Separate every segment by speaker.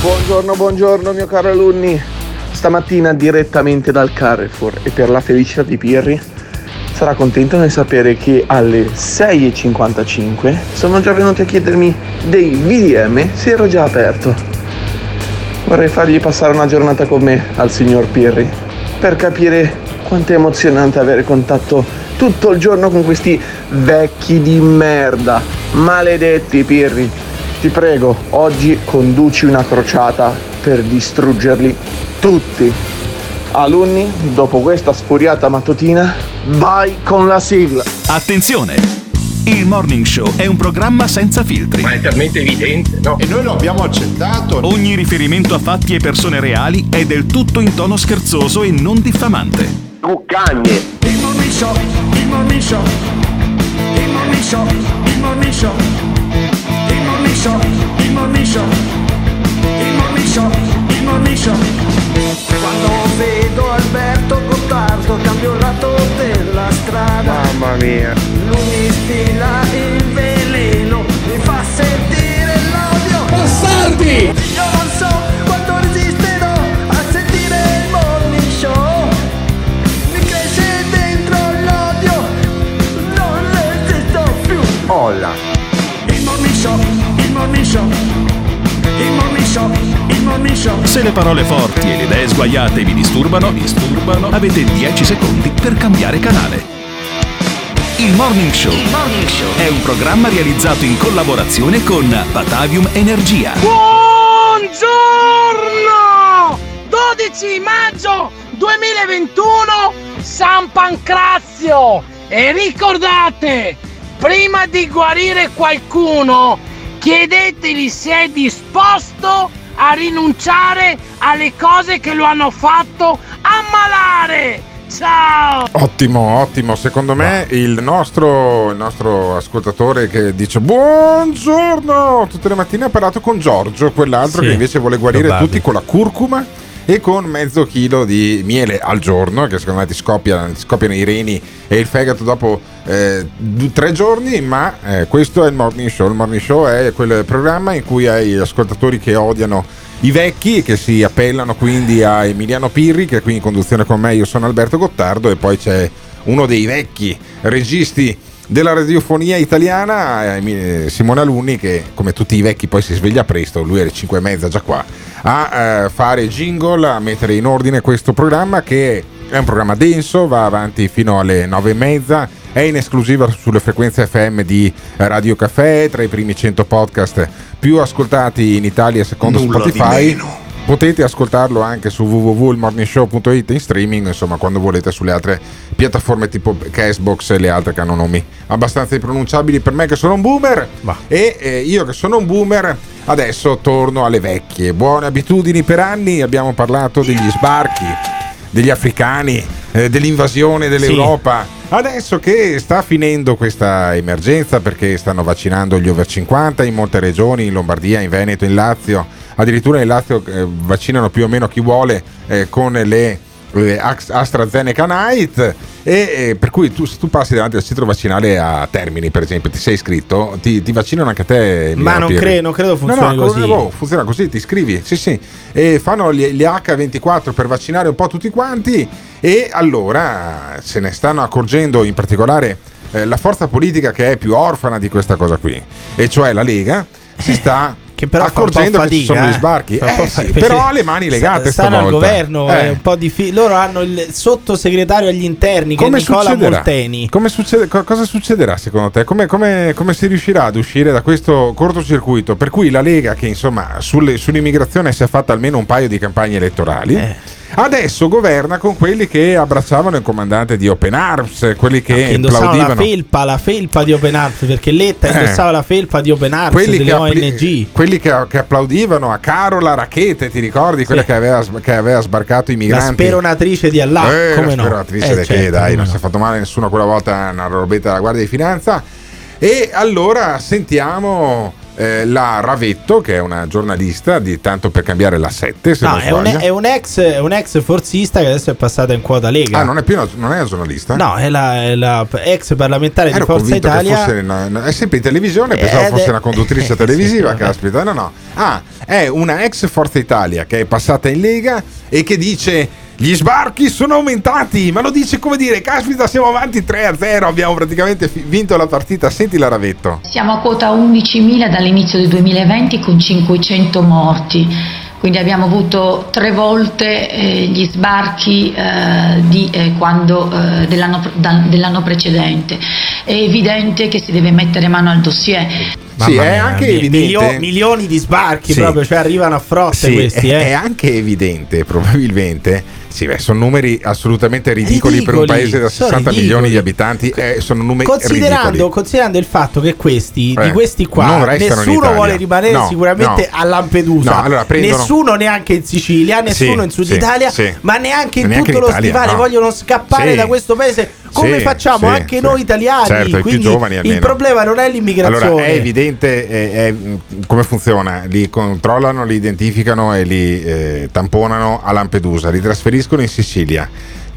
Speaker 1: Buongiorno, buongiorno mio caro alunni. Stamattina direttamente dal Carrefour e per la felicità di Pirri sarà contento nel sapere che alle 6.55 sono già venuti a chiedermi dei VDM se ero già aperto. Vorrei fargli passare una giornata con me al signor Pirri per capire quanto è emozionante avere contatto tutto il giorno con questi vecchi di merda. Maledetti Pirri. Ti prego, oggi conduci una crociata per distruggerli tutti. Alunni, dopo questa sfuriata mattutina, vai con la sigla.
Speaker 2: Attenzione! Il Morning Show è un programma senza filtri.
Speaker 3: Ma è talmente evidente, no?
Speaker 4: E noi lo abbiamo accettato.
Speaker 2: Ogni riferimento a fatti e persone reali è del tutto in tono scherzoso e non diffamante.
Speaker 5: Cuccagne.
Speaker 6: Il Morning Show, il Morning Show, il Morning Show, il Morning Show, il Show, il Morning Show, il Morning Show, il Morning Show. Quando vedo Alberto Gottardo cambio lato della strada.
Speaker 1: Mamma mia.
Speaker 6: Lui mi stila il veleno, mi fa sentire l'odio.
Speaker 4: Bastardi!
Speaker 6: Io non so quanto resisterò a sentire il morning show. Mi cresce dentro l'odio, non resisto più.
Speaker 1: Olla.
Speaker 2: Se le parole forti e le idee sguaiate vi disturbano, disturbano, avete 10 secondi per cambiare canale. Il Morning Show è un programma realizzato in collaborazione con Batavium Energia.
Speaker 7: Buongiorno! 12 maggio 2021 San Pancrazio e ricordate prima di guarire qualcuno chiedetegli se è disposto a rinunciare alle cose che lo hanno fatto ammalare. Ciao.
Speaker 4: Ottimo, ottimo. Secondo me il nostro, il nostro ascoltatore che dice buongiorno. Tutte le mattine ha parlato con Giorgio, quell'altro
Speaker 8: Sì,
Speaker 4: che invece vuole guarire
Speaker 8: probabile.
Speaker 4: tutti con la curcuma e con mezzo chilo di miele al giorno, che secondo me ti, scoppia, ti scoppiano i reni e il fegato dopo eh, tre giorni, ma eh, questo è il morning show. Il morning show è quel programma in cui hai ascoltatori che odiano i vecchi che si appellano quindi a Emiliano Pirri, che è qui in conduzione con me, io sono Alberto Gottardo e poi c'è uno dei vecchi registi della radiofonia italiana, eh, Simone Alunni, che come tutti i vecchi poi si sveglia presto, lui alle 5 e mezza già qua, a eh, fare jingle, a mettere in ordine questo programma che è un programma denso, va avanti fino alle 9 e mezza, è in esclusiva sulle frequenze FM di Radio Caffè, tra i primi 100 podcast più ascoltati in Italia secondo
Speaker 8: Nulla
Speaker 4: Spotify. Potete ascoltarlo anche su www.ilmorningshow.it in streaming, insomma, quando volete sulle altre piattaforme tipo Cashbox e le altre che hanno nomi abbastanza impronunciabili per me che sono un boomer. E eh, io che sono un boomer, adesso torno alle vecchie buone abitudini per anni. Abbiamo parlato degli sbarchi, degli africani, eh, dell'invasione dell'Europa. Adesso che sta finendo questa emergenza perché stanno vaccinando gli over 50 in molte regioni, in Lombardia, in Veneto, in Lazio, addirittura in Lazio eh, vaccinano più o meno chi vuole eh, con le AstraZeneca Night e eh, per cui tu, se tu passi davanti al centro vaccinale a Termini per esempio ti sei iscritto ti, ti vaccinano anche a te
Speaker 8: Ma non, cre- non credo funzioni
Speaker 4: no, no,
Speaker 8: così.
Speaker 4: oh, funziona così, ti iscrivi, sì sì, e fanno gli, gli H24 per vaccinare un po' tutti quanti e allora se ne stanno accorgendo in particolare eh, la forza politica che è più orfana di questa cosa qui, e cioè la Lega, si sta
Speaker 8: Che però fa un po'
Speaker 4: accorgendo che ci
Speaker 8: fatica,
Speaker 4: sono gli
Speaker 8: eh.
Speaker 4: sbarchi.
Speaker 8: Fa
Speaker 4: Eh, sì, però ha le mani legate
Speaker 8: Stanno al governo,
Speaker 4: Eh.
Speaker 8: è un po' difficile. Loro hanno il sottosegretario agli interni che è
Speaker 4: Come
Speaker 8: Nicola
Speaker 4: succederà?
Speaker 8: Molteni.
Speaker 4: Come succede- co- cosa succederà secondo te? Come, come- come si riuscirà ad uscire da questo cortocircuito? Per cui la Lega, che insomma sulle- sull'immigrazione si è fatta almeno un paio di campagne elettorali,
Speaker 8: Eh.
Speaker 4: Adesso governa con quelli che abbracciavano il comandante di Open Arms, quelli che,
Speaker 8: Che indossava la
Speaker 4: applaudivano.
Speaker 8: felpa, la felpa di Open Arms, perché Letta
Speaker 4: Eh.
Speaker 8: indossava la felpa di Open Arms
Speaker 4: quelli,
Speaker 8: delle
Speaker 4: che, appli-
Speaker 8: ONG.
Speaker 4: quelli che, che applaudivano a Carola Rachete, ti ricordi? Quella
Speaker 8: Sì.
Speaker 4: che, aveva, che aveva sbarcato i
Speaker 8: La
Speaker 4: migranti.
Speaker 8: speronatrice di Allah,
Speaker 4: Eh,
Speaker 8: come
Speaker 4: la
Speaker 8: no?
Speaker 4: speronatrice
Speaker 8: Eh,
Speaker 4: di che,
Speaker 8: certo,
Speaker 4: dai,
Speaker 8: come
Speaker 4: non
Speaker 8: no.
Speaker 4: si è fatto male nessuno quella volta, una robetta della Guardia di Finanza. E allora sentiamo eh, la Ravetto, che è una giornalista di Tanto per cambiare la 7, se
Speaker 8: No,
Speaker 4: non
Speaker 8: è un, è un ex, è un ex forzista che adesso è passata in quota Lega.
Speaker 4: Ah, non è più una, non è una giornalista?
Speaker 8: No, è la, è la ex parlamentare
Speaker 4: Ero
Speaker 8: di Forza
Speaker 4: convinto
Speaker 8: Italia.
Speaker 4: che fosse una- è sempre in televisione, pensavo
Speaker 8: Ed è-
Speaker 4: fosse una conduttrice televisiva, caspita. No, no. Ah, è una ex Forza Italia che è passata in Lega e che dice gli sbarchi sono aumentati, ma lo dice come dire, caspita, siamo avanti 3-0, abbiamo praticamente fi- vinto la partita. Senti la Ravetto.
Speaker 3: Siamo a quota 11.000 dall'inizio del 2020 con 500 morti, quindi abbiamo avuto tre volte eh, gli sbarchi eh, di, eh, quando, eh, dell'anno, da- dell'anno precedente. È evidente che si deve mettere mano al dossier.
Speaker 4: sì, è
Speaker 8: mia,
Speaker 4: anche evidente.
Speaker 8: milio- milioni di sbarchi
Speaker 4: Sì.
Speaker 8: proprio, cioè arrivano a frotte
Speaker 4: Sì,
Speaker 8: questi.
Speaker 4: è,
Speaker 8: eh.
Speaker 4: è anche evidente, probabilmente. Sì, beh, sono numeri assolutamente ridicoli, per un
Speaker 8: Ridicoli,
Speaker 4: paese da
Speaker 8: sono
Speaker 4: 60 milioni di
Speaker 8: ridicoli.
Speaker 4: abitanti. eh, sono numeri
Speaker 8: Considerando,
Speaker 4: ridicoli.
Speaker 8: considerando il fatto che questi,
Speaker 4: Eh,
Speaker 8: di questi qua, nessuno vuole rimanere
Speaker 4: No,
Speaker 8: sicuramente
Speaker 4: no.
Speaker 8: a Lampedusa,
Speaker 4: No, allora prendono-
Speaker 8: nessuno neanche in Sicilia, nessuno
Speaker 4: Sì,
Speaker 8: in Sud
Speaker 4: sì,
Speaker 8: Italia,
Speaker 4: sì.
Speaker 8: ma neanche in
Speaker 4: neanche
Speaker 8: tutto
Speaker 4: in
Speaker 8: lo
Speaker 4: Italia,
Speaker 8: stivale
Speaker 4: no.
Speaker 8: vogliono scappare da questo paese come
Speaker 4: Sì,
Speaker 8: facciamo
Speaker 4: sì,
Speaker 8: anche
Speaker 4: sì.
Speaker 8: noi italiani.
Speaker 4: Certo,
Speaker 8: Quindi
Speaker 4: giovani
Speaker 8: il problema non è l'immigrazione.
Speaker 4: Allora è evidente è- è- come funziona: li controllano, li identificano e li eh, tamponano a Lampedusa, li trasferiscono in Sicilia.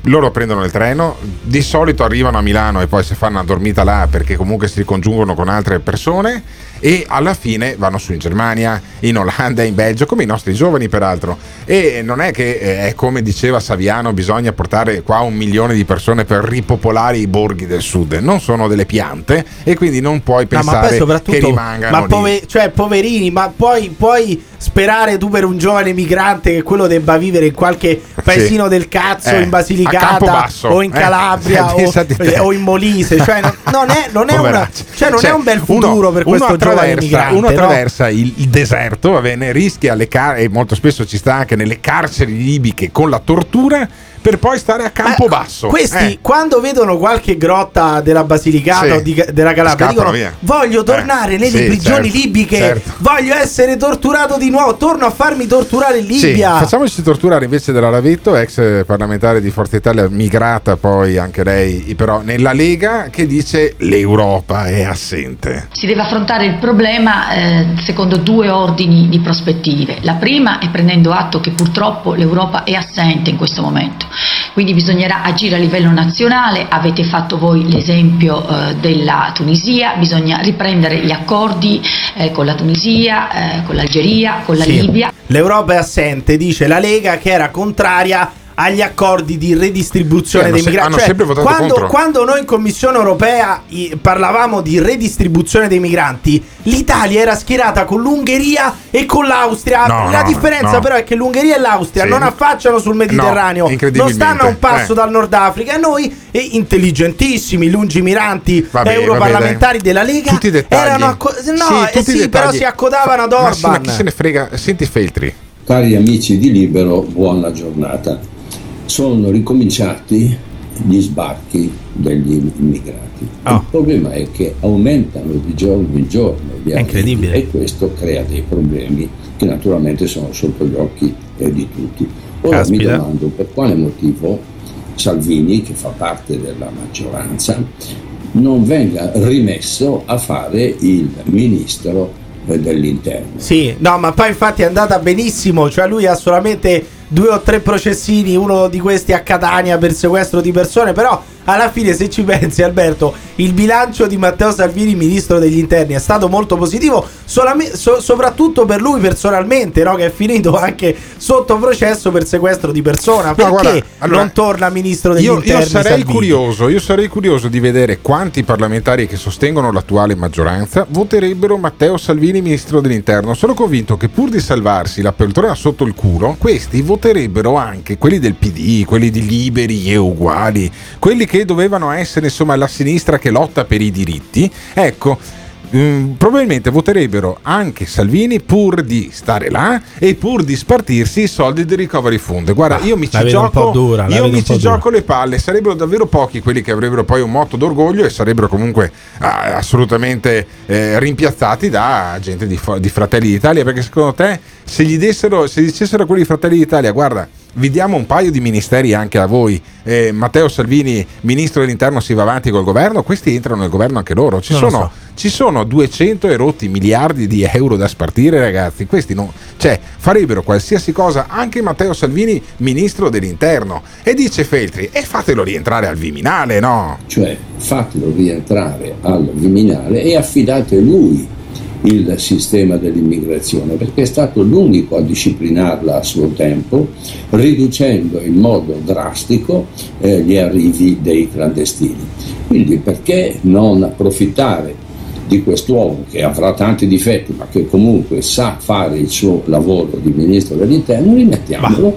Speaker 4: Loro prendono il treno, di solito arrivano a Milano e poi si fanno una dormita là perché comunque si ricongiungono con altre persone e alla fine vanno su in Germania, in Olanda, in Belgio, come i nostri giovani peraltro. E non è che eh, è come diceva Saviano, bisogna portare qua un milione di persone per ripopolare i borghi del sud, non sono delle piante e quindi non puoi
Speaker 8: No, ma
Speaker 4: pensare
Speaker 8: poi
Speaker 4: che rimangano
Speaker 8: ma pove- cioè, poverini, ma poi puoi sperare tu per un giovane migrante che quello debba vivere in qualche paesino del cazzo,
Speaker 4: Eh,
Speaker 8: in Basilicata o in
Speaker 4: eh.
Speaker 8: Calabria
Speaker 4: Eh,
Speaker 8: o, o in Molise, cioè non, non è, non è una, cioè, non
Speaker 4: Cioè,
Speaker 8: è un bel
Speaker 4: uno-
Speaker 8: futuro per
Speaker 4: uno
Speaker 8: questo giovane
Speaker 4: attraversa-. Uno
Speaker 8: no?
Speaker 4: attraversa il, il deserto, va bene, rischia le car- e molto spesso ci sta anche nelle carceri libiche con la tortura per poi stare a Campobasso.
Speaker 8: Eh, Questi,
Speaker 4: Eh.
Speaker 8: quando vedono qualche grotta della Basilicata
Speaker 4: Sì.
Speaker 8: o di- della Calabria,
Speaker 4: Scappano
Speaker 8: dicono:
Speaker 4: via.
Speaker 8: Voglio
Speaker 4: Eh,
Speaker 8: tornare nelle
Speaker 4: sì,
Speaker 8: prigioni
Speaker 4: certo,
Speaker 8: libiche,
Speaker 4: certo.
Speaker 8: voglio essere torturato di nuovo, torno a farmi torturare in
Speaker 4: Sì,
Speaker 8: Libia.
Speaker 4: facciamoci torturare invece della Ravetto, ex parlamentare di Forza Italia, migrata poi anche lei, però nella Lega, che dice l'Europa è assente.
Speaker 3: Si deve affrontare il problema eh, secondo due ordini di prospettive. La prima è prendendo atto che purtroppo l'Europa è assente in questo momento, quindi bisognerà agire a livello nazionale, avete fatto voi l'esempio eh, della Tunisia, bisogna riprendere gli accordi eh, con la Tunisia, eh, con l'Algeria, con la
Speaker 8: Sì.
Speaker 3: Libia.
Speaker 8: L'Europa è assente, dice la Lega che era contraria agli accordi di redistribuzione
Speaker 4: Sì, hanno
Speaker 8: dei
Speaker 4: se-
Speaker 8: migranti.
Speaker 4: hanno
Speaker 8: Cioè,
Speaker 4: sempre votato
Speaker 8: quando,
Speaker 4: contro.
Speaker 8: quando noi in Commissione europea i- parlavamo di redistribuzione dei migranti, l'Italia era schierata con l'Ungheria e con l'Austria.
Speaker 4: No,
Speaker 8: la
Speaker 4: no,
Speaker 8: differenza
Speaker 4: no.
Speaker 8: però è che l'Ungheria e l'Austria
Speaker 4: Sì.
Speaker 8: non affacciano sul Mediterraneo,
Speaker 4: No,
Speaker 8: non stanno a un passo
Speaker 4: Eh.
Speaker 8: dal Nord Africa. E noi, eh, intelligentissimi, lungimiranti
Speaker 4: Vabbè,
Speaker 8: europarlamentari
Speaker 4: vabbè,
Speaker 8: della Lega,
Speaker 4: Tutti i dettagli.
Speaker 8: erano acco- no,
Speaker 4: Sì,
Speaker 8: eh sì, però si accodavano ad
Speaker 4: Ma sì, ma
Speaker 8: Orban.
Speaker 4: chi se ne frega? Senti Feltri.
Speaker 9: Cari amici di Libero, buona giornata. Sono ricominciati gli sbarchi degli immigrati.
Speaker 8: Oh.
Speaker 9: Il problema è che aumentano di giorno in giorno gli arrivi e questo crea dei problemi che naturalmente sono sotto gli occhi eh, di tutti. Ora
Speaker 8: Caspita.
Speaker 9: mi domando per quale motivo Salvini, che fa parte della maggioranza, non venga rimesso a fare il ministro eh, dell'interno.
Speaker 8: Sì, no, ma poi infatti è andata benissimo, cioè lui ha solamente due o tre processini, uno di questi a Catania per sequestro di persone, però alla fine se ci pensi Alberto, il bilancio di Matteo Salvini, ministro degli interni, è stato molto positivo, solame- so- soprattutto per lui personalmente, no? che è finito anche sotto processo per sequestro di persona. Perché
Speaker 4: guarda, allora,
Speaker 8: non torna ministro degli
Speaker 4: Io,
Speaker 8: interni?
Speaker 4: io sarei
Speaker 8: Salvini?
Speaker 4: curioso, io sarei curioso di vedere quanti parlamentari che sostengono l'attuale maggioranza voterebbero Matteo Salvini ministro dell'interno. Sono convinto che pur di salvarsi la poltrona sotto il culo, questi voterebbero anche quelli del PD, quelli di liberi e uguali, quelli che dovevano essere insomma la sinistra che lotta per i diritti. Ecco. mm, probabilmente voterebbero anche Salvini pur di stare là e pur di spartirsi i soldi del recovery fund. Guarda, io mi ci gioco,
Speaker 8: dura,
Speaker 4: io mi ci gioco le palle. Sarebbero davvero pochi quelli che avrebbero poi un motto d'orgoglio e sarebbero comunque ah, assolutamente eh, rimpiazzati da gente di, di Fratelli d'Italia. Perché secondo te, se gli dessero, se dicessero a quelli di Fratelli d'Italia, guarda. Vi diamo un paio di ministeri anche a voi. Eh, Matteo Salvini, ministro dell'interno, si va avanti col governo. Questi entrano nel governo anche loro. Ci, sono, ci sono 200 e rotti miliardi di euro da spartire, ragazzi. Questi non, cioè, farebbero qualsiasi cosa anche Matteo Salvini, ministro dell'interno. E dice Feltri: e fatelo rientrare al Viminale, no?
Speaker 9: Cioè fatelo rientrare al Viminale e affidate lui il sistema dell'immigrazione, perché è stato l'unico a disciplinarla a suo tempo, riducendo in modo drastico eh, gli arrivi dei clandestini. Quindi perché non approfittare di quest'uomo che avrà tanti difetti ma che comunque sa fare il suo lavoro di ministro dell'interno, rimettiamolo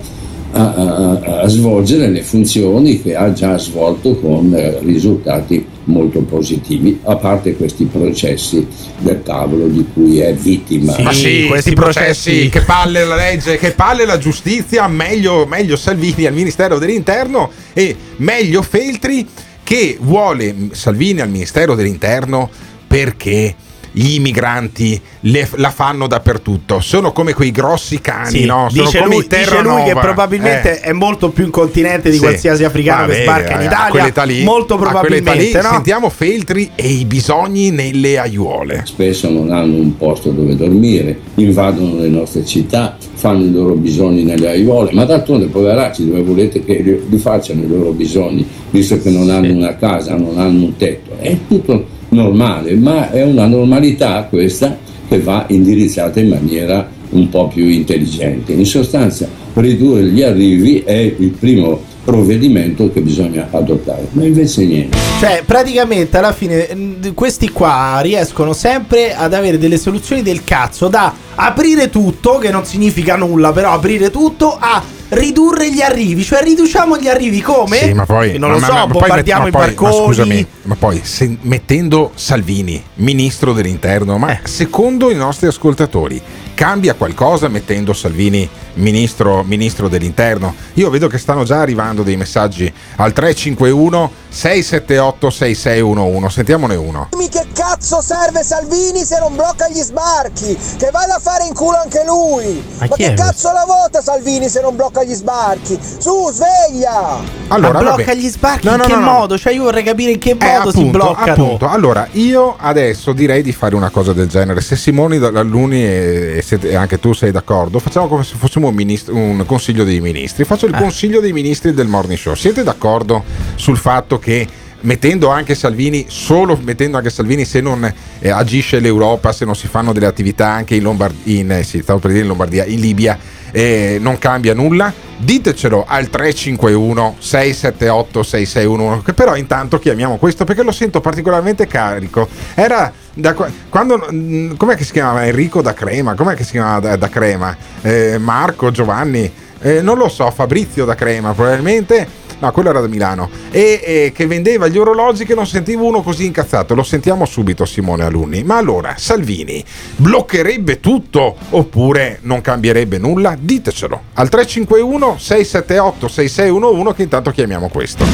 Speaker 9: a, a- a svolgere le funzioni che ha già svolto con eh, risultati molto positivi, a parte questi processi del tavolo di cui è vittima.
Speaker 4: Ma sì, questi processi, che palle la legge, che palle la giustizia, meglio, meglio Salvini al Ministero dell'Interno e meglio Feltri che vuole Salvini al Ministero dell'Interno perché gli migranti le- la fanno dappertutto, sono come quei grossi cani,
Speaker 8: Sì,
Speaker 4: no? Sono
Speaker 8: dice,
Speaker 4: come
Speaker 8: lui,
Speaker 4: i
Speaker 8: dice lui che probabilmente
Speaker 4: Eh.
Speaker 8: è molto più incontinente di
Speaker 4: Sì.
Speaker 8: qualsiasi africano
Speaker 4: Va
Speaker 8: che
Speaker 4: bene,
Speaker 8: sbarca in
Speaker 4: a
Speaker 8: Italia.
Speaker 4: lì-
Speaker 8: molto probabilmente, no?
Speaker 4: Sentiamo Feltri e i bisogni nelle aiuole.
Speaker 9: Spesso non hanno un posto dove dormire, invadono le nostre città, fanno i loro bisogni nelle aiuole, ma d'altronde poveracci dove volete che li- li facciano i loro bisogni, visto che non hanno una casa, non hanno un tetto. È tutto normale, ma è una normalità questa che va indirizzata in maniera un po' più intelligente. In sostanza, ridurre gli arrivi è il primo provvedimento che bisogna adottare, ma invece niente.
Speaker 8: Cioè, praticamente alla fine questi qua riescono sempre ad avere delle soluzioni del cazzo da aprire tutto, che non significa nulla, però aprire tutto, a ridurre gli arrivi. Cioè, riduciamo gli arrivi come?
Speaker 4: Sì, ma poi
Speaker 8: non lo
Speaker 4: ma-
Speaker 8: so,
Speaker 4: ma-
Speaker 8: bombardiamo i
Speaker 4: ma poi-
Speaker 8: barconi.
Speaker 4: Ma scusami, ma poi se- mettendo Salvini, ministro dell'interno,
Speaker 8: Eh.
Speaker 4: ma secondo i nostri ascoltatori cambia qualcosa mettendo Salvini ministro, ministro dell'interno? Io vedo che stanno già arrivando dei messaggi al 351 678 6611. Sentiamone uno.
Speaker 10: Dimmi che cazzo serve Salvini se non blocca gli sbarchi? Che vada a fare in culo anche lui!
Speaker 8: Ma
Speaker 10: Ma, che cazzo la vota Salvini se non blocca gli sbarchi? Su, sveglia!
Speaker 4: Allora,
Speaker 8: ma blocca
Speaker 4: vabbè.
Speaker 8: gli sbarchi
Speaker 4: No,
Speaker 8: in
Speaker 4: no,
Speaker 8: che
Speaker 4: no, no.
Speaker 8: modo? Cioè, io vorrei capire in che
Speaker 4: Eh,
Speaker 8: modo si
Speaker 4: appunto,
Speaker 8: bloccano.
Speaker 4: appunto. Allora, io adesso direi di fare una cosa del genere. Se Simoni Dall'Aluni e, e e anche tu sei d'accordo, facciamo come se fossimo un, ministro- un consiglio dei ministri. Faccio il
Speaker 8: Eh.
Speaker 4: consiglio dei ministri del morning show. Siete d'accordo sul fatto che mettendo anche Salvini, solo mettendo anche Salvini, se non eh, agisce l'Europa, se non si fanno delle attività anche in Lombardia, in, eh, sì, in Lombardia, in Libia, eh, non cambia nulla? Ditecelo al 351 678 6611 che però intanto chiamiamo questo perché lo sento particolarmente carico. Era da qua- quando mm, com'è che si chiamava Enrico da Crema? Com'è che si chiamava da, da Crema? Eh, Marco, Giovanni, eh, non lo so, Fabrizio da Crema probabilmente. No, quello era da Milano. E, e che vendeva gli orologi che non sentivo uno così incazzato. Lo sentiamo subito, Simone Alunni. Ma allora, Salvini bloccherebbe tutto oppure non cambierebbe nulla? Ditecelo al 351 678 6611 che intanto chiamiamo questo.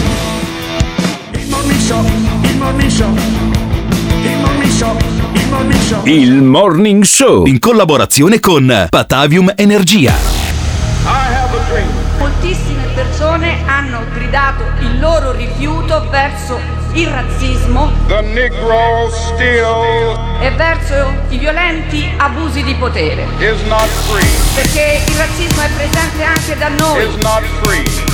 Speaker 6: Il morning show, il morning show, il morning show.
Speaker 2: In collaborazione con Patavium Energia.
Speaker 11: Moltissime persone hanno gridato il loro rifiuto verso il razzismo e verso i violenti abusi di potere. Perché il razzismo è presente anche da noi.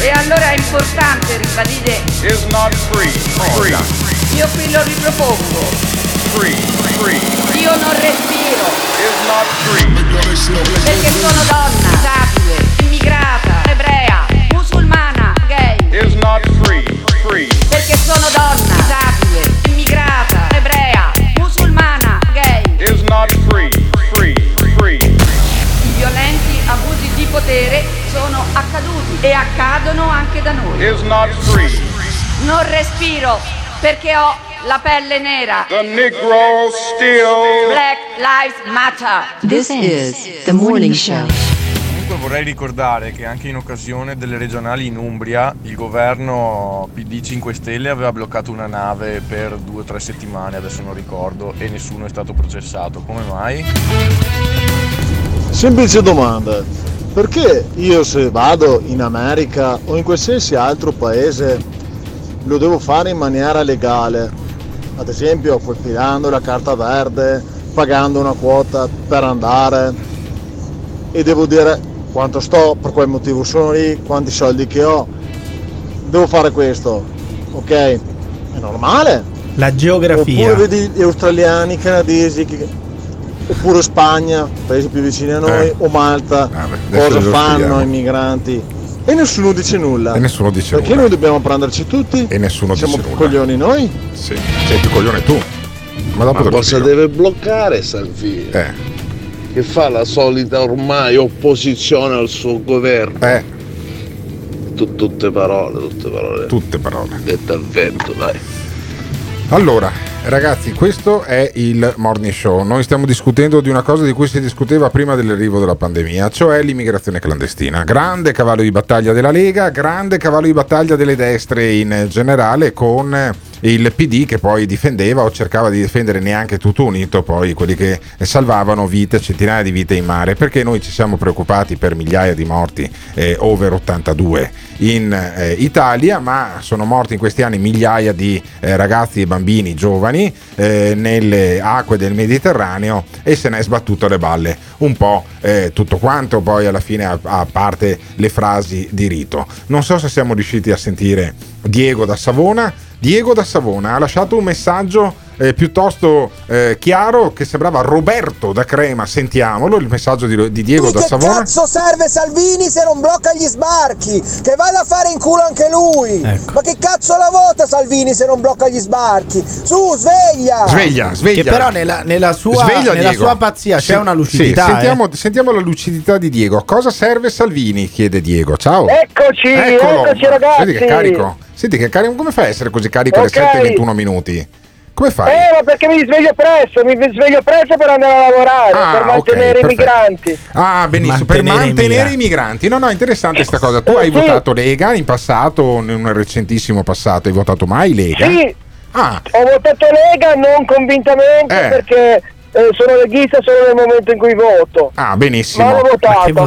Speaker 11: E allora è importante ribadire. Io qui lo ripropongo. Io non respiro. Perché sono donna, disabile, immigrata, ebrea, musulmana, gay. Perché sono donna, disabile, immigrata, ebrea, musulmana, gay. I violenti abusi di potere sono accaduti e accadono anche da noi. Non respiro perché ho la pelle nera.
Speaker 6: The Negro still.
Speaker 11: Black Lives Matter.
Speaker 12: This is the morning show.
Speaker 13: Comunque vorrei ricordare che anche in occasione delle regionali in Umbria il governo PD 5 Stelle aveva bloccato una nave per due o tre settimane, adesso non ricordo, e nessuno è stato processato. Come mai?
Speaker 14: Semplice domanda. Perché io se vado in America o in qualsiasi altro paese lo devo fare in maniera legale? Ad esempio filando la carta verde, pagando una quota per andare e devo dire quanto sto, per quale motivo sono lì, quanti soldi che ho. Devo fare questo, ok? È normale.
Speaker 8: La geografia.
Speaker 14: Oppure vedi gli australiani, i canadesi, che- oppure Spagna, paesi più vicini a noi,
Speaker 4: Eh.
Speaker 14: o Malta,
Speaker 4: adesso
Speaker 14: cosa
Speaker 4: lo
Speaker 14: fanno i migranti? E nessuno dice nulla.
Speaker 4: E nessuno dice
Speaker 14: Perché
Speaker 4: nulla.
Speaker 14: noi dobbiamo prenderci tutti?
Speaker 4: E nessuno
Speaker 14: Siamo
Speaker 4: dice nulla.
Speaker 14: coglioni noi?
Speaker 4: Sì, sei più coglione tu. Ma dopo
Speaker 15: Ma cosa deve bloccare Salvini?
Speaker 4: Eh.
Speaker 15: Che fa la solita ormai opposizione al suo governo.
Speaker 4: Eh.
Speaker 15: Tu- tutte parole, tutte parole.
Speaker 4: Tutte parole.
Speaker 15: Dette al vento, dai.
Speaker 4: Allora, ragazzi, questo è il morning show. Noi stiamo discutendo di una cosa di cui si discuteva prima dell'arrivo della pandemia, cioè l'immigrazione clandestina. Grande cavallo di battaglia della Lega, grande cavallo di battaglia delle destre in generale, con il PD che poi difendeva o cercava di difendere neanche tutto unito, poi quelli che salvavano vite, centinaia di vite in mare, perché noi ci siamo preoccupati per migliaia di morti eh, over 82 in eh, Italia, ma sono morti in questi anni migliaia di eh, ragazzi e bambini giovani eh, nelle acque del Mediterraneo e se ne è sbattuto alle balle un po' eh, tutto quanto, poi alla fine a, a parte le frasi di rito. Non so se siamo riusciti a sentire Diego da Savona. Diego da Savona ha lasciato un messaggio eh, piuttosto eh, chiaro che sembrava Roberto da Crema. Sentiamolo, il messaggio di, di Diego da
Speaker 10: che
Speaker 4: Savona.
Speaker 10: cazzo serve Salvini se non blocca gli sbarchi? Che vada a fare in culo anche lui!
Speaker 4: Ecco.
Speaker 10: Ma che cazzo la vota Salvini se non blocca gli sbarchi? Su, sveglia!
Speaker 4: Sveglia, sveglia.
Speaker 8: Che però nella, nella sua,
Speaker 4: Sveglia,
Speaker 8: nella sua pazzia c'è
Speaker 4: Sì,
Speaker 8: una
Speaker 4: sì,
Speaker 8: lucidità. eh.
Speaker 4: sentiamo, sentiamo la lucidità di Diego. A cosa serve Salvini? chiede Diego. Ciao.
Speaker 16: Eccoci,
Speaker 4: Eccolo.
Speaker 16: eccoci ragazzi.
Speaker 4: Vedi che carico. Senti che carico. Come fai a essere così carico
Speaker 16: Ok.
Speaker 4: alle 7:21 minuti? Come fai?
Speaker 16: Eh, ma perché mi sveglio presto, mi sveglio presto per andare a lavorare,
Speaker 4: Ah,
Speaker 16: per mantenere i
Speaker 4: perfetto.
Speaker 16: migranti.
Speaker 4: Ah, benissimo, per
Speaker 8: Mantenere i
Speaker 4: mantenere i migranti. No, no, interessante questa cosa. Tu
Speaker 16: Eh,
Speaker 4: hai
Speaker 16: sì.
Speaker 4: votato Lega in passato, in un recentissimo passato, hai votato mai Lega?
Speaker 16: Sì,
Speaker 4: Ah,
Speaker 16: ho votato Lega non convintamente
Speaker 4: Eh.
Speaker 16: perché eh, sono leghista solo nel momento in cui voto.
Speaker 4: ah, benissimo.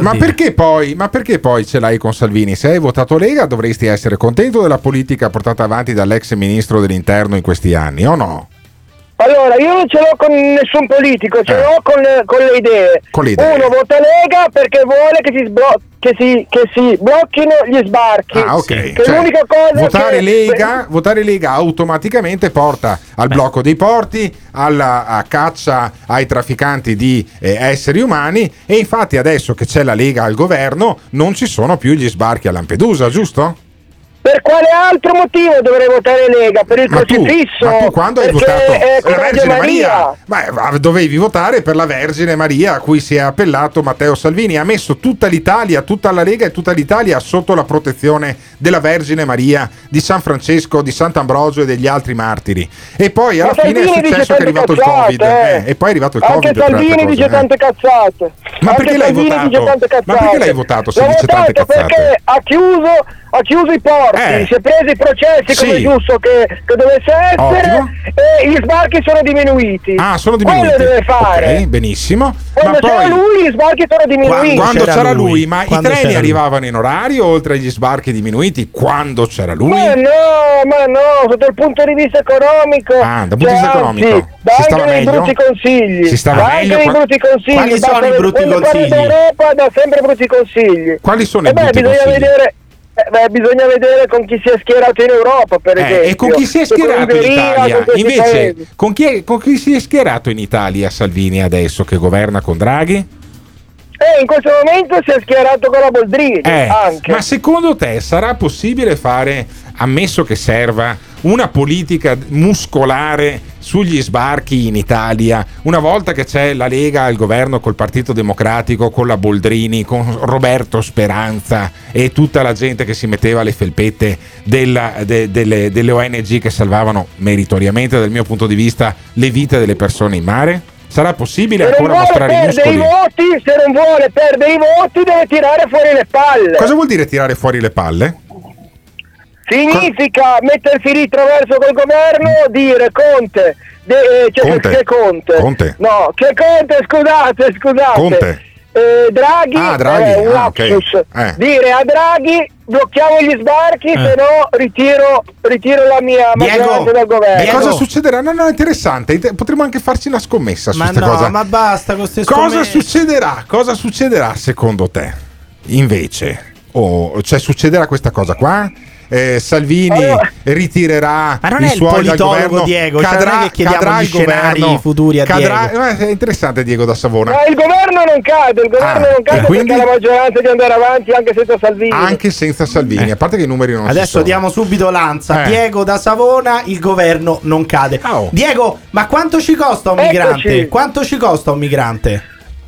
Speaker 16: Ma.
Speaker 4: Ma perché, poi, ma perché poi ce l'hai con Salvini? Se hai votato Lega dovresti essere contento della politica portata avanti dall'ex ministro dell'interno in questi anni, o no?
Speaker 16: Allora, io non ce l'ho con nessun politico, ce l'ho con, con le idee.
Speaker 4: Eh. Con le idee.
Speaker 16: Uno vota Lega perché vuole che si, sblo- che si, che si blocchino gli sbarchi.
Speaker 4: Ah, ok.
Speaker 16: Che
Speaker 4: Cioè,
Speaker 16: l'unica cosa
Speaker 4: votare,
Speaker 16: che...
Speaker 4: Lega, votare Lega automaticamente porta al blocco dei porti, alla caccia ai trafficanti di eh, esseri umani e infatti adesso che c'è la Lega al governo non ci sono più gli sbarchi a Lampedusa, giusto?
Speaker 16: Per quale altro motivo dovrei votare Lega? Per il
Speaker 4: Ma tu,
Speaker 16: crocifisso?
Speaker 4: ma tu quando hai votato
Speaker 16: è
Speaker 4: la Vergine Maria? Ma eh, dovevi votare per la Vergine Maria a cui si è appellato Matteo Salvini. Ha messo tutta l'Italia, tutta la Lega e tutta l'Italia sotto la protezione della Vergine Maria, di San Francesco, di Sant'Ambrogio e degli altri martiri. E poi alla
Speaker 16: Ma
Speaker 4: fine è
Speaker 16: Salvini dice
Speaker 4: successo che è arrivato il
Speaker 16: cazzate,
Speaker 4: Covid.
Speaker 16: eh.
Speaker 4: eh, e poi è arrivato il
Speaker 16: Anche
Speaker 4: Covid. altre
Speaker 16: Salvini dice
Speaker 4: eh.
Speaker 16: tante cazzate.
Speaker 4: Ma
Speaker 16: Anche
Speaker 4: perché l'hai votato? Ma perché l'hai votato se
Speaker 16: L'ho
Speaker 4: dice tante cazzate?
Speaker 16: perché ha chiuso, ha chiuso i porti,
Speaker 4: Eh.
Speaker 16: si è preso i processi come
Speaker 4: Sì.
Speaker 16: giusto che, che dovesse essere
Speaker 4: Ottimo.
Speaker 16: e gli sbarchi sono diminuiti.
Speaker 4: Ah, sono diminuiti.
Speaker 16: Quello deve fare.
Speaker 4: Ok, benissimo.
Speaker 16: Quando
Speaker 4: ma
Speaker 16: c'era
Speaker 4: poi
Speaker 16: lui gli sbarchi sono diminuiti.
Speaker 4: quando c'era, lui, ma
Speaker 8: Quando
Speaker 4: i treni
Speaker 8: c'era lui.
Speaker 4: arrivavano in orario oltre agli sbarchi diminuiti quando c'era lui?
Speaker 16: Ma no, ma no, sotto il punto di vista economico.
Speaker 4: Ah, dal punto di
Speaker 16: cioè,
Speaker 4: vista
Speaker 16: anzi,
Speaker 4: economico.
Speaker 16: dà
Speaker 4: Si
Speaker 16: anche
Speaker 4: stava meglio?
Speaker 16: brutti consigli.
Speaker 4: Si stava
Speaker 16: dà
Speaker 4: meglio?
Speaker 16: anche
Speaker 4: Qua-
Speaker 16: brutti consigli.
Speaker 8: Quali sono i brutti
Speaker 16: quando
Speaker 8: consigli?
Speaker 16: d'Europa dà sempre brutti consigli.
Speaker 4: Quali sono
Speaker 16: E
Speaker 4: i
Speaker 16: beh,
Speaker 4: brutti
Speaker 16: bisogna
Speaker 4: consigli?
Speaker 16: vedere. Eh, beh, bisogna vedere con chi si è schierato in Europa, per
Speaker 4: Eh,
Speaker 16: esempio.
Speaker 4: e con chi si è
Speaker 16: Con
Speaker 4: schierato in Italia?
Speaker 16: con
Speaker 4: Invece, con chi, è- con chi si è schierato in Italia Salvini adesso che governa con Draghi?
Speaker 16: Eh, in questo momento si è schierato con la Boldrini
Speaker 4: Eh,
Speaker 16: anche.
Speaker 4: ma secondo te sarà possibile fare, ammesso che serva una politica muscolare sugli sbarchi in Italia, una volta che c'è la Lega al governo col Partito Democratico, con la Boldrini, con Roberto Speranza e tutta la gente che si metteva le felpette della- de- delle, delle ONG che salvavano meritoriamente dal mio punto di vista le vite delle persone in mare? Sarà possibile
Speaker 16: Se
Speaker 4: ancora
Speaker 16: vuole
Speaker 4: mostrare i muscoli?
Speaker 16: voti, se non vuole perdere i voti deve tirare fuori le palle.
Speaker 4: Cosa vuol dire tirare fuori le palle?
Speaker 16: Significa mettersi lì traverso col governo, dire Conte, de- eh, cioè,
Speaker 4: Conte.
Speaker 16: che Conte?
Speaker 4: Conte.
Speaker 16: No, che Conte, scusate, scusate.
Speaker 4: Conte.
Speaker 16: Eh, Draghi,
Speaker 4: Ah, Draghi,
Speaker 16: eh,
Speaker 4: ah, ok.
Speaker 16: lapsus.
Speaker 4: Eh.
Speaker 16: dire a Draghi blocchiamo gli sbarchi, se no ritiro, ritiro la mia maggioranza dal governo.
Speaker 4: E cosa succederà? No, no, interessante. Int- Potremmo anche farci una scommessa su
Speaker 8: Ma
Speaker 4: questa
Speaker 8: no,
Speaker 4: cosa.
Speaker 8: ma basta con queste
Speaker 4: Cosa
Speaker 8: scommesse.
Speaker 4: succederà? Cosa succederà secondo te? Invece, o cioè succederà questa cosa qua? Eh, Salvini ritirerà
Speaker 8: Ma non
Speaker 4: i
Speaker 8: è il
Speaker 4: suoi
Speaker 8: politologo,
Speaker 4: governo,
Speaker 8: Diego, cioè
Speaker 4: cadrà,
Speaker 8: non è che chiediamo
Speaker 4: cadrà
Speaker 8: gli
Speaker 4: il governo,
Speaker 8: futuri a
Speaker 4: cadrà,
Speaker 8: Diego.
Speaker 4: eh, è interessante Diego da Savona.
Speaker 16: Ma il governo non cade, il governo
Speaker 4: Ah,
Speaker 16: non cade
Speaker 4: e quindi?
Speaker 16: perché ha la maggioranza di andare avanti anche senza Salvini.
Speaker 4: Anche senza Salvini, a parte che i numeri non ci
Speaker 8: Adesso diamo subito l'anza.
Speaker 4: Eh.
Speaker 8: Diego da Savona, il governo non cade. Diego, ma quanto ci costa un
Speaker 16: Eccoci.
Speaker 8: migrante? Quanto ci costa un migrante?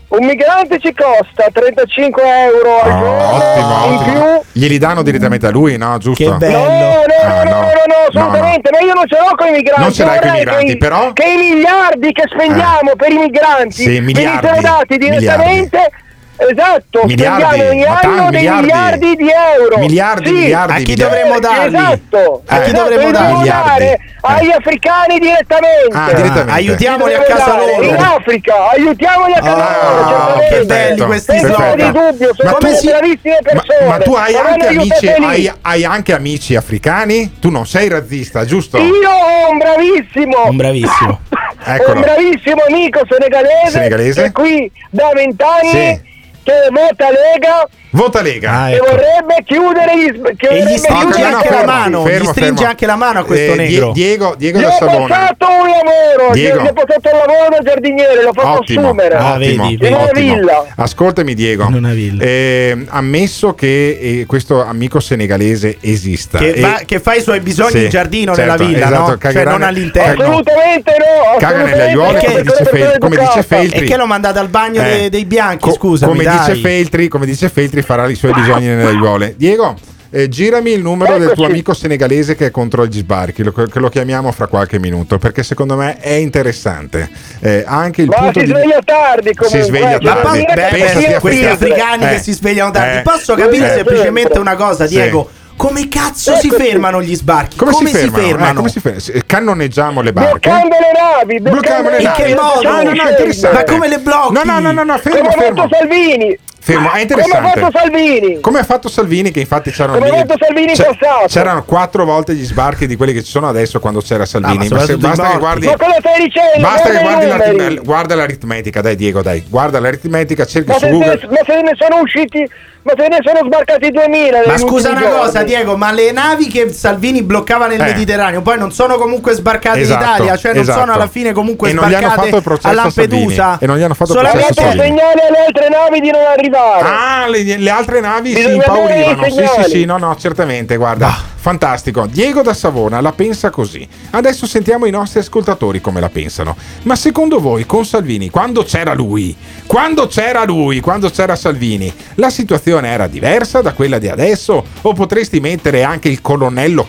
Speaker 16: Un migrante ci costa 35 euro al giorno
Speaker 4: Ah, Ottimo,
Speaker 16: in più.
Speaker 4: ottimo. Glieli danno direttamente a lui, no? Giusto?
Speaker 16: No, no, no,
Speaker 4: Ah,
Speaker 16: no, no, no, assolutamente, ma io non ce l'ho con i migranti.
Speaker 4: Non ce l'hai con i
Speaker 16: vorrei
Speaker 4: migranti,
Speaker 16: che i-
Speaker 4: però?
Speaker 16: Che i miliardi che spendiamo per i migranti
Speaker 4: Sì, miliardi,
Speaker 16: venissero dati direttamente. Esatto,
Speaker 4: Miliardi,
Speaker 16: spendiamo ogni
Speaker 4: ma
Speaker 16: anno dei
Speaker 4: miliardi.
Speaker 16: miliardi di euro.
Speaker 4: Miliardi,
Speaker 16: Sì.
Speaker 4: miliardi,
Speaker 8: A chi
Speaker 4: miliardi.
Speaker 8: dovremmo darli?
Speaker 16: Esatto.
Speaker 8: A chi
Speaker 16: Esatto,
Speaker 8: dovremmo
Speaker 16: li
Speaker 8: darli?
Speaker 16: dare agli africani direttamente.
Speaker 4: Ah, direttamente.
Speaker 8: Aiutiamoli
Speaker 16: Li
Speaker 8: a casa
Speaker 16: dare
Speaker 8: loro.
Speaker 16: In Africa, aiutiamoli a casa
Speaker 4: Ah,
Speaker 16: loro.
Speaker 8: che belli questi
Speaker 16: Senza
Speaker 8: slogan.
Speaker 16: di dubbio, sono
Speaker 4: Ma tu
Speaker 16: delle
Speaker 4: sì-
Speaker 16: bravissime persone.
Speaker 4: Ma tu hai
Speaker 16: ma
Speaker 4: anche, amici, hai, hai anche amici africani? Tu non sei razzista, giusto?
Speaker 16: Io ho un bravissimo,
Speaker 8: Un bravissimo.
Speaker 4: Eccolo.
Speaker 16: un bravissimo amico senegalese,
Speaker 4: Senegalese?
Speaker 16: che è qui da vent'anni
Speaker 4: Sì.
Speaker 16: Che vota Lega
Speaker 4: Vota Lega.
Speaker 8: Ah,
Speaker 16: e
Speaker 8: ecco.
Speaker 16: vorrebbe chiudere gli sb- che
Speaker 8: E gli stringe
Speaker 16: chiudere
Speaker 8: anche
Speaker 16: i
Speaker 8: la mano, gli
Speaker 4: fermo,
Speaker 8: stringe
Speaker 4: fermo.
Speaker 8: anche la mano a questo
Speaker 4: Eh,
Speaker 8: negro.
Speaker 4: Diego, Diego
Speaker 16: Gli
Speaker 4: da
Speaker 16: ho
Speaker 4: Savona.
Speaker 16: passato un lavoro, gli
Speaker 4: Diego.
Speaker 16: gli ho passato un lavoro da giardiniere, l'ho fatto
Speaker 4: Ottimo,
Speaker 16: assumere.
Speaker 8: Ah,
Speaker 4: ottimo,
Speaker 8: vedi,
Speaker 16: In
Speaker 8: vedi.
Speaker 16: una villa.
Speaker 4: Ascoltami Diego,
Speaker 8: In una villa.
Speaker 4: Eh, ammesso che eh, questo amico senegalese esista
Speaker 8: Che,
Speaker 4: e-
Speaker 8: va- che fa i suoi bisogni
Speaker 4: Sì,
Speaker 8: in giardino
Speaker 4: certo,
Speaker 8: nella villa,
Speaker 4: esatto,
Speaker 8: no? Cioè
Speaker 4: cagherà
Speaker 8: non all'interno.
Speaker 4: No.
Speaker 16: Assolutamente no.
Speaker 4: Caga nelle aiuole,
Speaker 16: no,
Speaker 4: come
Speaker 16: perché
Speaker 4: dice, Fel- come. Feltri.
Speaker 8: E che lo mandate al bagno dei, bianchi,
Speaker 4: Feltri, come dice Feltri farà i suoi bisogni nelle aiuole. Diego, eh, girami il numero del tuo amico senegalese che è contro gli sbarchi, lo- che lo chiamiamo fra qualche minuto, perché secondo me è interessante. Eh, anche il
Speaker 16: Ma
Speaker 4: punto
Speaker 16: si
Speaker 4: di
Speaker 16: sveglia tardi comunque.
Speaker 4: si sveglia
Speaker 16: eh,
Speaker 8: Ma
Speaker 16: devo
Speaker 4: tardi.
Speaker 8: beh, beh, questi
Speaker 4: sempre-
Speaker 8: africani
Speaker 4: Eh,
Speaker 8: che si svegliano tardi.
Speaker 4: eh,
Speaker 8: Posso capire
Speaker 16: eh,
Speaker 8: semplicemente una cosa,
Speaker 4: Sì.
Speaker 8: Diego? Come cazzo si fermano gli sbarchi?
Speaker 4: Come, si fermano? Eh, come si fermano? Eh, Cannoneggiamo le barche.
Speaker 16: Bloccando le navi,
Speaker 4: Blocchiamo le
Speaker 8: In
Speaker 4: navi.
Speaker 8: che modo?
Speaker 4: No, no, no, interessante.
Speaker 8: Ma come le blocchi?
Speaker 4: No, no, no, no, no, fermo,
Speaker 16: Come
Speaker 4: fermo.
Speaker 16: Salvini.
Speaker 4: Fermo, è
Speaker 16: Come ha
Speaker 4: interessante.
Speaker 16: fatto Salvini.
Speaker 4: Come ha fatto Salvini, che infatti c'erano
Speaker 16: Come ha fatto Salvini in
Speaker 4: c'è-
Speaker 16: passato.
Speaker 4: C'erano quattro volte gli sbarchi di quelli che ci sono adesso quando c'era Salvini.
Speaker 8: Ah, ma
Speaker 4: Ma basta che guardi.
Speaker 16: Ma cosa stai dicendo?
Speaker 4: Basta che guardi
Speaker 16: numeri.
Speaker 4: l'arit- guarda l'aritmetica, dai Diego, dai, guarda l'aritmetica, cerchi
Speaker 16: Ma
Speaker 4: su
Speaker 16: se,
Speaker 4: Google.
Speaker 16: ma se ne sono usciti, ma se ne sono sbarcati 2000.
Speaker 8: Ma scusa una cosa,
Speaker 16: giorni.
Speaker 8: Diego, ma le navi che Salvini bloccava nel
Speaker 4: Eh.
Speaker 8: Mediterraneo poi non sono comunque sbarcate
Speaker 4: Esatto,
Speaker 8: in Italia, cioè non
Speaker 4: esatto.
Speaker 8: sono alla fine comunque
Speaker 4: E non gli hanno
Speaker 8: sbarcate
Speaker 4: fatto il processo
Speaker 8: a Lampedusa.
Speaker 4: E non gli hanno fatto il
Speaker 8: Solamente-
Speaker 4: processo a
Speaker 16: dato
Speaker 4: Salvini.
Speaker 16: segnale alle altre navi di non arrivare.
Speaker 4: Ah, le, le altre navi si
Speaker 16: Bisogna
Speaker 4: impaurivano. Sì, sì, sì, no, no, certamente, guarda. Fantastico. Diego da Savona la pensa così. Adesso sentiamo i nostri ascoltatori come la pensano. Ma secondo voi con Salvini, quando c'era lui, quando c'era lui, quando c'era Salvini, la situazione era diversa da quella di adesso? O potresti mettere anche il colonnello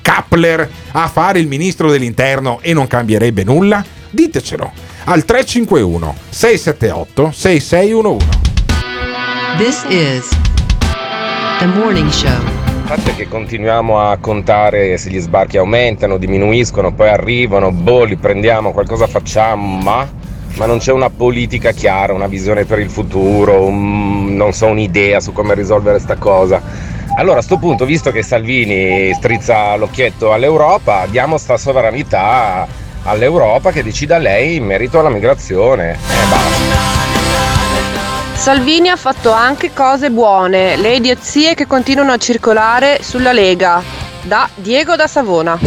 Speaker 4: Kappler a fare il ministro dell'interno e non cambierebbe nulla? Ditecelo al 351 678 6611.
Speaker 12: This is the morning show.
Speaker 17: Il fatto è che continuiamo a contare se gli sbarchi aumentano, diminuiscono, poi arrivano, boh, li prendiamo, qualcosa facciamo, ma, ma non c'è una politica chiara, una visione per il futuro, un- non so, un'idea su come risolvere sta cosa. Allora a sto punto, visto che Salvini strizza l'occhietto all'Europa, diamo sta sovranità all'Europa che decida lei in merito alla migrazione. E basta.
Speaker 18: Salvini ha fatto anche cose buone, le idiozie che continuano a circolare sulla Lega. Da Diego da Savona.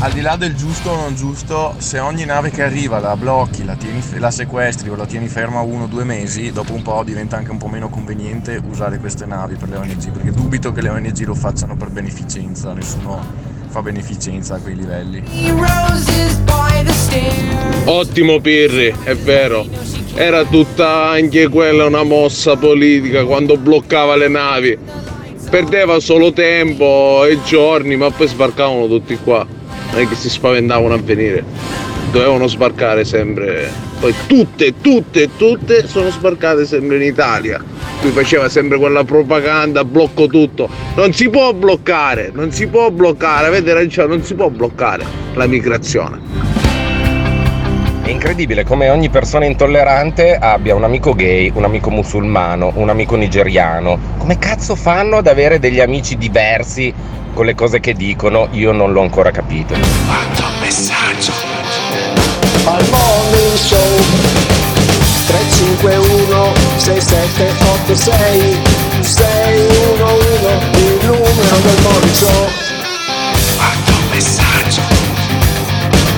Speaker 13: al di là del giusto o non giusto, se ogni nave che arriva la blocchi, la, tieni, la sequestri o la tieni ferma uno o due mesi, dopo un po' diventa anche un po' meno conveniente usare queste navi per le ONG, perché dubito che le ONG lo facciano per beneficenza, nessuno fa beneficenza a quei livelli.
Speaker 15: Ottimo Pirri, è vero. Era tutta anche quella una mossa politica quando bloccava le navi. Perdeva solo tempo e giorni, ma poi sbarcavano tutti qua. Non è che si spaventavano a venire. Dovevano sbarcare sempre. Poi tutte, tutte, tutte sono sbarcate sempre in Italia. Lui faceva sempre quella propaganda, blocco tutto. Non si può bloccare, non si può bloccare, avete ragione, non si può bloccare la migrazione.
Speaker 17: È incredibile come ogni persona intollerante abbia un amico gay, un amico musulmano, un amico nigeriano. Come cazzo fanno ad avere degli amici diversi con le cose che dicono? Io non l'ho ancora capito.
Speaker 6: Quanto messaggio.
Speaker 10: Al morning show 351 6786 611 il numero del morning show
Speaker 6: Quanto messaggio.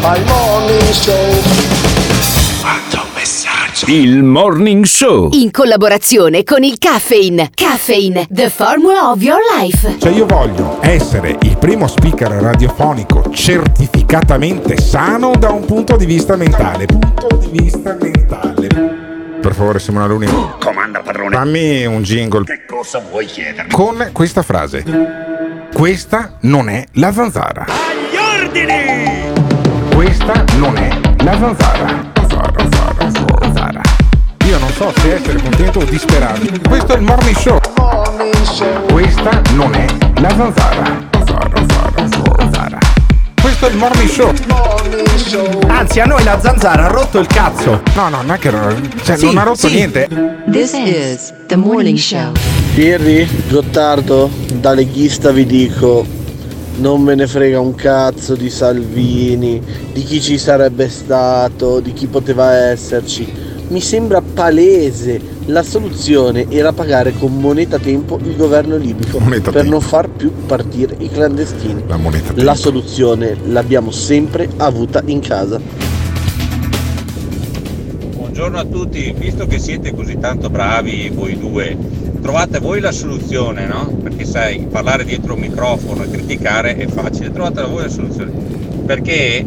Speaker 10: Al morning show
Speaker 6: Quanto messaggio.
Speaker 2: Il Morning Show.
Speaker 19: In collaborazione con il Caffeine. Caffeine, the formula of your life.
Speaker 4: Cioè io voglio essere il primo speaker radiofonico certificatamente sano da un punto di vista mentale. Punto di vista mentale. Per favore Simona Luni.
Speaker 20: Comanda padrone.
Speaker 4: Fammi un jingle
Speaker 20: Che cosa vuoi chiedermi?
Speaker 4: con questa frase. Questa non è la zanzara.
Speaker 20: Agli ordini!
Speaker 4: Questa non è la zanzara. Zanzara, zanzara, zanzara. Io non so se essere contento o disperato. Questo è il morning show. Questa non è la zanzara. Zanzara, zanzara, zanzara. Questo è il morning show.
Speaker 8: Anzi, a noi la zanzara ha rotto il cazzo.
Speaker 4: No, no, non è che cioè,
Speaker 8: Sì,
Speaker 4: non ha rotto
Speaker 8: sì.
Speaker 4: niente.
Speaker 12: This is the morning show.
Speaker 21: Pirri, Gottardo, da leghista vi dico, non me ne frega un cazzo di Salvini, di chi ci sarebbe stato, di chi poteva esserci. Mi sembra palese, la soluzione era pagare con moneta tempo il governo libico
Speaker 4: Moneta
Speaker 21: per
Speaker 4: tempo.
Speaker 21: non far più partire i clandestini.
Speaker 4: La moneta
Speaker 21: La soluzione l'abbiamo sempre avuta in casa.
Speaker 22: Buongiorno a tutti, visto che siete così tanto bravi voi due, trovate voi la soluzione, no? Perché sai, parlare dietro un microfono e criticare è facile, trovate voi la soluzione. Perché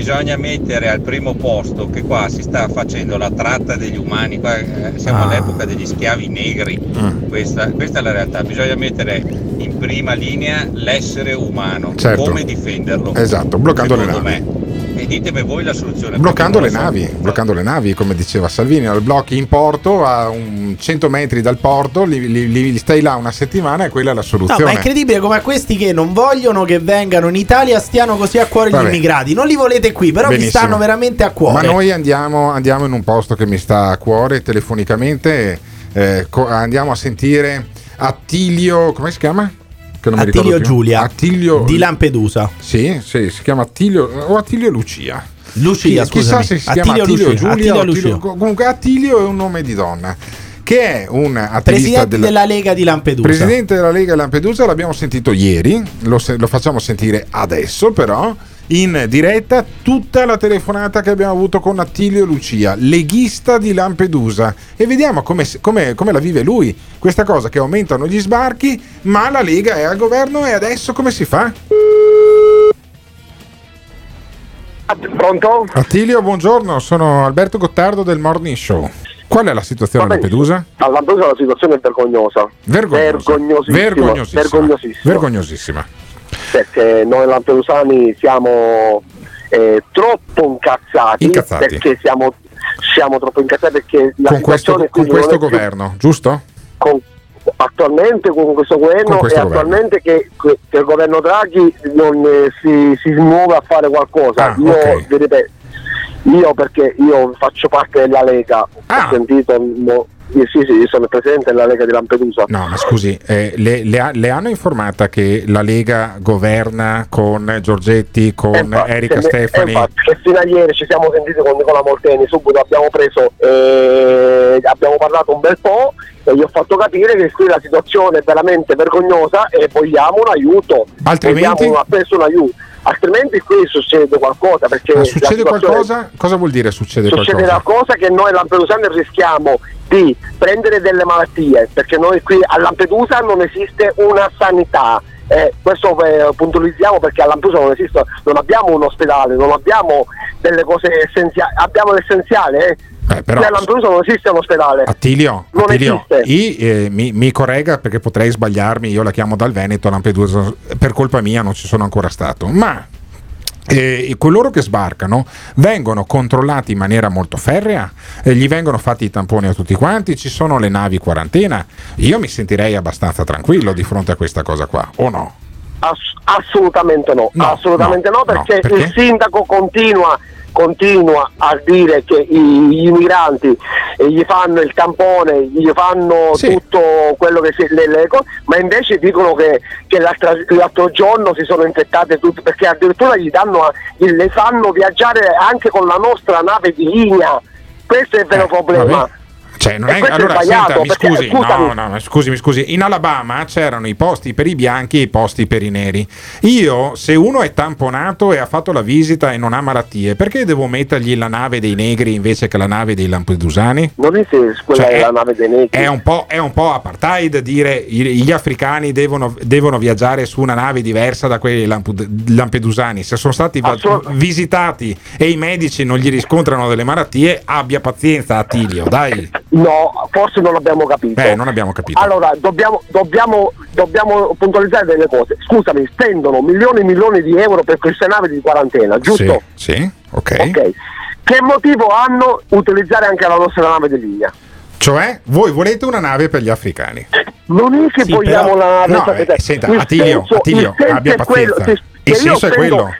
Speaker 22: bisogna mettere al primo posto che qua si sta facendo la tratta degli umani, qua eh, siamo
Speaker 4: Ah.
Speaker 22: all'epoca degli schiavi negri,
Speaker 4: Mm.
Speaker 22: questa, questa è la realtà, bisogna mettere in prima linea l'essere umano,
Speaker 4: Certo.
Speaker 22: come difenderlo.
Speaker 4: Esatto, bloccando le navi.
Speaker 22: me. E ditemi voi la soluzione.
Speaker 4: Bloccando le navi, bloccando le navi, come diceva Salvini, lo blocchi in porto a un 100 metri dal porto, li, li- li stai là una settimana e quella è la
Speaker 8: No,
Speaker 4: soluzione.
Speaker 8: ma è incredibile come a questi che non vogliono che vengano in Italia stiano così a cuore
Speaker 4: Vabbè.
Speaker 8: gli immigrati. Non li volete qui, però vi
Speaker 4: Benissimo.
Speaker 8: stanno veramente a cuore.
Speaker 4: Ma noi andiamo, andiamo in un posto che mi sta a cuore telefonicamente, eh, co- andiamo a sentire Attilio, come si chiama?
Speaker 8: Attilio. Giulia
Speaker 4: Attilio
Speaker 8: di Lampedusa.
Speaker 4: Sì, sì, si chiama Attilio o Attilio Lucia.
Speaker 8: Lucia,
Speaker 4: Chi- Chissà se si
Speaker 8: Attilio
Speaker 4: chiama Attilio
Speaker 8: Lucia,
Speaker 4: Giulia
Speaker 8: Attilio
Speaker 4: o Attilio-
Speaker 8: Lucia.
Speaker 4: comunque Attilio è un nome di donna che è un attivista
Speaker 8: Presidente
Speaker 4: della,
Speaker 8: della Lega di Lampedusa.
Speaker 4: Presidente della Lega Lampedusa l'abbiamo sentito ieri, lo, se- lo facciamo sentire adesso però, in diretta tutta la telefonata che abbiamo avuto con Attilio Lucia, leghista di Lampedusa, e vediamo come, come- come la vive lui, questa cosa che aumentano gli sbarchi, ma la Lega è al governo e adesso come si fa?
Speaker 16: Pronto?
Speaker 4: Attilio, buongiorno, sono Alberto Gottardo del Morning Show. Qual è la situazione a Lampedusa?
Speaker 16: A Lampedusa la situazione è vergognosa. Vergognosissima.
Speaker 4: Vergognosissima.
Speaker 16: Vergognosissima.
Speaker 4: Vergognosissima.
Speaker 16: Perché noi lampedusani siamo eh, troppo incazzati,
Speaker 4: Incazzati.
Speaker 16: perché siamo, siamo troppo incazzati perché la
Speaker 4: Con questo,
Speaker 16: situazione
Speaker 4: con questo governo, giusto?
Speaker 16: con- attualmente con questo governo
Speaker 4: Con questo
Speaker 16: e
Speaker 4: governo.
Speaker 16: attualmente che, che il governo Draghi non eh, si, si muove a fare qualcosa.
Speaker 4: Ah,
Speaker 16: io,
Speaker 4: ok.
Speaker 16: vi ripeto, io perché io faccio parte della Lega,
Speaker 4: Ah.
Speaker 16: ho sentito, mo- sì, sì, sono presidente della Lega di Lampedusa.
Speaker 4: No, ma scusi, eh, le, le le hanno informata che la Lega governa con Giorgetti, con
Speaker 16: Infatti,
Speaker 4: Erika
Speaker 16: ne-
Speaker 4: Stefani?
Speaker 16: infatti, fino a ieri ci siamo sentiti con Nicola Molteni, subito abbiamo preso, eh, abbiamo parlato un bel po' e gli ho fatto capire che qui la situazione è veramente vergognosa e vogliamo un aiuto.
Speaker 4: Altrimenti?
Speaker 16: Vogliamo un- un aiuto. Altrimenti qui succede qualcosa. La
Speaker 4: succede qualcosa? Cosa vuol dire succede
Speaker 16: Succede
Speaker 4: qualcosa?
Speaker 16: qualcosa che noi a Lampedusani rischiamo di prendere delle malattie, perché noi qui a Lampedusa non esiste una sanità. Eh, questo eh, puntualizziamo perché a Lampedusa non esiste, non abbiamo un ospedale, non abbiamo delle cose essenziali, abbiamo l'essenziale, eh.
Speaker 4: Però-
Speaker 16: Qui a Lampedusa non esiste un ospedale.
Speaker 4: Attilio,
Speaker 16: Non
Speaker 4: Attilio, i, eh, mi, mi corregga perché potrei sbagliarmi, io la chiamo dal Veneto a Lampedusa, per colpa mia non ci sono ancora stato, ma eh, coloro che sbarcano vengono controllati in maniera molto ferrea, eh, gli vengono fatti i tamponi a tutti quanti, ci sono le navi quarantena, io mi sentirei abbastanza tranquillo di fronte a questa cosa qua, o no?
Speaker 16: Ass- assolutamente no,
Speaker 4: No,
Speaker 16: assolutamente no,
Speaker 4: no, no,
Speaker 16: perché,
Speaker 4: perché?
Speaker 16: il sindaco continua, continua a dire che i- gli migranti eh, gli fanno il tampone, gli fanno tutto quello che si le, le ma invece dicono che, che l'altra- l'altro giorno si sono infettate tutte perché addirittura gli danno le fanno viaggiare anche con la nostra nave di linea. Questo è il vero problema.
Speaker 4: Eh, vabbè. Cioè, non è,
Speaker 16: è
Speaker 4: allora,
Speaker 16: sbagliato,
Speaker 4: senta, mi scusi, no, no, scusi, mi scusi, in Alabama c'erano i posti per i bianchi e i posti per i neri. Io, se uno è tamponato e ha fatto la visita e non ha malattie, perché devo mettergli la nave dei negri invece che la nave dei lampedusani?
Speaker 16: Non è se quella
Speaker 4: Cioè,
Speaker 16: è la nave dei negri.
Speaker 4: È un po', è un po' apartheid dire gli africani devono, devono viaggiare su una nave diversa da quelli lampedusani. Se sono stati va- visitati e i medici non gli riscontrano delle malattie, abbia pazienza, Attilio, dai.
Speaker 16: No, forse non l'abbiamo capito.
Speaker 4: Eh, non abbiamo capito.
Speaker 16: Allora, dobbiamo, dobbiamo, dobbiamo puntualizzare delle cose. Scusami, spendono milioni e milioni di euro per queste navi di quarantena, giusto?
Speaker 4: Sì, sì, ok.
Speaker 16: Ok. Che motivo hanno utilizzare anche la nostra nave di linea?
Speaker 4: Cioè, voi volete una nave per gli africani.
Speaker 16: Non è che
Speaker 4: Sì,
Speaker 16: vogliamo
Speaker 4: però-
Speaker 16: la nave
Speaker 4: no, eh, senta,
Speaker 16: il
Speaker 4: Attilio,
Speaker 16: senso-
Speaker 4: Attilio,
Speaker 16: il
Speaker 4: abbia
Speaker 16: è quello,
Speaker 4: pazienza.
Speaker 16: se-
Speaker 4: Il
Speaker 16: se io
Speaker 4: senso è quello.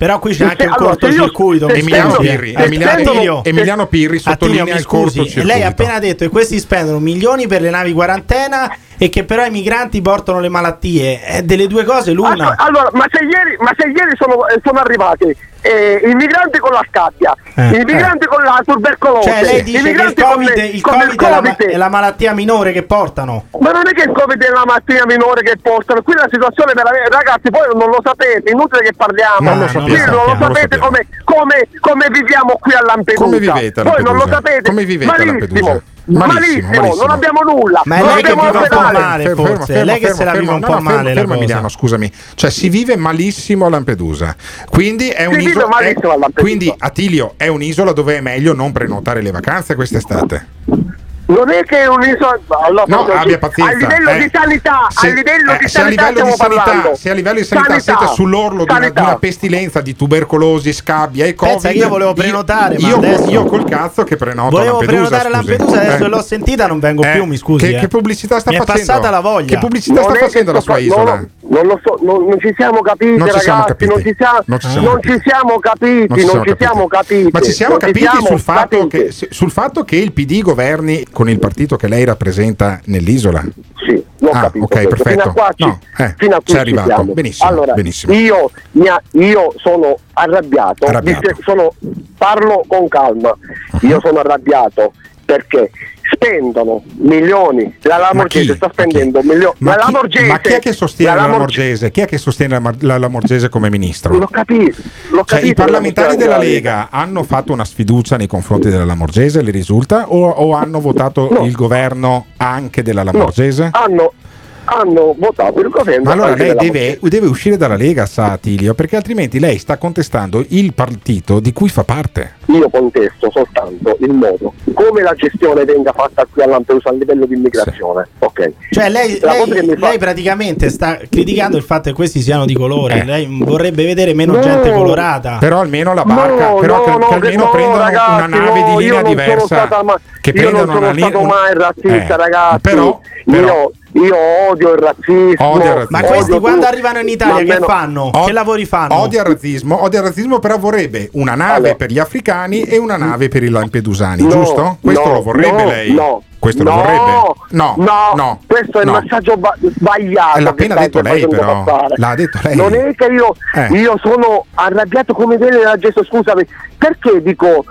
Speaker 8: Però qui c'è anche il
Speaker 16: allora,
Speaker 8: cortocircuito.
Speaker 4: Emiliano. Pirri, Emiliano-
Speaker 8: Attilio,
Speaker 4: Emiliano Pirri
Speaker 8: Attilio,
Speaker 4: sottolinea
Speaker 8: mi
Speaker 4: il
Speaker 8: scusi,
Speaker 4: cortocircuito.
Speaker 8: Lei ha appena detto che questi spendono milioni per le navi quarantena e che però i migranti portano le malattie. È delle due cose l'una.
Speaker 16: Allora, allora, ma se ieri, ma se ieri sono, eh, sono arrivati eh, i migranti con la scabbia,
Speaker 8: Eh.
Speaker 16: i migranti con la tubercolosi,
Speaker 8: Cioè lei
Speaker 16: i
Speaker 8: dice che il
Speaker 16: migranti con
Speaker 8: Covid,
Speaker 16: le-
Speaker 8: il
Speaker 16: con
Speaker 8: COVID è, la, è la malattia minore che portano.
Speaker 16: Ma non è che il Covid è la malattia minore che portano, qui la situazione veramente, ragazzi, voi non lo sapete, inutile che parliamo,
Speaker 4: Non lo
Speaker 16: Qui
Speaker 4: sappiamo,
Speaker 16: non lo
Speaker 4: non lo
Speaker 16: sapete come, come, come viviamo qui a Lampedusa.
Speaker 4: Come vivete a
Speaker 16: Voi non lo
Speaker 4: Lampedusa?
Speaker 16: sapete.
Speaker 4: Come vivete a
Speaker 16: malissimo.
Speaker 4: Lampedusa?
Speaker 16: Malissimo,
Speaker 4: Malissimo,
Speaker 16: non abbiamo nulla.
Speaker 8: Ma è lei che vive un po' male,
Speaker 4: Fermo,
Speaker 8: forse.
Speaker 4: fermo,
Speaker 8: è lei che se la vive un po' male
Speaker 4: fermo. Emiliano, scusami. Cioè, si vive malissimo a Lampedusa. Quindi è
Speaker 16: Si vive
Speaker 4: un'isola.
Speaker 16: malissimo
Speaker 4: è-
Speaker 16: a Lampedusa.
Speaker 4: quindi, Attilio, è un'isola dove è meglio non prenotare le vacanze quest'estate.
Speaker 16: Non è che è un'isola. Allora,
Speaker 4: No, abbia pazienza.
Speaker 16: A livello
Speaker 4: eh.
Speaker 16: di sanità,
Speaker 4: Se-
Speaker 16: a livello
Speaker 4: eh,
Speaker 16: di
Speaker 4: se a
Speaker 16: sanità
Speaker 4: livello di sanità, se a livello di sanità,
Speaker 16: Sanità.
Speaker 4: siete sull'orlo di una, di
Speaker 16: Sanità.
Speaker 4: una pestilenza di tubercolosi, scabbia e covid.
Speaker 8: Pensa io volevo prenotare, ma
Speaker 4: io,
Speaker 8: adesso-
Speaker 4: io col cazzo che prenoto
Speaker 8: Volevo
Speaker 4: a Lampedusa.
Speaker 8: prenotare a
Speaker 4: scusi.
Speaker 8: Lampedusa, adesso
Speaker 4: Eh.
Speaker 8: l'ho sentita, non vengo
Speaker 4: Eh,
Speaker 8: più, mi scusi.
Speaker 4: Che,
Speaker 8: eh.
Speaker 4: che pubblicità sta
Speaker 8: Mi è
Speaker 4: facendo?
Speaker 8: passata la voglia.
Speaker 4: Che pubblicità
Speaker 16: Non
Speaker 4: sta
Speaker 16: è
Speaker 4: facendo la sua
Speaker 16: fa-
Speaker 4: isola?
Speaker 16: Non, non lo so, non, non ci siamo capiti,
Speaker 4: Non ci
Speaker 16: ragazzi.
Speaker 4: siamo capiti.
Speaker 16: Non ci siamo,
Speaker 4: Non ci siamo
Speaker 16: non
Speaker 4: capiti.
Speaker 16: ci siamo capiti.
Speaker 4: Non ci siamo capiti. Ma ci siamo capiti sul fatto che il PD governi con il partito che lei rappresenta nell'isola?
Speaker 16: Sì, l'ho
Speaker 4: Ah,
Speaker 16: capito.
Speaker 4: ok, perfetto.
Speaker 16: Fino a qua ci,
Speaker 4: No, eh,
Speaker 16: fino a qui ci
Speaker 4: arrivato.
Speaker 16: siamo.
Speaker 4: Benissimo,
Speaker 16: Allora,
Speaker 4: benissimo.
Speaker 16: Io, mi ha- io sono arrabbiato,
Speaker 4: Arrabbiato.
Speaker 16: sono- parlo con calma. Io sono arrabbiato perché spendono milioni. La Lamorgese sta spendendo milioni.
Speaker 4: Ma
Speaker 16: La Lamorgese,
Speaker 4: ma chi è che sostiene la,
Speaker 16: Lamorgese-?
Speaker 4: Chi è che sostiene la, Lamorgese come ministro?
Speaker 16: L'ho capito. L'ho
Speaker 4: Cioè,
Speaker 16: capito
Speaker 4: I parlamentari della
Speaker 16: Lega-
Speaker 4: hanno fatto una sfiducia nei confronti della Lamorgese, le risulta? O, o hanno votato il governo anche della Lamorgese?
Speaker 16: hanno, hanno votato il governo.
Speaker 4: Ma allora lei deve, deve uscire dalla Lega, sa Attilio, perché altrimenti lei sta contestando il partito di cui fa parte.
Speaker 16: Io contesto soltanto il modo come la gestione venga fatta qui a Lampedusa a livello di immigrazione. Ok.
Speaker 8: Cioè lei, lei-
Speaker 16: fa-
Speaker 8: lei praticamente sta criticando il fatto che questi siano di colore.
Speaker 4: Eh.
Speaker 8: Lei vorrebbe vedere meno
Speaker 16: No.
Speaker 8: gente colorata.
Speaker 4: Però almeno la barca,
Speaker 16: No,
Speaker 4: però che,
Speaker 16: no,
Speaker 4: che
Speaker 16: no,
Speaker 4: almeno
Speaker 16: no,
Speaker 4: prendano
Speaker 16: ragazzi,
Speaker 4: una nave
Speaker 16: no,
Speaker 4: di
Speaker 16: io
Speaker 4: linea
Speaker 16: non sono
Speaker 4: diversa.
Speaker 16: stata ma-
Speaker 4: che
Speaker 16: io non sono
Speaker 4: una
Speaker 16: stato mai razzista,
Speaker 4: Eh,
Speaker 16: ragazzi.
Speaker 4: Però, però
Speaker 16: io, io odio il razzismo.
Speaker 4: Odio il razzismo.
Speaker 8: Ma questi
Speaker 16: odio
Speaker 8: quando
Speaker 16: tutto.
Speaker 8: arrivano in Italia
Speaker 16: Ma
Speaker 8: che fanno?
Speaker 4: Od-
Speaker 8: che lavori fanno?
Speaker 4: Odia il razzismo, odia il razzismo, però vorrebbe una nave
Speaker 16: Allora.
Speaker 4: per gli africani e una nave per i lampedusani,
Speaker 16: No,
Speaker 4: giusto? Questo
Speaker 16: no,
Speaker 4: lo vorrebbe
Speaker 16: no,
Speaker 4: lei?
Speaker 16: No.
Speaker 4: Questo
Speaker 16: no,
Speaker 4: lo vorrebbe? No,
Speaker 16: no,
Speaker 4: no,
Speaker 16: questo è
Speaker 4: no.
Speaker 16: il messaggio ba- sbagliato.
Speaker 4: L'ha appena detto lei, però.
Speaker 16: passare.
Speaker 4: L'ha detto lei.
Speaker 16: Non è che io,
Speaker 4: Eh.
Speaker 16: io sono arrabbiato come vede la gesto, scusami, perché dico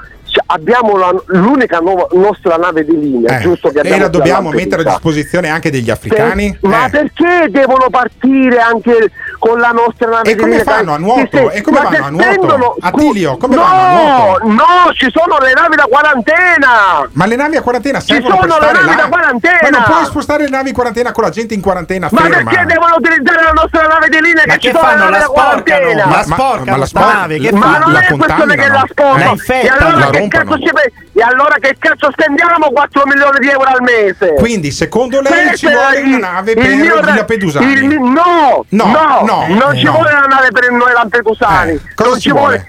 Speaker 16: abbiamo la- l'unica nuova- nostra nave di linea,
Speaker 4: Eh,
Speaker 16: giusto? Che
Speaker 4: e la dobbiamo mettere a disposizione anche degli
Speaker 16: Per-
Speaker 4: africani?
Speaker 16: ma
Speaker 4: Eh.
Speaker 16: perché devono partire anche con la nostra nave
Speaker 4: E
Speaker 16: di
Speaker 4: come
Speaker 16: linea.
Speaker 4: fanno a nuoto? E come
Speaker 16: ma
Speaker 4: vanno a nuoto? Attilio, come
Speaker 16: no,
Speaker 4: vanno a nuoto?
Speaker 16: No, ci sono le navi da quarantena.
Speaker 4: Ma le navi a quarantena
Speaker 16: Ci
Speaker 4: servono per
Speaker 16: sono le navi
Speaker 4: là?
Speaker 16: da quarantena.
Speaker 4: Ma non puoi spostare le navi in quarantena con la gente in quarantena
Speaker 16: Ma
Speaker 4: ferma.
Speaker 16: perché devono utilizzare la nostra nave di linea
Speaker 8: Ma
Speaker 16: che ci
Speaker 8: che
Speaker 16: sono le
Speaker 8: fanno?
Speaker 16: navi
Speaker 8: La
Speaker 16: da
Speaker 8: sporcano?
Speaker 16: quarantena?
Speaker 8: La sporcano
Speaker 4: la
Speaker 8: sta
Speaker 4: spor-
Speaker 8: nave, che
Speaker 4: la-
Speaker 16: Ma non
Speaker 4: la
Speaker 16: è questione che la sporcano.
Speaker 8: La infettano,
Speaker 4: rompono.
Speaker 16: cazzo ci e allora che cazzo spendiamo 4 milioni di euro al mese?
Speaker 4: Quindi, secondo lei
Speaker 16: Questo
Speaker 4: ci vuole
Speaker 16: il-
Speaker 4: una nave
Speaker 16: il
Speaker 4: per
Speaker 16: mio
Speaker 4: i
Speaker 16: re-
Speaker 4: Lampedusani?
Speaker 16: il no,
Speaker 4: No,
Speaker 16: no,
Speaker 4: no,
Speaker 16: non ci
Speaker 4: no.
Speaker 16: vuole una nave per noi Lampedusani.
Speaker 4: Eh,
Speaker 16: non
Speaker 4: ci vuole?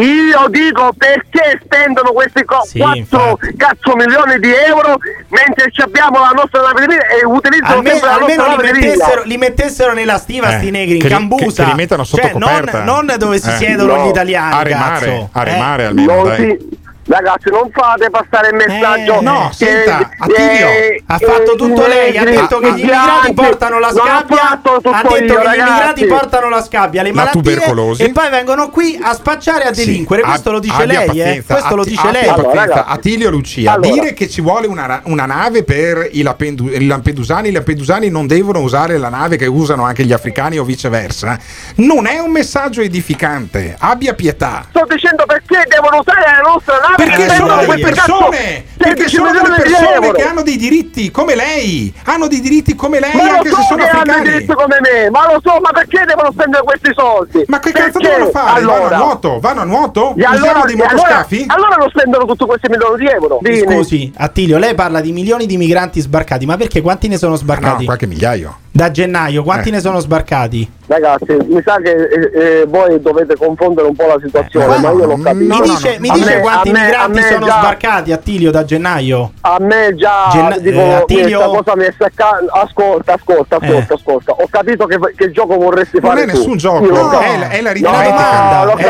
Speaker 16: Io dico perché spendono questi co-
Speaker 8: Sì,
Speaker 16: 4 cazzo milioni di euro mentre ci abbiamo la nostra linea e utilizzano
Speaker 8: Almeno,
Speaker 16: sempre la
Speaker 8: almeno
Speaker 16: nostra
Speaker 8: li, mettessero, li mettessero nella stiva
Speaker 4: Eh,
Speaker 8: sti negri in cambusa
Speaker 4: che- che li mettano sotto
Speaker 8: cioè,
Speaker 4: coperta.
Speaker 8: non, non dove si
Speaker 4: Eh.
Speaker 8: siedono
Speaker 16: No.
Speaker 8: gli italiani
Speaker 4: A remare,
Speaker 8: cazzo.
Speaker 4: a
Speaker 8: Eh.
Speaker 4: remare almeno,
Speaker 16: Non
Speaker 4: dai.
Speaker 16: si- Ragazzi, non fate passare il messaggio.
Speaker 8: Eh,
Speaker 4: no,
Speaker 16: che-
Speaker 4: senta, Attilio,
Speaker 8: ha fatto tutto lei, ha detto che gli immigrati portano la scabbia,
Speaker 16: fatto tutto
Speaker 8: ha detto
Speaker 16: io,
Speaker 8: che gli
Speaker 16: ragazzi.
Speaker 8: immigrati portano la scabbia, le
Speaker 4: La
Speaker 8: malattie
Speaker 4: tubercolosi.
Speaker 8: e poi vengono qui a spacciare e a
Speaker 4: Sì,
Speaker 8: delinquere. Questo
Speaker 4: ab-
Speaker 8: lo lei, eh?
Speaker 4: pazienza,
Speaker 8: Questo lo dice lei.
Speaker 16: Allora,
Speaker 4: pazienza.
Speaker 16: ragazzi.
Speaker 4: Attilio Lucia,
Speaker 16: Allora.
Speaker 4: dire che ci vuole una, una nave per i, Lampedu- i Lampedusani, i Lampedusani non devono usare la nave che usano anche gli africani o viceversa, non è un messaggio edificante. Abbia pietà.
Speaker 16: Sto dicendo perché devono usare la nostra nave
Speaker 4: Perché sono delle persone,
Speaker 16: cazzo
Speaker 4: perché
Speaker 16: 16
Speaker 4: sono delle persone che hanno dei diritti come lei, hanno dei diritti come lei
Speaker 16: Ma
Speaker 4: anche se
Speaker 16: so
Speaker 4: sono
Speaker 16: che hanno
Speaker 4: africani.
Speaker 16: come me, ma lo so, ma perché devono spendere questi soldi?
Speaker 4: Ma che cazzo
Speaker 16: Perché?
Speaker 4: devono fare? Vanno
Speaker 16: Allora,
Speaker 4: a nuoto? Vanno a nuoto?
Speaker 16: E allora,
Speaker 4: dei
Speaker 16: e allora,
Speaker 4: motoscafi?
Speaker 16: allora non spendono tutti questi milioni di euro.
Speaker 8: Mi
Speaker 16: Dini.
Speaker 8: Scusi, Attilio, lei parla di milioni di migranti sbarcati, ma perché quanti ne sono
Speaker 4: Ah,
Speaker 8: sbarcati?
Speaker 4: no, qualche migliaio.
Speaker 8: Da gennaio, quanti
Speaker 4: Eh.
Speaker 8: ne sono sbarcati?
Speaker 16: Ragazzi, mi sa che eh, eh, voi dovete confondere un po' la situazione,
Speaker 4: Eh,
Speaker 16: ma io
Speaker 4: no,
Speaker 16: l'ho capito.
Speaker 8: mi
Speaker 4: no,
Speaker 8: dice,
Speaker 4: no.
Speaker 8: mi dice
Speaker 16: me-
Speaker 8: quanti
Speaker 16: me-
Speaker 8: migranti sono
Speaker 16: già-
Speaker 8: sbarcati, Attilio, da gennaio?
Speaker 16: A me già
Speaker 8: Gen-
Speaker 16: dico,
Speaker 8: eh, Attilio-
Speaker 16: questa cosa mi è staccando. Ascolta, ascolta, ascolta,
Speaker 8: Eh.
Speaker 16: ascolta. Ho capito che, che gioco vorresti
Speaker 4: Non
Speaker 16: fare
Speaker 4: è
Speaker 16: tu.
Speaker 4: nessun gioco,
Speaker 16: Io lo
Speaker 4: no, è, la- è
Speaker 16: No,
Speaker 4: l'aritmetica.
Speaker 8: domanda,
Speaker 16: l'ho
Speaker 8: è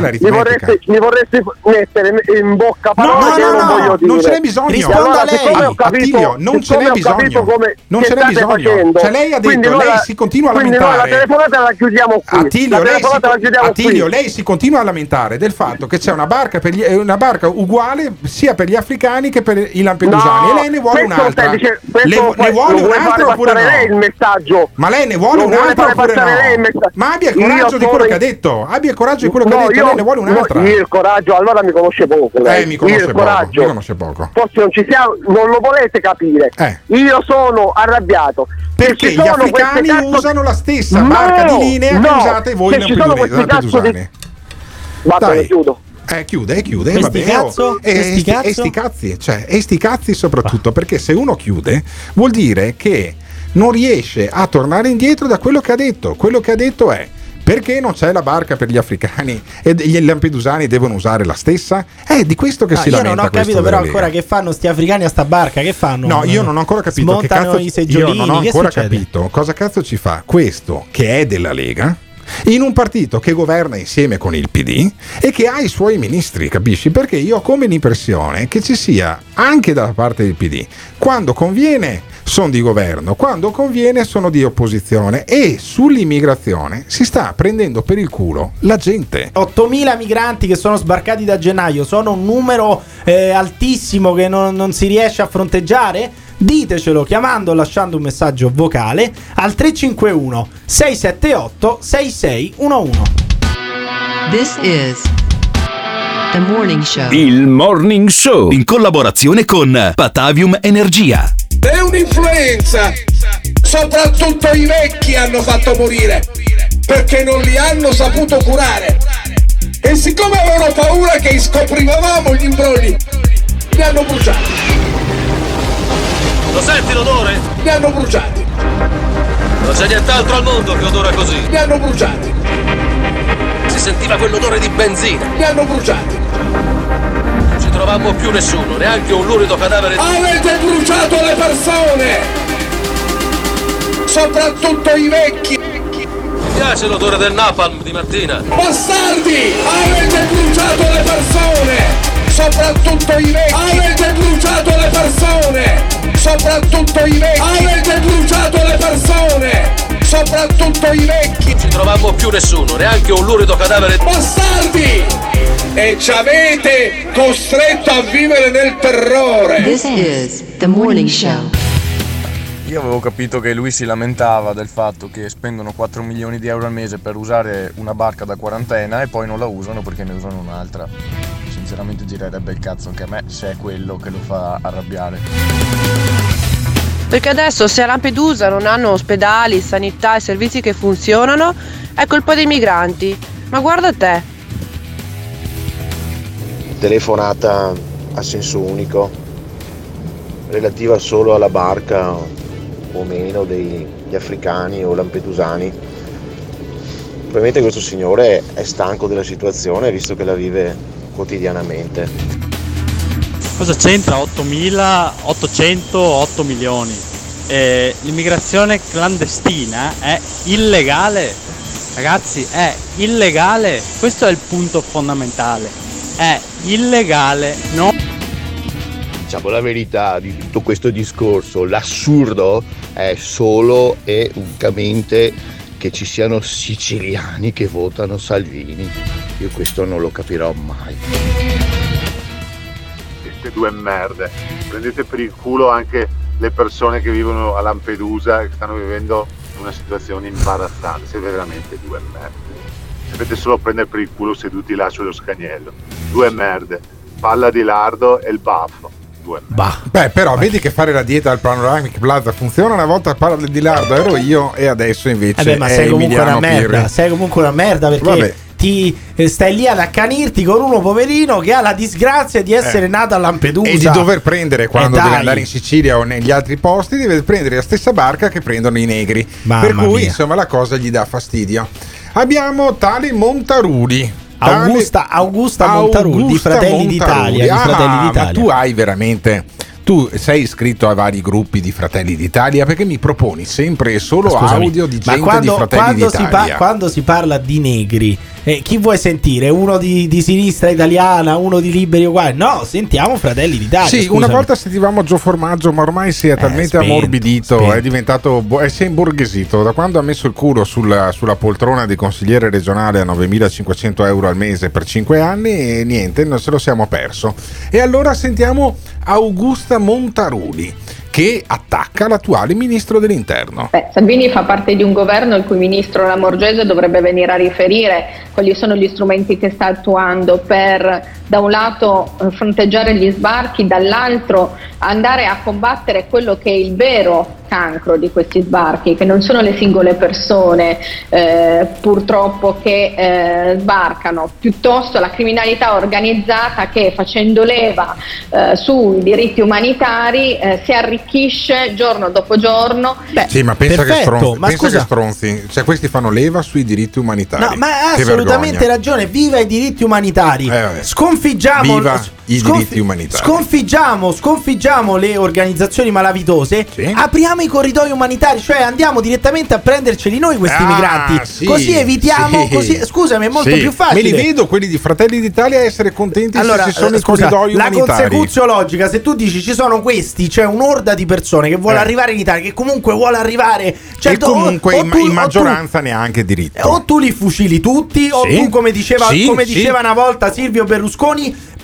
Speaker 8: la.
Speaker 4: È
Speaker 16: Mi vorresti, mi vorresti mettere in bocca parole
Speaker 4: no,
Speaker 16: che
Speaker 4: no,
Speaker 16: non
Speaker 4: no,
Speaker 16: voglio dire.
Speaker 4: non ce n'è bisogno.
Speaker 8: Risponda
Speaker 16: allora,
Speaker 8: lei.
Speaker 4: Attilio, non ce n'è bisogno. Non ce n'è bisogno. Cioè, lei ha
Speaker 16: quindi
Speaker 4: detto,
Speaker 16: noi
Speaker 4: lei
Speaker 16: la-
Speaker 4: si continua a
Speaker 16: quindi
Speaker 4: lamentare.
Speaker 16: la telefonata la chiudiamo qui.
Speaker 4: Attilio,
Speaker 16: la
Speaker 4: lei, si,
Speaker 16: la chiudiamo
Speaker 4: Attilio,
Speaker 16: qui.
Speaker 4: lei si continua a lamentare del fatto che c'è una barca, per gli- una barca uguale sia per gli africani che per i lampedusani
Speaker 16: No,
Speaker 4: e lei ne vuole un'altra.
Speaker 16: dice-
Speaker 4: Le- ne vuole un'altra oppure no?
Speaker 16: lei il messaggio.
Speaker 4: Ma lei ne vuole un'altra oppure no?
Speaker 16: messaggio.
Speaker 4: Ma abbia il
Speaker 16: Io
Speaker 4: coraggio di quello che ha detto. Abbia il coraggio di quello che ha detto. lei ne vuole un'altra.
Speaker 16: io il coraggio, allora mi conosce poco. lei.
Speaker 4: Eh, conosce poco. Mi conosce poco.
Speaker 16: Forse non ci siamo, non lo volete capire.
Speaker 4: Eh.
Speaker 16: Io sono arrabbiato.
Speaker 4: Perché gli africani
Speaker 16: cazzo-
Speaker 4: usano la stessa
Speaker 16: No,
Speaker 4: barca di linea che
Speaker 16: no,
Speaker 4: usate voi lampedusi-
Speaker 16: questi cazzo di-. Basta,
Speaker 4: Dai.
Speaker 16: chiudo.
Speaker 4: Eh, chiude, chiude.
Speaker 8: E
Speaker 4: va bene,
Speaker 8: cazzo?
Speaker 4: E
Speaker 8: E sti
Speaker 4: sti-
Speaker 8: cazzo?
Speaker 4: e sti cazzi, cioè, e sti cazzi soprattutto, perché se uno chiude vuol dire che non riesce a tornare indietro da quello che ha detto. Quello che ha detto è perché non c'è la barca per gli africani e gli lampedusani devono usare la stessa? È di questo che
Speaker 8: No,
Speaker 4: si
Speaker 8: io
Speaker 4: lamenta
Speaker 8: non ho capito però ancora che fanno sti africani a sta barca, che fanno?
Speaker 4: No, io non ho ancora capito che cazzo
Speaker 8: i
Speaker 4: io
Speaker 8: seggiolini,
Speaker 4: non ho ancora
Speaker 8: succede?
Speaker 4: capito cosa cazzo ci fa questo che è della Lega in un partito che governa insieme con il PD e che ha i suoi ministri, capisci? Perché io ho come l'impressione che ci sia anche dalla parte del PD, quando conviene sono di governo, quando conviene sono di opposizione e sull'immigrazione si sta prendendo per il culo la gente.
Speaker 8: 8.000 migranti che sono sbarcati da gennaio sono un numero eh, altissimo che non, non si riesce a fronteggiare? Ditecelo chiamando o lasciando un messaggio vocale al 351 678 6611.
Speaker 12: This is the morning show.
Speaker 2: Il Morning Show in collaborazione con Patavium Energia.
Speaker 23: Un'influenza. Soprattutto i vecchi hanno fatto morire perché non li hanno saputo curare. E siccome avevano paura che scoprivamo gli imbrogli, li hanno bruciati.
Speaker 24: Lo senti l'odore?
Speaker 23: Li hanno bruciati.
Speaker 24: Non c'è nient'altro al mondo che odora così.
Speaker 23: Li hanno bruciati.
Speaker 24: Si sentiva quell'odore di benzina.
Speaker 23: Li hanno bruciati.
Speaker 24: Trovammo più nessuno, neanche un lurido cadavere di...
Speaker 23: Avete bruciato le persone. Soprattutto i vecchi.
Speaker 24: Mi piace l'odore del napalm di mattina.
Speaker 23: Bastardi! Avete bruciato le persone! Soprattutto i vecchi! Avete bruciato le persone! Soprattutto i vecchi! Avete bruciato le persone! Soprattutto i vecchi!
Speaker 24: Non ci trovammo più nessuno, neanche un lurido cadavere di...
Speaker 23: Bastardi! E ci avete costretto a vivere nel terrore!
Speaker 12: This is the morning show.
Speaker 13: Io avevo capito che lui si lamentava del fatto che spendono 4 milioni di euro al mese per usare una barca da quarantena e poi non la usano perché ne usano un'altra. Sinceramente girerebbe il cazzo anche a me se è quello che lo fa arrabbiare.
Speaker 18: Perché adesso se a Lampedusa non hanno ospedali, sanità e servizi che funzionano, è colpa dei migranti. Ma guarda te.
Speaker 21: telefonata a senso unico relativa solo alla barca o meno degli africani o lampedusani. Probabilmente questo signore è stanco della situazione visto che la vive quotidianamente.
Speaker 25: Cosa c'entra 8.808 milioni? Eh, l'immigrazione clandestina è illegale, ragazzi, è illegale. Questo è il punto fondamentale. È illegale, non
Speaker 26: Diciamo la verità di tutto questo discorso, l'assurdo è solo e unicamente che ci siano siciliani che votano Salvini. Io questo non lo capirò mai.
Speaker 27: Queste due merde. Prendete per il culo anche le persone che vivono a Lampedusa e che stanno vivendo una situazione imbarazzante. Siete veramente due merde. Sapete solo prendere per il culo seduti là sullo scagnello. Due merde. Palla di lardo e il baffo. Due merde.
Speaker 4: Beh, però vedi che fare la dieta al Panoramic Plaza funziona. Una volta parla di Lardo ero io e adesso invece
Speaker 8: Eh beh, ma
Speaker 4: è
Speaker 8: sei comunque
Speaker 4: Emiliano
Speaker 8: una merda.
Speaker 4: Pirri.
Speaker 8: Sei comunque una merda perché
Speaker 4: Vabbè.
Speaker 8: Ti eh, stai lì ad accanirti con uno poverino che ha la disgrazia di essere
Speaker 4: Eh.
Speaker 8: nato a Lampedusa.
Speaker 4: E di dover prendere quando
Speaker 8: Eh,
Speaker 4: deve andare in Sicilia o negli altri posti, deve prendere la stessa barca che prendono i negri.
Speaker 8: Mamma
Speaker 4: per cui,
Speaker 8: mia.
Speaker 4: insomma, la cosa gli dà fastidio. Abbiamo tale Montaruli. Tale-
Speaker 8: Augusta, Augusta Montarulli di
Speaker 4: Augusta
Speaker 8: Fratelli
Speaker 4: Montarulli.
Speaker 8: d'Italia. Di
Speaker 4: Ah,
Speaker 8: Fratelli
Speaker 4: ma
Speaker 8: d'Italia.
Speaker 4: tu hai veramente. Tu sei iscritto a vari gruppi di Fratelli d'Italia perché mi proponi sempre e solo
Speaker 8: Scusami,
Speaker 4: audio di gente
Speaker 8: quando,
Speaker 4: di Fratelli
Speaker 8: quando si,
Speaker 4: d'Italia.
Speaker 8: pa- quando si parla di negri, eh, chi vuoi sentire? Uno di, di sinistra italiana, uno di liberi uguali? No, sentiamo Fratelli d'Italia.
Speaker 4: Sì,
Speaker 8: scusami.
Speaker 4: una volta sentivamo Gio Formaggio, ma ormai si è talmente
Speaker 8: spento,
Speaker 4: ammorbidito,
Speaker 8: spento.
Speaker 4: è diventato, bo- è si è imborghesito. Da quando ha messo il culo sulla, sulla poltrona di consigliere regionale a 9.500 euro al mese per 5 anni, e niente, non se lo siamo perso. E allora sentiamo Augusta Montaruli che attacca l'attuale ministro dell'interno.
Speaker 28: Beh, Salvini fa parte di un governo il cui ministro Lamorgese dovrebbe venire a riferire quali sono gli strumenti che sta attuando per da un lato eh, fronteggiare gli sbarchi, dall'altro andare a combattere quello che è il vero cancro di questi sbarchi, che non sono le singole persone eh, purtroppo che eh, sbarcano, piuttosto la criminalità organizzata che facendo leva eh, sui diritti umanitari eh, si arricchisce giorno dopo giorno.
Speaker 4: sì, ma pensa, che,
Speaker 8: perfetto,
Speaker 4: stronzi,
Speaker 8: ma
Speaker 4: pensa
Speaker 8: scusa-
Speaker 4: che stronzi, cioè questi fanno leva sui diritti umanitari.
Speaker 8: No, ma ha
Speaker 4: Che
Speaker 8: assolutamente
Speaker 4: vergogna.
Speaker 8: ragione. Viva i diritti umanitari.
Speaker 4: Eh.
Speaker 8: Sconfiggiamo
Speaker 4: Viva i diritti umanitari.
Speaker 8: Sconfiggiamo, sconfiggiamo le organizzazioni malavitose. Apriamo i corridoi umanitari, cioè andiamo direttamente a prenderceli noi questi
Speaker 4: Ah,
Speaker 8: migranti.
Speaker 4: sì,
Speaker 8: così evitiamo.
Speaker 4: sì.
Speaker 8: Così, scusami, è molto
Speaker 4: Sì,
Speaker 8: più facile.
Speaker 4: Me li vedo quelli di Fratelli d'Italia essere contenti
Speaker 8: Allora,
Speaker 4: se ci sono
Speaker 8: eh,
Speaker 4: i
Speaker 8: scusa,
Speaker 4: corridoi
Speaker 8: la
Speaker 4: umanitari.
Speaker 8: consecuzio logica, se tu dici ci sono questi, c'è un'orda di persone che vuole
Speaker 4: Eh.
Speaker 8: arrivare in Italia, che comunque vuole arrivare. Cioè,
Speaker 4: e
Speaker 8: o-
Speaker 4: comunque
Speaker 8: o
Speaker 4: in,
Speaker 8: tu- o
Speaker 4: in
Speaker 8: tu-
Speaker 4: maggioranza neanche diritto.
Speaker 8: o tu li fucili tutti, o
Speaker 4: Sì.
Speaker 8: tu, come diceva,
Speaker 4: Sì,
Speaker 8: come
Speaker 4: sì.
Speaker 8: diceva una volta Silvio Berlusconi,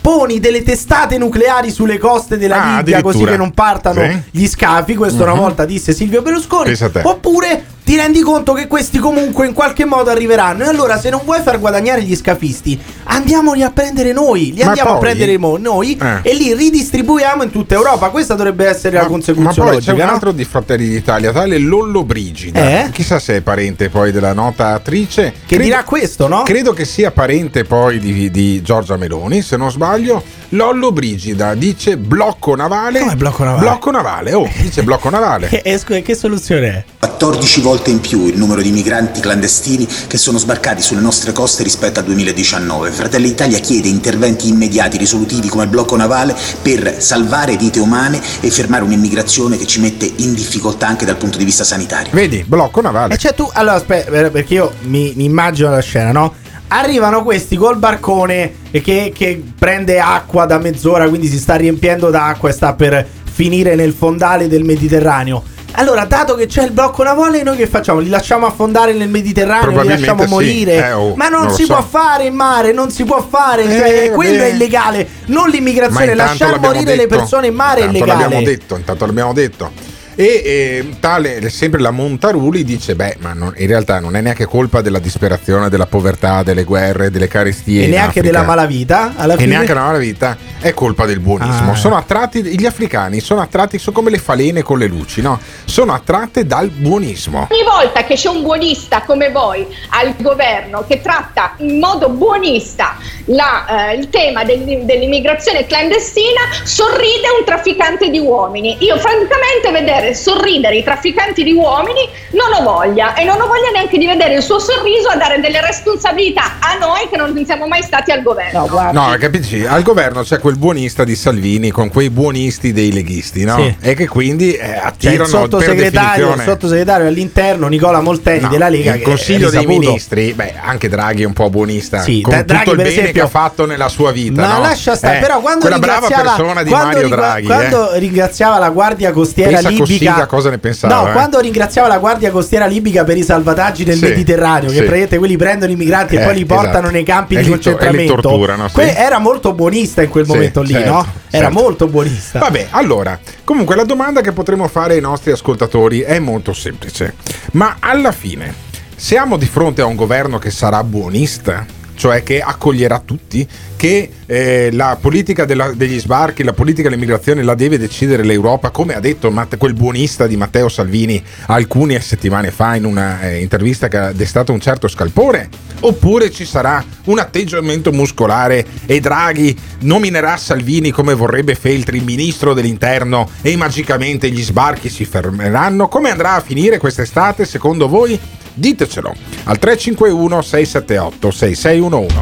Speaker 8: poni delle testate nucleari sulle coste della
Speaker 4: Ah,
Speaker 8: Libia così che non partano
Speaker 4: Sì.
Speaker 8: gli scafi. Questo una
Speaker 4: Mhm.
Speaker 8: volta disse Silvio Berlusconi. Oppure ti rendi conto che questi comunque in qualche modo arriveranno. E allora, se non vuoi far guadagnare gli scafisti, andiamoli a prendere noi. Li
Speaker 4: Ma
Speaker 8: andiamo a
Speaker 4: poi-
Speaker 8: prendere mo- noi
Speaker 4: Eh.
Speaker 8: e li ridistribuiamo in tutta Europa. Questa dovrebbe essere la
Speaker 4: Ma
Speaker 8: consecuzione
Speaker 4: poi c'è
Speaker 8: logica.
Speaker 4: un
Speaker 8: no?
Speaker 4: altro di Fratelli d'Italia, tale Lollo Brigida.
Speaker 8: Eh?
Speaker 4: Chissà se è parente poi della nota attrice.
Speaker 8: Che dirà questo, no?
Speaker 4: Credo che sia parente poi di, di Giorgia Meloni, se non sbaglio. Lollo Brigida dice blocco navale.
Speaker 8: Come blocco navale?
Speaker 4: Blocco navale, oh, dice blocco navale.
Speaker 8: Che, eh, scusa, che soluzione è?
Speaker 29: 14 volte in più il numero di migranti clandestini che sono sbarcati sulle nostre coste rispetto al 2019. Fratelli d'Italia chiede interventi immediati, risolutivi come il blocco navale per salvare vite umane e fermare un'immigrazione che ci mette in difficoltà anche dal punto di vista sanitario.
Speaker 4: Vedi, blocco navale.
Speaker 8: E cioè tu, allora aspetta, per- perché io mi, mi immagino la scena, no? Arrivano questi col barcone che, che prende acqua da mezz'ora, quindi si sta riempiendo d'acqua e sta per finire nel fondale del Mediterraneo. Allora, dato che c'è il blocco navale, noi che facciamo? Li lasciamo affondare nel Mediterraneo, li lasciamo
Speaker 4: sì.
Speaker 8: morire.
Speaker 4: Eh, oh,
Speaker 8: Ma non,
Speaker 4: non
Speaker 8: si
Speaker 4: so.
Speaker 8: può fare in mare, non si può fare.
Speaker 4: Eh,
Speaker 8: cioè, quello
Speaker 4: vabbè.
Speaker 8: è illegale. Non l'immigrazione,
Speaker 4: l'abbiamo
Speaker 8: morire le
Speaker 4: detto.
Speaker 8: persone in mare è
Speaker 4: Intanto
Speaker 8: illegale.
Speaker 4: l'abbiamo detto, intanto l'abbiamo detto. E eh, tale, sempre la Montaruli dice: Beh, ma non- in realtà non è neanche colpa della disperazione, della povertà, delle guerre, delle carestie.
Speaker 8: E neanche
Speaker 4: Africa.
Speaker 8: della malavita. Alla
Speaker 4: E
Speaker 8: fine.
Speaker 4: neanche la malavita è colpa del buonismo.
Speaker 8: Ah.
Speaker 4: Sono attratti, gli africani sono attratti, sono come le falene con le luci, no? Sono attratte dal buonismo.
Speaker 30: Ogni volta che c'è un buonista come voi al governo che tratta in modo buonista la, eh, il tema del- dell'immigrazione clandestina, sorride un trafficante di uomini. Io francamente vedere sorridere i trafficanti di uomini non ho voglia e non ho voglia neanche di vedere il suo sorriso a dare delle responsabilità a noi che non siamo mai stati al governo.
Speaker 4: No, capisci? Al governo c'è quel buonista di Salvini con quei buonisti dei leghisti, no?
Speaker 8: Sì.
Speaker 4: E che quindi eh,
Speaker 8: il
Speaker 4: attirano per
Speaker 8: sottosegretario, il sottosegretario all'interno Nicola Molteni
Speaker 4: No,
Speaker 8: della Lega.
Speaker 4: il
Speaker 8: che
Speaker 4: Consiglio
Speaker 8: è
Speaker 4: dei. Ministri, beh, anche Draghi è un po' buonista,
Speaker 8: Sì,
Speaker 4: con
Speaker 8: da- Draghi,
Speaker 4: tutto il
Speaker 8: per
Speaker 4: bene
Speaker 8: esempio-
Speaker 4: che ha fatto nella sua vita.
Speaker 8: Ma
Speaker 4: no?
Speaker 8: lascia stare,
Speaker 4: Eh,
Speaker 8: però quando
Speaker 4: quella brava
Speaker 8: ringraziava,
Speaker 4: persona di
Speaker 8: quando
Speaker 4: Mario Draghi, eh.
Speaker 8: quando ringraziava la Guardia Costiera
Speaker 4: Pensa
Speaker 8: libica,
Speaker 4: Cossiga cosa ne pensava,
Speaker 8: No,
Speaker 4: eh.
Speaker 8: quando ringraziava la Guardia Costiera libica per i salvataggi nel
Speaker 4: Sì,
Speaker 8: Mediterraneo, che
Speaker 4: sì.
Speaker 8: praticamente quelli prendono i migranti e
Speaker 4: Eh,
Speaker 8: poi li portano
Speaker 4: esatto.
Speaker 8: nei campi
Speaker 4: E
Speaker 8: di
Speaker 4: li to- e li
Speaker 8: concentramento.
Speaker 4: torturano, sì.
Speaker 8: Era molto buonista in quel momento lì,
Speaker 4: certo,
Speaker 8: no? Era
Speaker 4: certo.
Speaker 8: molto buonista.
Speaker 4: Vabbè, allora, comunque la domanda che potremmo fare ai nostri ascoltatori è molto semplice. Ma alla fine, siamo di fronte a un governo che sarà buonista? Cioè che accoglierà tutti? Che eh, la politica della- degli sbarchi, la politica dell'immigrazione la deve decidere l'Europa, come ha detto Matt- quel buonista di Matteo Salvini alcune settimane fa in una eh, che ha destato un certo scalpore? Oppure ci sarà un atteggiamento muscolare e Draghi nominerà Salvini come vorrebbe Feltri ministro dell'interno e magicamente gli sbarchi si fermeranno? Come andrà a finire quest'estate secondo voi? Ditecelo al 351 678 6611.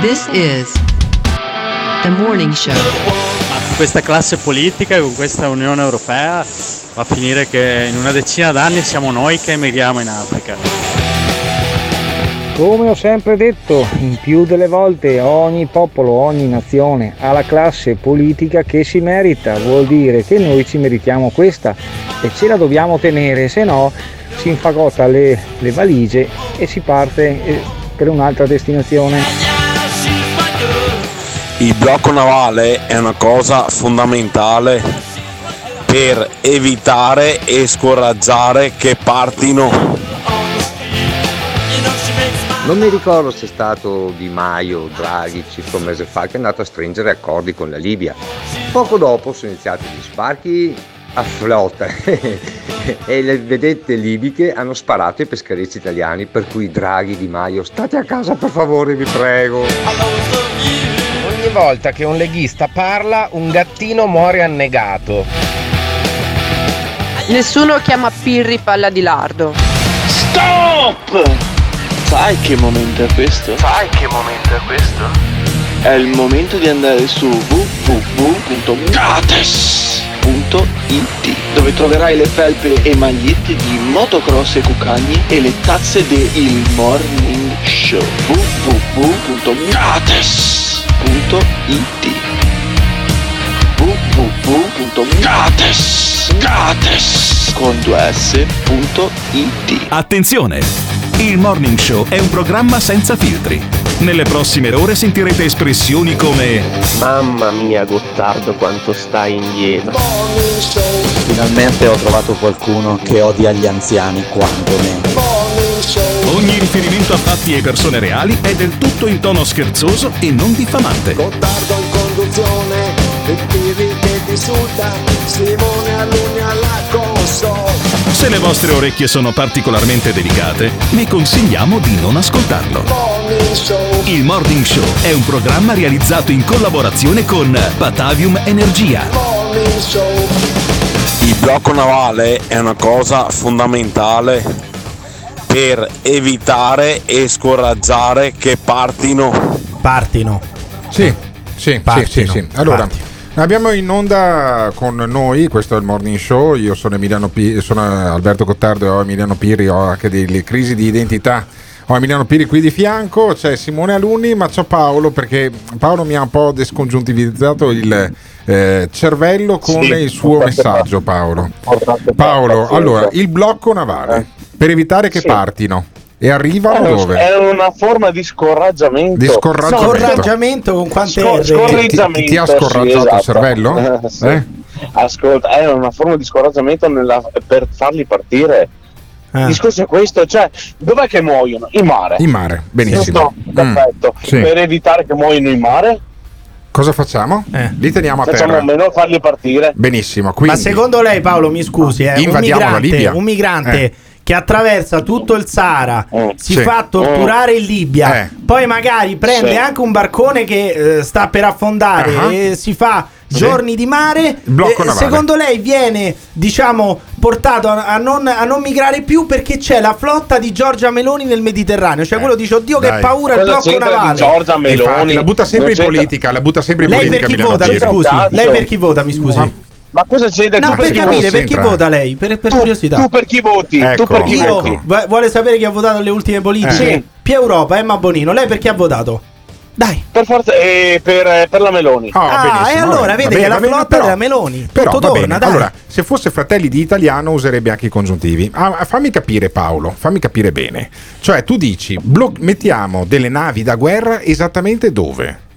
Speaker 12: This is the morning show.
Speaker 25: Ma con questa classe politica e con questa Unione Europea va a finire che in una decina d'anni siamo noi che emigriamo in Africa.
Speaker 31: Come ho sempre detto, in più delle volte ogni popolo, ogni nazione ha la classe politica che si merita, vuol dire che noi ci meritiamo questa e ce la dobbiamo tenere, se no si infagotta le, le valigie e si parte eh, per un'altra destinazione.
Speaker 32: Il blocco navale è una cosa fondamentale per evitare e scoraggiare che partino.
Speaker 33: Non mi ricordo se è stato Di Maio o Draghi circa un mese fa che è andato a stringere accordi con la Libia. Poco dopo sono iniziati gli sbarchi a flotta e le vedette libiche hanno sparato ai pescherecci italiani per cui Draghi Di Maio state a casa per favore vi prego.
Speaker 34: Ogni volta che un leghista parla, un gattino muore annegato.
Speaker 18: Nessuno chiama Pirri palla di lardo.
Speaker 35: Stop! Sai che momento è questo? Sai che momento è questo? È il momento di andare su www.gates.it dove troverai le felpe e magliette di motocross e cucagni e le tazze del Morning Show www.gates.it www.gates Gates con 2s.it
Speaker 2: Attenzione! Il Morning Show è un programma senza filtri. Nelle prossime ore sentirete espressioni come
Speaker 21: Mamma mia Gottardo quanto stai indietro.
Speaker 36: Finalmente ho trovato qualcuno che odia gli anziani quanto me.
Speaker 2: Ogni riferimento a fatti e persone reali è del tutto in tono scherzoso e non diffamante.
Speaker 6: Gottardo in conduzione, il che ti insulta, Simone Alunni alla console.
Speaker 2: Se le vostre orecchie sono particolarmente delicate, vi consigliamo di non ascoltarlo. Il Morning Show è un programma realizzato in collaborazione con Batavium Energia.
Speaker 6: Morning Show.
Speaker 32: Il blocco navale è una cosa fondamentale per evitare e scoraggiare che partino.
Speaker 8: Partino.
Speaker 4: Sì, sì, sì, sì,
Speaker 8: Partino,
Speaker 4: sì. Allora,
Speaker 8: partino.
Speaker 4: Abbiamo in onda con noi, questo è il Morning Show, io sono, Emiliano Pi- sono Alberto Cottardo e ho Emiliano Pirri, ho anche delle crisi di identità. Ho Emiliano Piri qui di fianco, c'è Simone Alunni, ma c'ho Paolo perché Paolo mi ha un po' descongiuntivizzato il eh, cervello con
Speaker 21: Sì,
Speaker 4: il suo messaggio, Paolo. Paolo, allora, il blocco navale, per evitare che
Speaker 21: Sì.
Speaker 4: partino e arrivano
Speaker 21: È un-
Speaker 4: dove?
Speaker 21: È una forma di scoraggiamento.
Speaker 4: Di scoraggiamento.
Speaker 8: Scoraggiamento con quante
Speaker 21: Scor- scorreggiamento.
Speaker 4: Ti- ti ha
Speaker 21: sì,
Speaker 4: scoraggiato il
Speaker 21: esatto.
Speaker 4: cervello?
Speaker 21: Eh, sì.
Speaker 4: Eh?
Speaker 35: ascolta, è una forma di scoraggiamento nella- per farli partire. Il discorso è questo, cioè, dov'è che muoiono? In mare.
Speaker 4: In mare, benissimo. Mm,
Speaker 35: Perfetto.
Speaker 4: sì.
Speaker 35: Per evitare che muoiono in mare,
Speaker 4: Cosa facciamo? Li teniamo a
Speaker 35: facciamo
Speaker 4: terra.
Speaker 35: almeno farli partire.
Speaker 4: Benissimo, quindi
Speaker 8: Ma secondo lei, Paolo, mi scusi, eh, un
Speaker 4: Invadiamo la
Speaker 8: migrante,
Speaker 4: Libia?
Speaker 8: un migrante
Speaker 4: Eh.
Speaker 8: Che attraversa tutto il Sahara, si
Speaker 4: Sì.
Speaker 8: fa torturare in Libia,
Speaker 4: Eh.
Speaker 8: poi magari prende
Speaker 4: Sì.
Speaker 8: anche un barcone che eh, sta per affondare
Speaker 4: Ah.
Speaker 8: e si fa
Speaker 4: Sì.
Speaker 8: giorni di mare. eh, secondo lei viene, diciamo, portato a, a non, a non migrare più perché c'è la flotta di Giorgia Meloni nel Mediterraneo? Cioè, quello dice, oddio, che
Speaker 4: Eh, Dai.
Speaker 8: paura il
Speaker 35: Cosa
Speaker 8: blocco navale.
Speaker 35: Giorgia Meloni?
Speaker 4: Infatti, la butta sempre in
Speaker 35: c'entra-
Speaker 4: politica, la butta sempre in
Speaker 8: Lei per
Speaker 4: politica.
Speaker 8: chi
Speaker 4: Emiliano
Speaker 8: vota, mi scusi? Lei per chi vota, mi scusi?
Speaker 35: Ma cosa c'entra?
Speaker 8: No,
Speaker 35: Tu
Speaker 8: per
Speaker 35: chi
Speaker 8: capire, per chi vota lei? Per, per
Speaker 35: Tu-
Speaker 8: curiosità.
Speaker 35: Tu per chi voti? tu
Speaker 4: Ecco,
Speaker 35: per chi
Speaker 8: Io-
Speaker 35: voti?
Speaker 8: vu- vuole sapere chi ha votato alle ultime politiche?
Speaker 35: Eh. Sì.
Speaker 8: Più Europa, Emma Bonino. Lei per chi ha votato? Dai.
Speaker 35: Per forza, eh, per, per la Meloni.
Speaker 4: Oh,
Speaker 8: Ah,
Speaker 4: benissimo,
Speaker 8: e allora
Speaker 4: bene,
Speaker 8: che la flotta
Speaker 4: però-
Speaker 8: della Meloni.
Speaker 4: Però
Speaker 8: Tutto
Speaker 4: va
Speaker 8: torna.
Speaker 4: Allora, se fosse Fratelli di Italiano userebbe anche i congiuntivi. Ah, fammi capire Paolo, fammi capire bene. Cioè, tu dici, blo- mettiamo delle navi da guerra esattamente dove?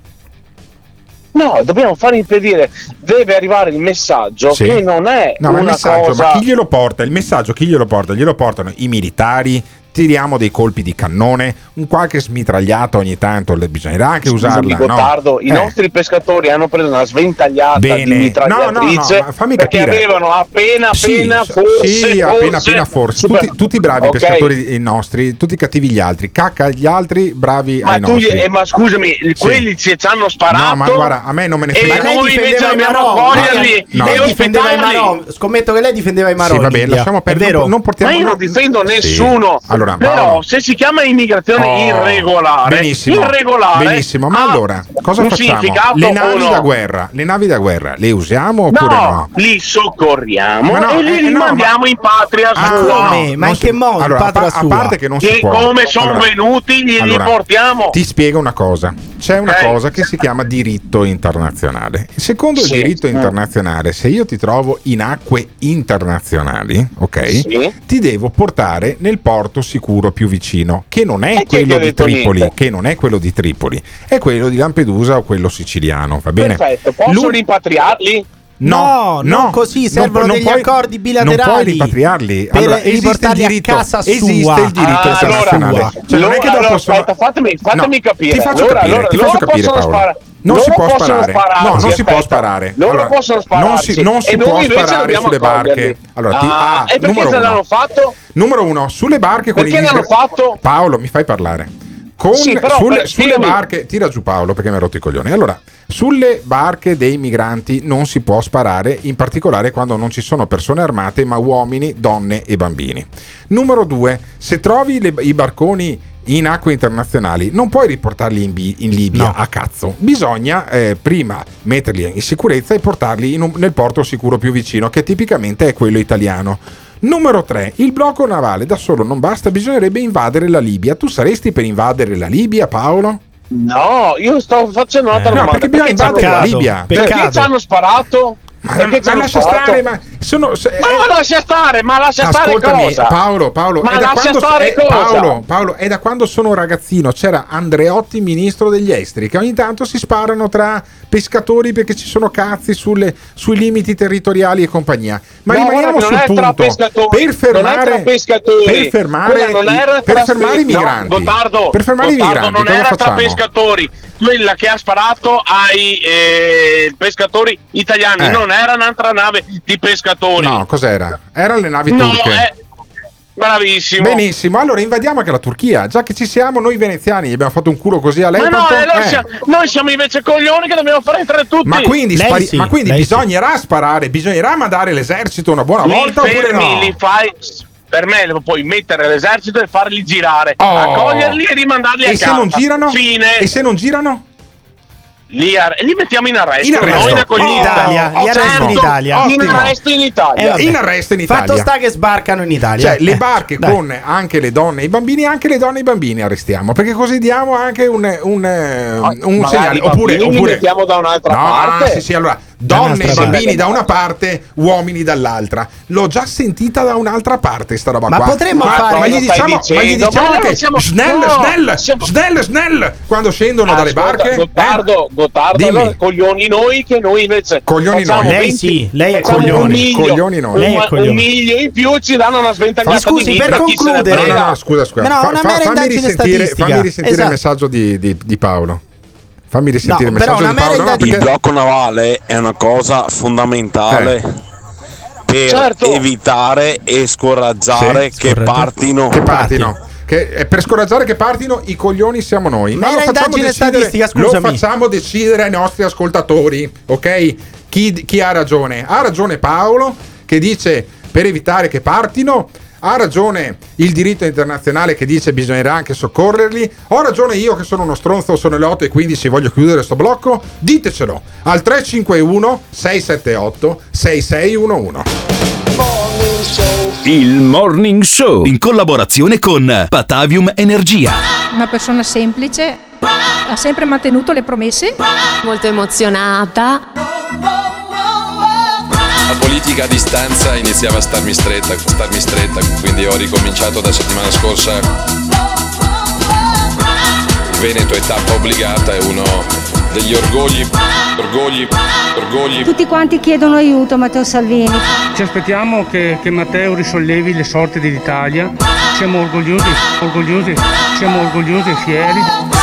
Speaker 35: No, dobbiamo far impedire. Deve arrivare il messaggio
Speaker 4: Sì.
Speaker 35: che non è
Speaker 4: No,
Speaker 35: una
Speaker 4: messaggio,
Speaker 35: cosa.
Speaker 4: ma chi glielo porta? Il messaggio chi glielo porta? Glielo portano i militari, tiriamo dei colpi di cannone, un qualche smitragliata ogni tanto, le- bisognerà anche
Speaker 35: Scusami,
Speaker 4: usarla. no?
Speaker 35: Gottardo, i
Speaker 4: Eh.
Speaker 35: nostri pescatori hanno preso una sventagliata
Speaker 4: Bene.
Speaker 35: di mitragliatrice
Speaker 4: No, no, no,
Speaker 35: perché
Speaker 4: capire.
Speaker 35: avevano appena
Speaker 4: Sì,
Speaker 35: appena
Speaker 4: so-
Speaker 35: forse
Speaker 4: sì, appena
Speaker 35: forse-
Speaker 4: appena forse. Tutti, tutti bravi
Speaker 35: Ok.
Speaker 4: pescatori i nostri, tutti cattivi gli altri. Cacca gli altri, bravi
Speaker 35: Ma
Speaker 4: ai
Speaker 35: tu
Speaker 4: nostri.
Speaker 35: eh, ma scusami, quelli ci ci hanno sparato.
Speaker 4: No, ma guarda, a me non me ne
Speaker 35: E
Speaker 4: frega.
Speaker 8: lei
Speaker 35: noi invece
Speaker 8: difendeva i
Speaker 35: dobbiamo
Speaker 8: Marò.
Speaker 35: accoglierli
Speaker 4: No,
Speaker 8: lei
Speaker 35: e
Speaker 8: difendeva i. Marò. Scommetto che lei difendeva i Marò.
Speaker 4: Sì, bene, lasciamo perdere. Non, non portiamo
Speaker 35: Ma io non
Speaker 4: no-
Speaker 35: difendo
Speaker 4: Sì.
Speaker 35: nessuno.
Speaker 4: Allora,
Speaker 35: Però
Speaker 4: Paolo.
Speaker 35: se si chiama immigrazione
Speaker 4: Oh,
Speaker 35: irregolare,
Speaker 4: benissimo,
Speaker 35: irregolare
Speaker 4: benissimo. Ma allora, cosa facciamo? Le navi
Speaker 35: no?
Speaker 4: da guerra, le navi da guerra, le usiamo oppure
Speaker 35: No,
Speaker 4: no?
Speaker 35: li soccorriamo
Speaker 4: Ma no,
Speaker 35: e li
Speaker 4: eh, no,
Speaker 35: rimandiamo in patria
Speaker 4: Ah,
Speaker 35: sua.
Speaker 4: no, non si- allora, a, pa- a parte che non si
Speaker 35: E
Speaker 4: può.
Speaker 35: come sono
Speaker 4: Allora,
Speaker 35: venuti glieli
Speaker 4: allora,
Speaker 35: portiamo.
Speaker 4: Ti spiego una cosa. C'è una cosa che si chiama diritto internazionale. Secondo
Speaker 35: Sì.
Speaker 4: il diritto
Speaker 35: Eh.
Speaker 4: internazionale, se io ti trovo in acque internazionali, ok?
Speaker 35: Sì.
Speaker 4: Ti devo portare nel porto sicuro più vicino, che non è
Speaker 35: E
Speaker 4: quello di Tripoli,
Speaker 35: niente?
Speaker 4: che non è quello di Tripoli, è quello di Lampedusa o quello siciliano, va bene?
Speaker 35: Perfetto, posso
Speaker 4: Lu-
Speaker 35: rimpatriarli?
Speaker 8: No, non così, servono degli accordi bilaterali
Speaker 4: Non puoi rimpatriarli.
Speaker 8: per
Speaker 4: Allora, esiste il
Speaker 8: riportarli a
Speaker 4: diritto,
Speaker 8: casa sua.
Speaker 4: esiste il diritto
Speaker 35: Ah,
Speaker 4: internazionale.
Speaker 35: allora,
Speaker 4: Cioè, non è che
Speaker 35: allora,
Speaker 4: dopo sono-
Speaker 35: aspetta, fatemi, fatemi
Speaker 4: No,
Speaker 35: capire.
Speaker 4: Ti faccio
Speaker 35: allora,
Speaker 4: capire,
Speaker 35: allora,
Speaker 4: ti faccio capire,
Speaker 35: possono
Speaker 4: Paolo.
Speaker 35: spara-
Speaker 4: Non
Speaker 35: loro
Speaker 4: si può
Speaker 35: possono
Speaker 4: sparare. No, non si può sparare.
Speaker 35: Loro
Speaker 4: Allora,
Speaker 35: possono
Speaker 4: non
Speaker 35: spararci.
Speaker 4: si, non si
Speaker 35: e noi
Speaker 4: può
Speaker 35: invece
Speaker 4: sparare sulle barche. Allora, ti-
Speaker 35: Ah,
Speaker 4: ah,
Speaker 35: e perché
Speaker 4: numero
Speaker 35: se
Speaker 4: uno.
Speaker 35: l'hanno fatto?
Speaker 4: Numero uno, sulle barche con
Speaker 35: Perché
Speaker 4: i
Speaker 35: l'hanno fatto?
Speaker 4: Paolo, mi fai parlare. Con,
Speaker 35: Sì, però,
Speaker 4: sulle,
Speaker 35: per-
Speaker 4: sulle barche, tira giù Paolo perché mi ha rotto i coglioni. Allora, sulle barche dei migranti non si può sparare, in particolare quando non ci sono persone armate, ma uomini, donne e bambini. Numero due, se trovi le- i barconi in acque internazionali non puoi riportarli in, Bi- in Libia a cazzo. Bisogna eh, prima metterli in sicurezza e portarli in un- nel porto sicuro più vicino, che tipicamente è quello italiano. Numero 3. Il blocco navale da solo non basta, bisognerebbe invadere la Libia. Tu saresti per invadere la Libia, Paolo?
Speaker 35: No, io sto facendo un'altra
Speaker 4: Eh, no,
Speaker 35: domanda.
Speaker 4: perché bisogna
Speaker 35: hanno-
Speaker 4: invadere la Libia.
Speaker 35: Perché
Speaker 4: Peccato.
Speaker 35: ci hanno sparato?
Speaker 4: Ma,
Speaker 35: hanno
Speaker 4: lascia stare, ma sono.
Speaker 35: Ma
Speaker 4: eh,
Speaker 35: lascia stare, ma lascia stare cosa?
Speaker 4: Paolo, Paolo,
Speaker 35: Ma
Speaker 4: è da,
Speaker 35: lascia
Speaker 4: quando,
Speaker 35: stare
Speaker 4: è-
Speaker 35: cosa?
Speaker 4: Paolo, Paolo, è da quando sono ragazzino. C'era Andreotti, ministro degli esteri, che ogni tanto si sparano tra pescatori perché ci sono cazzi sulle- sui limiti territoriali e compagnia. Ma
Speaker 35: No,
Speaker 4: rimaniamo sul
Speaker 35: non è tra
Speaker 4: punto.
Speaker 35: pescatori,
Speaker 4: Per fermare,
Speaker 35: tra pescatori.
Speaker 4: per fermare, i-
Speaker 35: era
Speaker 4: per
Speaker 35: tra
Speaker 4: fermare i
Speaker 35: pe- no,
Speaker 4: migranti.
Speaker 35: Gottardo,
Speaker 4: per fermare i migranti,
Speaker 35: non era tra pescatori. Quella che ha sparato ai eh, pescatori italiani
Speaker 4: Eh.
Speaker 35: non era un'altra nave di pescatori.
Speaker 4: No, cos'era? Erano le navi
Speaker 35: No,
Speaker 4: turche.
Speaker 35: è bravissimo.
Speaker 4: Benissimo, allora invadiamo anche la Turchia. Già che ci siamo, noi veneziani gli abbiamo fatto un culo così a
Speaker 35: Ma no, eh, noi,
Speaker 4: eh.
Speaker 35: siamo, noi siamo invece coglioni che dobbiamo fare entrare tutti.
Speaker 4: Ma quindi, spari- ma quindi bisognerà sparare, bisognerà mandare l'esercito una buona
Speaker 35: li
Speaker 4: volta oppure
Speaker 35: fermi,
Speaker 4: no?
Speaker 35: li fai. Per me lo puoi mettere all'esercito e farli girare,
Speaker 4: Oh.
Speaker 35: accoglierli e rimandarli a
Speaker 4: E
Speaker 35: casa.
Speaker 4: se non girano?
Speaker 35: Fine.
Speaker 4: E se non girano?
Speaker 35: Li, ar- li mettiamo in arresto,
Speaker 4: In arresto.
Speaker 35: no? in accoglienza.
Speaker 8: In Italia, gli arresti in
Speaker 35: Certo,
Speaker 8: Italia.
Speaker 35: In arresto in Italia.
Speaker 8: Eh.
Speaker 4: In arresto in Italia.
Speaker 8: Fatto sta che sbarcano in Italia.
Speaker 4: Cioè, le
Speaker 8: Eh,
Speaker 4: barche
Speaker 8: dai.
Speaker 4: con anche le donne e i bambini, anche le donne e i bambini arrestiamo, perché così diamo anche un, un, un
Speaker 35: magari
Speaker 4: segnale. Oppure,
Speaker 35: bambini li
Speaker 4: oppure
Speaker 35: mettiamo da un'altra
Speaker 4: no,
Speaker 35: parte.
Speaker 4: Sì, sì, allora donne e bambini da una parte, uomini dall'altra. L'ho già sentita da un'altra parte sta roba
Speaker 8: Ma
Speaker 4: qua.
Speaker 8: potremmo
Speaker 4: ma,
Speaker 8: fare-
Speaker 4: ma gli
Speaker 8: stai
Speaker 4: diciamo, ma gli diciamo
Speaker 8: Ma
Speaker 4: che
Speaker 8: siamo-
Speaker 4: snell,
Speaker 8: no,
Speaker 4: snell, snell, snell, quando scendono dalle
Speaker 37: Ascolta,
Speaker 4: barche.
Speaker 37: Gottardo, Gottardo,
Speaker 4: Dimmi.
Speaker 37: allora, coglioni noi che noi invece
Speaker 4: Coglioni noi. Lei
Speaker 37: 20
Speaker 4: sì, lei è coglioni.
Speaker 37: un miglio,
Speaker 4: Coglioni noi.
Speaker 37: un,
Speaker 4: Lei è
Speaker 37: un
Speaker 4: coglioni.
Speaker 37: miglio in più ci danno una sventagliata
Speaker 8: Ma scusi,
Speaker 37: di
Speaker 8: per concludere-.
Speaker 4: No, no, no, scusa, scusa.
Speaker 8: No,
Speaker 4: Fa-
Speaker 8: una
Speaker 4: fa- fammi risentire,
Speaker 8: statistica.
Speaker 4: fammi risentire il messaggio di, di- di Paolo. Fammi risentire
Speaker 8: No,
Speaker 4: il messaggio di Paolo. no,
Speaker 32: Il blocco navale è una cosa fondamentale per
Speaker 37: Certo.
Speaker 32: evitare e scoraggiare
Speaker 4: Sì,
Speaker 32: che partino.
Speaker 4: Che partino. Che, eh, per scoraggiare che partino i coglioni siamo noi. Ma
Speaker 8: Mera
Speaker 4: lo facciamo, decidere,
Speaker 8: statistica,
Speaker 4: lo facciamo decidere ai nostri ascoltatori, ok? Chi, chi ha ragione? Ha ragione Paolo che dice per evitare che partino. Ha ragione il diritto internazionale che dice bisognerà anche soccorrerli. Ho ragione io che sono uno stronzo, sono le 8 e 15 voglio chiudere sto blocco. Ditecelo al 351 678 6611.
Speaker 2: Il Morning Show in collaborazione con Patavium Energia.
Speaker 38: Una persona semplice, ha sempre mantenuto le promesse. Molto emozionata.
Speaker 39: La politica a distanza iniziava a starmi stretta, starmi stretta, quindi ho ricominciato da settimana scorsa. Il Veneto è tappa obbligata, è uno degli orgogli, orgogli, orgogli.
Speaker 40: Tutti quanti chiedono aiuto a Matteo Salvini.
Speaker 41: Ci aspettiamo che, che Matteo risollevi le sorti dell'Italia. Siamo orgogliosi, orgogliosi, siamo orgogliosi e fieri.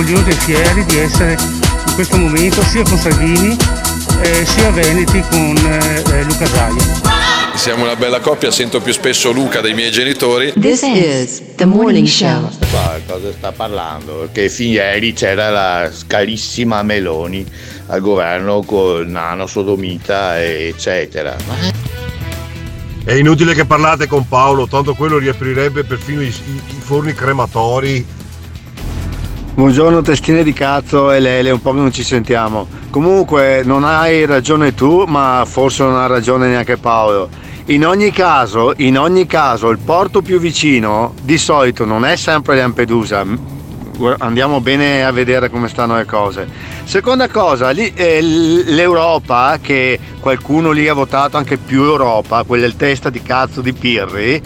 Speaker 41: Orgogliosi e fieri di essere in questo momento sia con Salvini eh, sia Veneti con eh, eh, Luca Zaia.
Speaker 39: Siamo una bella coppia, sento più spesso Luca dei miei genitori.
Speaker 12: This is the morning show.
Speaker 26: Ma cosa sta parlando? Che fin ieri c'era la scalissima Meloni al governo col nano sodomita eccetera.
Speaker 42: È inutile che parlate con Paolo, tanto quello riaprirebbe perfino i, i- i forni crematori.
Speaker 21: Buongiorno testine di cazzo e Lele, un po' che non ci sentiamo. Comunque non hai ragione tu, ma forse non ha ragione neanche Paolo. In ogni caso, in ogni caso, il porto più vicino di solito non è sempre Lampedusa. Andiamo bene a vedere come stanno le cose. Seconda cosa, lì, eh, l'Europa, che qualcuno lì ha votato anche più Europa, quella il testa di cazzo di Pirri,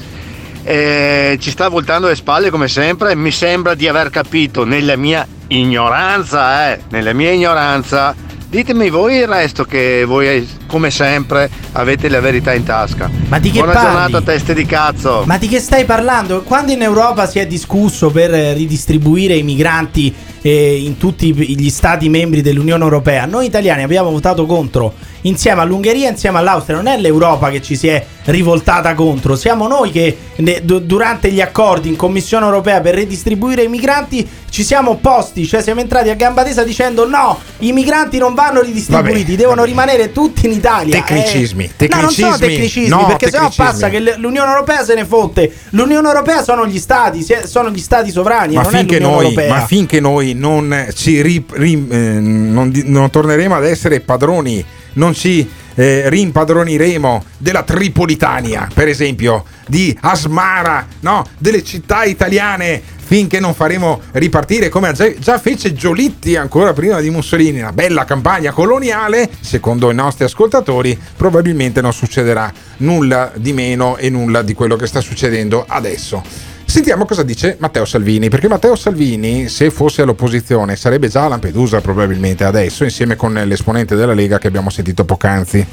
Speaker 21: eh, ci sta voltando le spalle come sempre. Mi sembra di aver capito nella mia ignoranza, eh, nella mia ignoranza. Ditemi voi il resto che voi come sempre avete la verità in tasca.
Speaker 8: Ma di che
Speaker 21: Buona
Speaker 8: parli?
Speaker 21: giornata teste di cazzo.
Speaker 8: Ma di che stai parlando? Quando in Europa si è discusso per eh, ridistribuire i migranti eh, in tutti gli stati membri dell'Unione Europea, noi italiani abbiamo votato contro insieme all'Ungheria insieme all'Austria. Non è l'Europa che ci si è rivoltata contro, siamo noi che durante gli accordi in Commissione Europea per ridistribuire i migranti ci siamo opposti, cioè siamo entrati a gamba tesa dicendo no, i migranti non vanno ridistribuiti,
Speaker 4: Vabbè,
Speaker 8: devono rimanere tutti in Italia.
Speaker 4: Tecnicismi,
Speaker 8: Eh, No, non sono
Speaker 4: tecnicismi.
Speaker 8: tecnicismi,
Speaker 4: No,
Speaker 8: perché sennò
Speaker 4: tecnicismi.
Speaker 8: passa che l'Unione Europea se ne fotte. L'Unione Europea sono gli stati, sono gli stati sovrani,
Speaker 4: Ma
Speaker 8: non
Speaker 4: finché, noi,
Speaker 8: Europea.
Speaker 4: ma finché noi non, ci ri- ri- eh, non, non torneremo ad essere padroni, non ci eh, rimpadroniremo della Tripolitania, per esempio, di Asmara, no? delle città italiane, finché non faremo ripartire come già, fece Giolitti ancora prima di Mussolini, una bella campagna coloniale, secondo i nostri ascoltatori, probabilmente non succederà nulla di meno e nulla di quello che sta succedendo adesso. Sentiamo cosa dice Matteo Salvini, perché Matteo Salvini, se fosse all'opposizione, sarebbe già a Lampedusa probabilmente adesso, insieme con l'esponente della Lega che abbiamo sentito poc'anzi,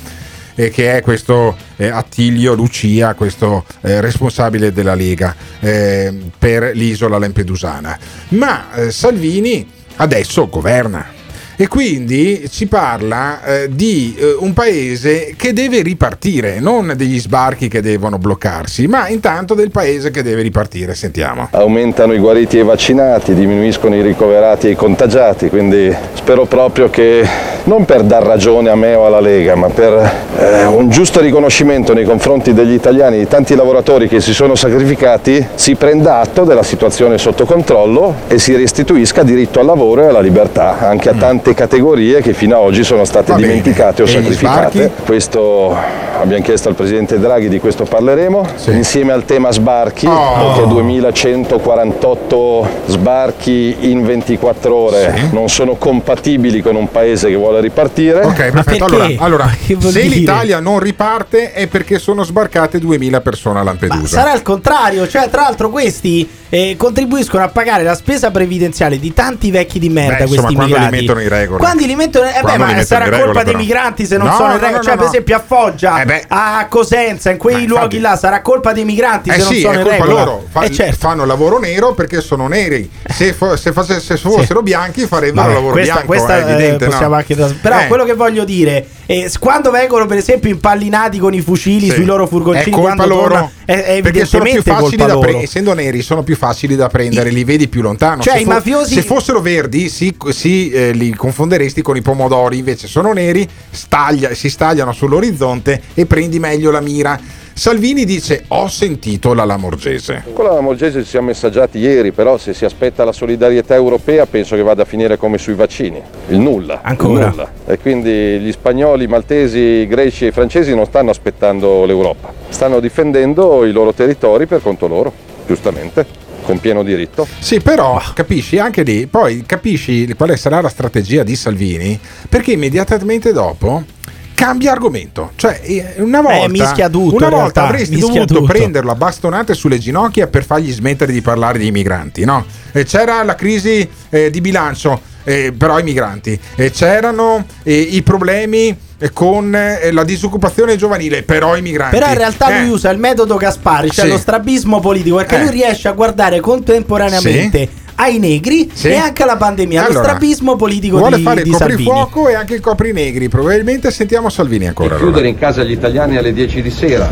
Speaker 4: eh, che è questo eh, Attilio Lucia, questo eh, responsabile della Lega eh, per l'isola lampedusana. Ma eh, Salvini adesso governa. E quindi ci parla eh, di eh, un paese che deve ripartire, non degli sbarchi che devono bloccarsi, ma intanto del paese che deve ripartire. Sentiamo.
Speaker 43: Aumentano i guariti e i vaccinati, diminuiscono i ricoverati e i contagiati, quindi spero proprio che
Speaker 44: non per dar ragione a me o alla Lega, ma per eh, un giusto riconoscimento nei confronti degli italiani, di tanti lavoratori che si sono sacrificati, si prenda atto della situazione sotto controllo e si restituisca diritto al lavoro e alla libertà anche a tante categorie che fino ad oggi sono state
Speaker 4: Va bene.
Speaker 44: dimenticate o
Speaker 4: E
Speaker 44: sacrificate. Questo abbiamo chiesto al Presidente Draghi, di questo parleremo, insieme al tema sbarchi,
Speaker 4: Oh.
Speaker 44: perché 2148 sbarchi in 24 ore non sono compatibili con un paese che vuole ripartire.
Speaker 4: Ok, perfetto. Allora, allora, se
Speaker 8: dire?
Speaker 4: l'Italia non riparte è perché sono sbarcate 2000 persone a Lampedusa.
Speaker 8: Sarà il contrario, cioè tra l'altro questi eh, contribuiscono a pagare la spesa previdenziale di tanti vecchi di merda
Speaker 4: Beh, insomma,
Speaker 8: questi
Speaker 4: quando li
Speaker 8: immigrati.
Speaker 4: mettono in regola.
Speaker 8: Quando li mettono, eh beh, ma sarà
Speaker 4: in
Speaker 8: colpa
Speaker 4: regola,
Speaker 8: dei
Speaker 4: però.
Speaker 8: migranti se non
Speaker 4: No,
Speaker 8: sono in regola.
Speaker 4: no,
Speaker 8: cioè,
Speaker 4: no,
Speaker 8: per
Speaker 4: no.
Speaker 8: esempio a Foggia, a Cosenza, in quei luoghi là sarà colpa dei migranti
Speaker 4: Eh
Speaker 8: se non
Speaker 4: sì,
Speaker 8: sono
Speaker 4: è
Speaker 8: in regola.
Speaker 4: loro. Fa-
Speaker 8: Eh, certo.
Speaker 4: Fanno lavoro nero perché sono neri. Se, fo- se face- se fossero bianchi farebbero lavoro
Speaker 8: questa,
Speaker 4: bianco.
Speaker 8: questa,
Speaker 4: è
Speaker 8: eh,
Speaker 4: evidente, no?
Speaker 8: possiamo anche Però
Speaker 4: Eh.
Speaker 8: quello che voglio dire s- quando vengono per esempio impallinati con i fucili
Speaker 4: Sì.
Speaker 8: sui loro furgoncini
Speaker 4: è colpa loro.
Speaker 8: torna, è, è
Speaker 4: perché sono più facili da prendere essendo neri sono più facili da prendere li vedi più lontano.
Speaker 8: Cioè,
Speaker 4: se,
Speaker 8: i mafiosi-
Speaker 4: se fossero verdi si, si, eh, li confonderesti con i pomodori invece sono neri staglia- si stagliano sull'orizzonte e prendi meglio la mira Salvini dice ho sentito la Lamorgese
Speaker 44: Con la Lamorgese ci siamo messaggiati ieri, però se si aspetta la solidarietà europea penso che vada a finire come sui vaccini, il nulla.
Speaker 8: Ancora?
Speaker 44: il nulla. E quindi gli spagnoli, i maltesi, i greci e i francesi non stanno aspettando l'Europa, stanno difendendo i loro territori per conto loro, giustamente, con pieno diritto.
Speaker 4: Sì, però capisci anche lì, poi capisci quale sarà la strategia di Salvini, perché immediatamente dopo cambia argomento. Cioè, eh, una volta,
Speaker 8: mischia tutto,
Speaker 4: una volta avresti
Speaker 8: mischia
Speaker 4: dovuto
Speaker 8: tutto.
Speaker 4: prenderlo a bastonate sulle ginocchia per fargli smettere di parlare di migranti, no? E c'era la crisi eh, di bilancio, eh, però i migranti, e c'erano eh, i problemi eh, con eh, la disoccupazione giovanile, però i migranti.
Speaker 8: Però in realtà
Speaker 4: Eh,
Speaker 8: lui usa il metodo Gaspari, cioè
Speaker 4: Sì.
Speaker 8: lo strabismo politico, perché
Speaker 4: Eh.
Speaker 8: lui riesce a guardare contemporaneamente ai negri
Speaker 4: Sì.
Speaker 8: e anche alla pandemia,
Speaker 4: Allora,
Speaker 8: lo strabismo politico
Speaker 4: vuole
Speaker 8: di,
Speaker 4: fare
Speaker 8: di
Speaker 4: il coprifuoco e anche il copri negri. Probabilmente sentiamo Salvini ancora. allora.
Speaker 44: Chiudere in casa gli italiani alle 10 di sera,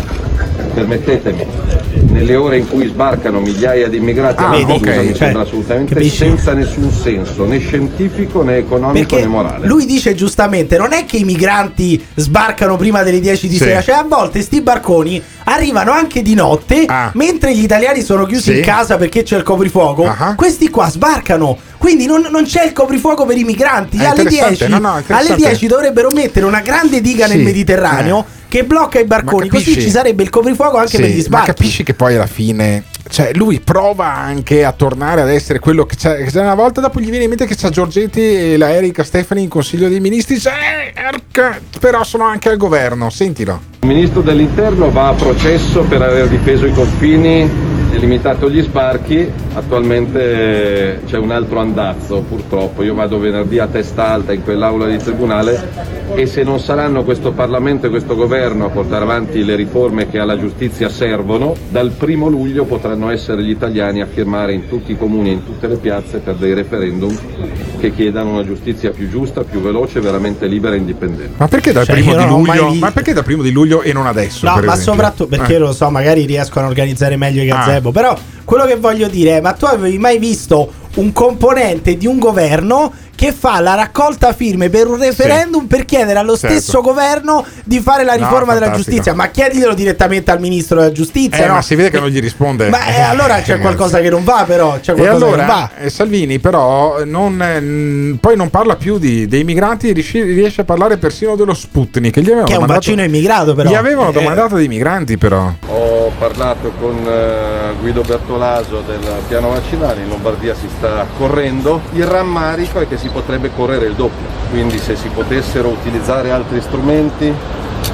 Speaker 44: permettetemi, nelle ore in cui sbarcano migliaia di immigrati
Speaker 4: Ah,
Speaker 44: a Lampedusa
Speaker 4: ok,
Speaker 44: mi
Speaker 4: cioè,
Speaker 44: sembra assolutamente
Speaker 8: capisci?
Speaker 44: senza nessun senso, né scientifico né economico
Speaker 8: Perché
Speaker 44: né morale.
Speaker 8: lui dice giustamente: non è che i migranti sbarcano prima delle 10 di
Speaker 44: Sì.
Speaker 8: sera, cioè a volte sti barconi arrivano anche di notte, mentre gli italiani sono chiusi
Speaker 4: Sì.
Speaker 8: in casa perché c'è il coprifuoco.
Speaker 4: Ah.
Speaker 8: Questi qua sbarcano. Quindi non, non c'è il coprifuoco per i migranti.
Speaker 4: È
Speaker 8: alle
Speaker 4: interessante,
Speaker 8: 10,
Speaker 4: no, no,
Speaker 8: alle 10 dovrebbero mettere una grande diga nel
Speaker 4: Sì,
Speaker 8: Mediterraneo
Speaker 4: eh.
Speaker 8: Che blocca i barconi.
Speaker 4: Ma?
Speaker 8: Così ci sarebbe il coprifuoco anche
Speaker 4: Sì,
Speaker 8: per gli
Speaker 4: ma
Speaker 8: sbarchi.
Speaker 4: capisci che poi alla fine, cioè, lui prova anche a tornare ad essere quello che c'è. che c'è una volta dopo gli viene in mente che c'ha Giorgetti e la Erika Stefani in consiglio dei ministri. Dice, "Eh, erca, però sono anche al governo. Sentilo.
Speaker 44: Il ministro dell'interno va a processo per aver difeso i confini limitato gli sbarchi. Attualmente eh, c'è un altro andazzo, purtroppo. Io vado venerdì a testa alta in quell'aula di tribunale e se non saranno questo Parlamento e questo governo a portare avanti le riforme che alla giustizia servono, dal primo luglio potranno essere gli italiani a firmare in tutti i comuni e in tutte le piazze per dei referendum che chiedano una giustizia più giusta, più veloce, veramente libera e indipendente.
Speaker 4: Ma perché dal
Speaker 8: Cioè,
Speaker 4: primo di luglio? Ma perché dal primo di luglio e non adesso?
Speaker 8: No,
Speaker 4: per
Speaker 8: ma
Speaker 4: esempio?
Speaker 8: soprattutto perché
Speaker 4: Eh.
Speaker 8: lo so, magari riescono a organizzare meglio i
Speaker 4: Ah.
Speaker 8: Gazebo. Però quello che voglio dire è: ma tu avevi mai visto un componente di un governo che fa la raccolta firme per un referendum per chiedere allo
Speaker 4: Certo.
Speaker 8: stesso governo di fare la
Speaker 4: No,
Speaker 8: riforma della
Speaker 4: fantastico.
Speaker 8: giustizia? Ma chiediglielo direttamente al ministro della giustizia,
Speaker 4: Eh,
Speaker 8: no?
Speaker 4: ma si vede che non gli risponde.
Speaker 8: Ma eh, allora c'è
Speaker 4: Eh,
Speaker 8: qualcosa che non va, però. C'è
Speaker 4: E
Speaker 8: qualcosa che non va.
Speaker 4: allora eh, Salvini però non, eh, poi non parla più di- dei migranti, riesce, a parlare persino dello Sputnik. Che, gli avevano
Speaker 8: Che è un
Speaker 4: domandato-
Speaker 8: vaccino immigrato, però.
Speaker 4: Gli avevano
Speaker 8: Eh,
Speaker 4: domandato dei migranti però.
Speaker 44: Ho parlato con eh, Guido Bertolaso del piano vaccinale, in Lombardia si sta correndo, il rammarico è che si potrebbe correre il doppio, quindi se si potessero utilizzare altri strumenti,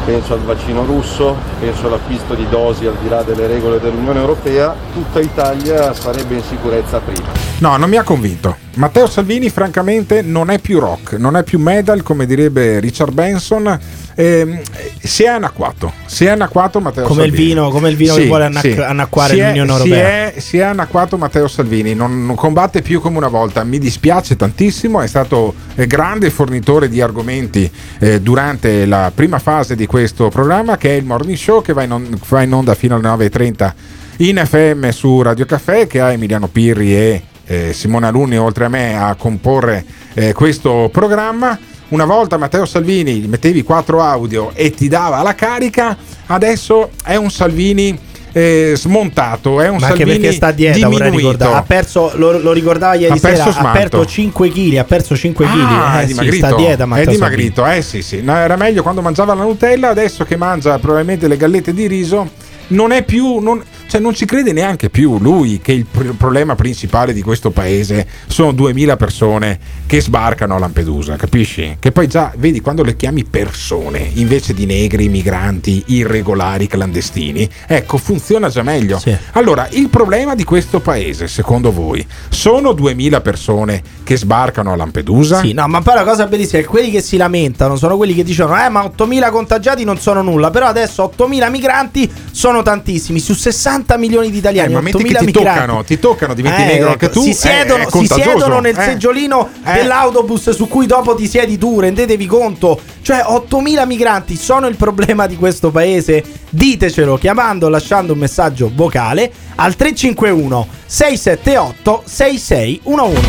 Speaker 44: penso al vaccino russo, penso all'acquisto di dosi al di là delle regole dell'Unione Europea, tutta Italia sarebbe in sicurezza prima.
Speaker 4: No, non mi ha convinto. Matteo Salvini, francamente, non è più rock, non è più medal, come direbbe Richard Benson. Ehm, si è anacquato. Si è anacquato Matteo
Speaker 8: Come il
Speaker 4: Salvini.
Speaker 8: vino- come il vino che vuole annac- annacquare
Speaker 4: Si è-
Speaker 8: l'Unione
Speaker 4: si
Speaker 8: Europea.
Speaker 4: è- Si è anacquato Matteo Salvini, non, non combatte più come una volta. Mi dispiace tantissimo, è stato eh, grande fornitore di argomenti eh, durante la prima fase di questo programma, che è il Morning Show, che va in, on- va in onda fino alle 9.30 in FM su Radio Caffè, che ha Emiliano Pirri e eh, Simone Alunni oltre a me a comporre eh, questo programma una volta Matteo Salvini gli mettevi quattro audio e ti dava la carica, adesso è un Salvini eh, smontato, è un
Speaker 8: Ma anche
Speaker 4: Salvini
Speaker 8: perché sta a dieta, vorrei ricordare. Ha perso, lo, lo ricordava ieri
Speaker 4: Ha perso
Speaker 8: sera, ha perso 5 kg, ha perso 5 kg.
Speaker 4: Ah, è
Speaker 8: eh, sì,
Speaker 4: dimagrito.
Speaker 8: a dieta,
Speaker 4: è dimagrito, eh sì, sì. No, era meglio quando mangiava la Nutella, adesso che mangia probabilmente le gallette di riso, non è più. Non, cioè non ci crede neanche più lui che il pr- problema principale di questo paese sono 2000 persone che sbarcano a Lampedusa, capisci? Che poi già, vedi, quando le chiami persone invece di negri, migranti, irregolari, clandestini, ecco, funziona già meglio. Allora, il problema di questo paese, secondo voi, sono 2000 persone che sbarcano a Lampedusa?
Speaker 8: Sì, no, ma poi la cosa bellissima è che quelli che si lamentano sono quelli che dicono: Eh, ma 8000 contagiati non sono nulla. Però adesso 8000 migranti sono tantissimi. Su 60 milioni di italiani,
Speaker 4: Eh, ma metti che
Speaker 8: 8000
Speaker 4: ti
Speaker 8: migranti.
Speaker 4: toccano, ti toccano, diventi
Speaker 8: Eh,
Speaker 4: negro
Speaker 8: ecco,
Speaker 4: anche tu.
Speaker 8: Si
Speaker 4: eh,
Speaker 8: siedono,
Speaker 4: è
Speaker 8: si siedono nel
Speaker 4: Eh.
Speaker 8: seggiolino
Speaker 4: Eh.
Speaker 8: dell'autobus su cui dopo ti siedi tu, rendetevi conto. Cioè, 8000 migranti sono il problema di questo paese? Ditecelo chiamando, lasciando un messaggio vocale al 351 678 6611.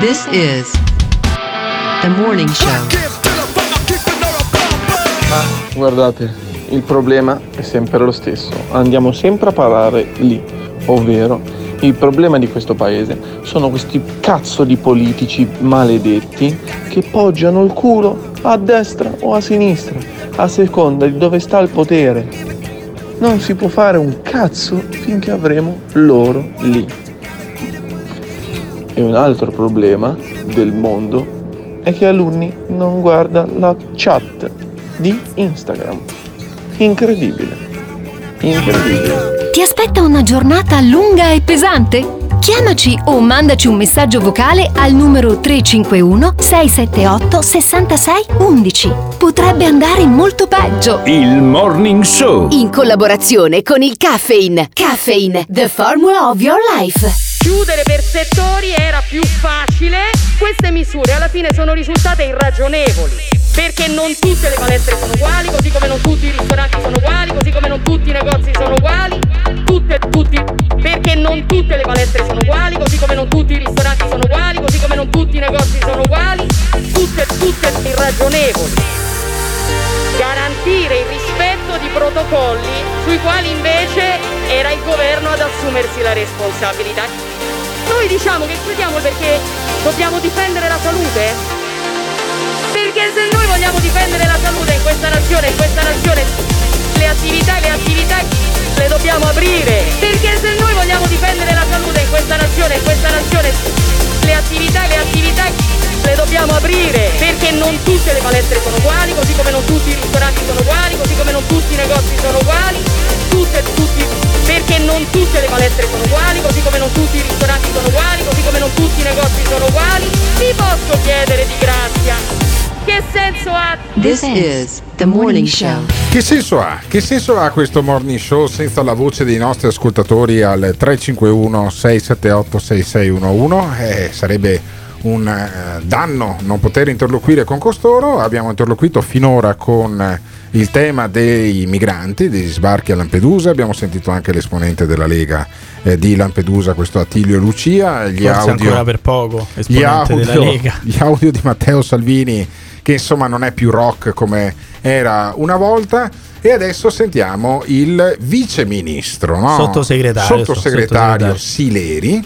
Speaker 12: This is the morning show.
Speaker 35: Guardate, il problema è sempre lo stesso. Andiamo sempre a parare lì, ovvero il problema di questo paese sono questi cazzo di politici maledetti che poggiano il culo a destra o a sinistra, a seconda di dove sta il potere. Non si può fare un cazzo finché avremo loro lì. E un altro problema del mondo è che Alunni non guarda la chat di Instagram. Incredibile. Incredibile.
Speaker 45: Ti aspetta una giornata lunga e pesante? Chiamaci o mandaci un messaggio vocale al numero 351 678 66 11. Potrebbe andare molto peggio.
Speaker 2: Il Morning Show.
Speaker 45: In collaborazione con il Caffeine. Caffeine, the formula of your life.
Speaker 46: Chiudere per settori era più facile. Queste misure alla fine sono risultate irragionevoli. Perché non tutte le palestre sono uguali, così come non tutti i ristoranti sono uguali, così come non tutti i negozi sono uguali. Tutte, tutti. Perché non tutte le palestre sono uguali, così come non tutti i ristoranti sono uguali, così come non tutti i negozi sono uguali. Tutte, tutte irragionevoli garantire il rispetto di protocolli sui quali invece era il governo ad assumersi la responsabilità. Noi diciamo che chiudiamo perché dobbiamo difendere la salute? Perché se noi vogliamo difendere la salute in questa nazione, in questa nazione le attività, le attività le dobbiamo aprire. Perché se noi vogliamo difendere la salute in questa nazione, in questa nazione le attività, le attività le dobbiamo aprire. Perché non tutte le palestre sono uguali, così come non tutti i ristoranti sono uguali, così come non tutti i negozi sono uguali. Tutte, tutti, perché non tutte le palestre sono uguali, così come non tutti i ristoranti sono uguali, così come non tutti i negozi sono uguali. Vi posso chiedere di grazia. Che senso ha?
Speaker 12: This is the morning show.
Speaker 4: Che senso ha? Che senso ha questo morning show senza la voce dei nostri ascoltatori al 351 678 6611? Eh, sarebbe un eh, danno non poter interloquire con costoro. Abbiamo interloquito finora con eh, il tema dei migranti, degli sbarchi a Lampedusa. Abbiamo sentito anche l'esponente della Lega eh, di Lampedusa, questo Attilio Lucia. Gli
Speaker 8: Forse
Speaker 4: audio,
Speaker 8: ancora per poco,
Speaker 4: gli
Speaker 8: esponente della
Speaker 4: audio,
Speaker 8: Lega.
Speaker 4: gli audio di Matteo Salvini che insomma non è più rock come era una volta e adesso sentiamo il vice ministro no?
Speaker 8: Sottosegretario,
Speaker 4: sottosegretario
Speaker 8: sottosegretario.
Speaker 4: Sileri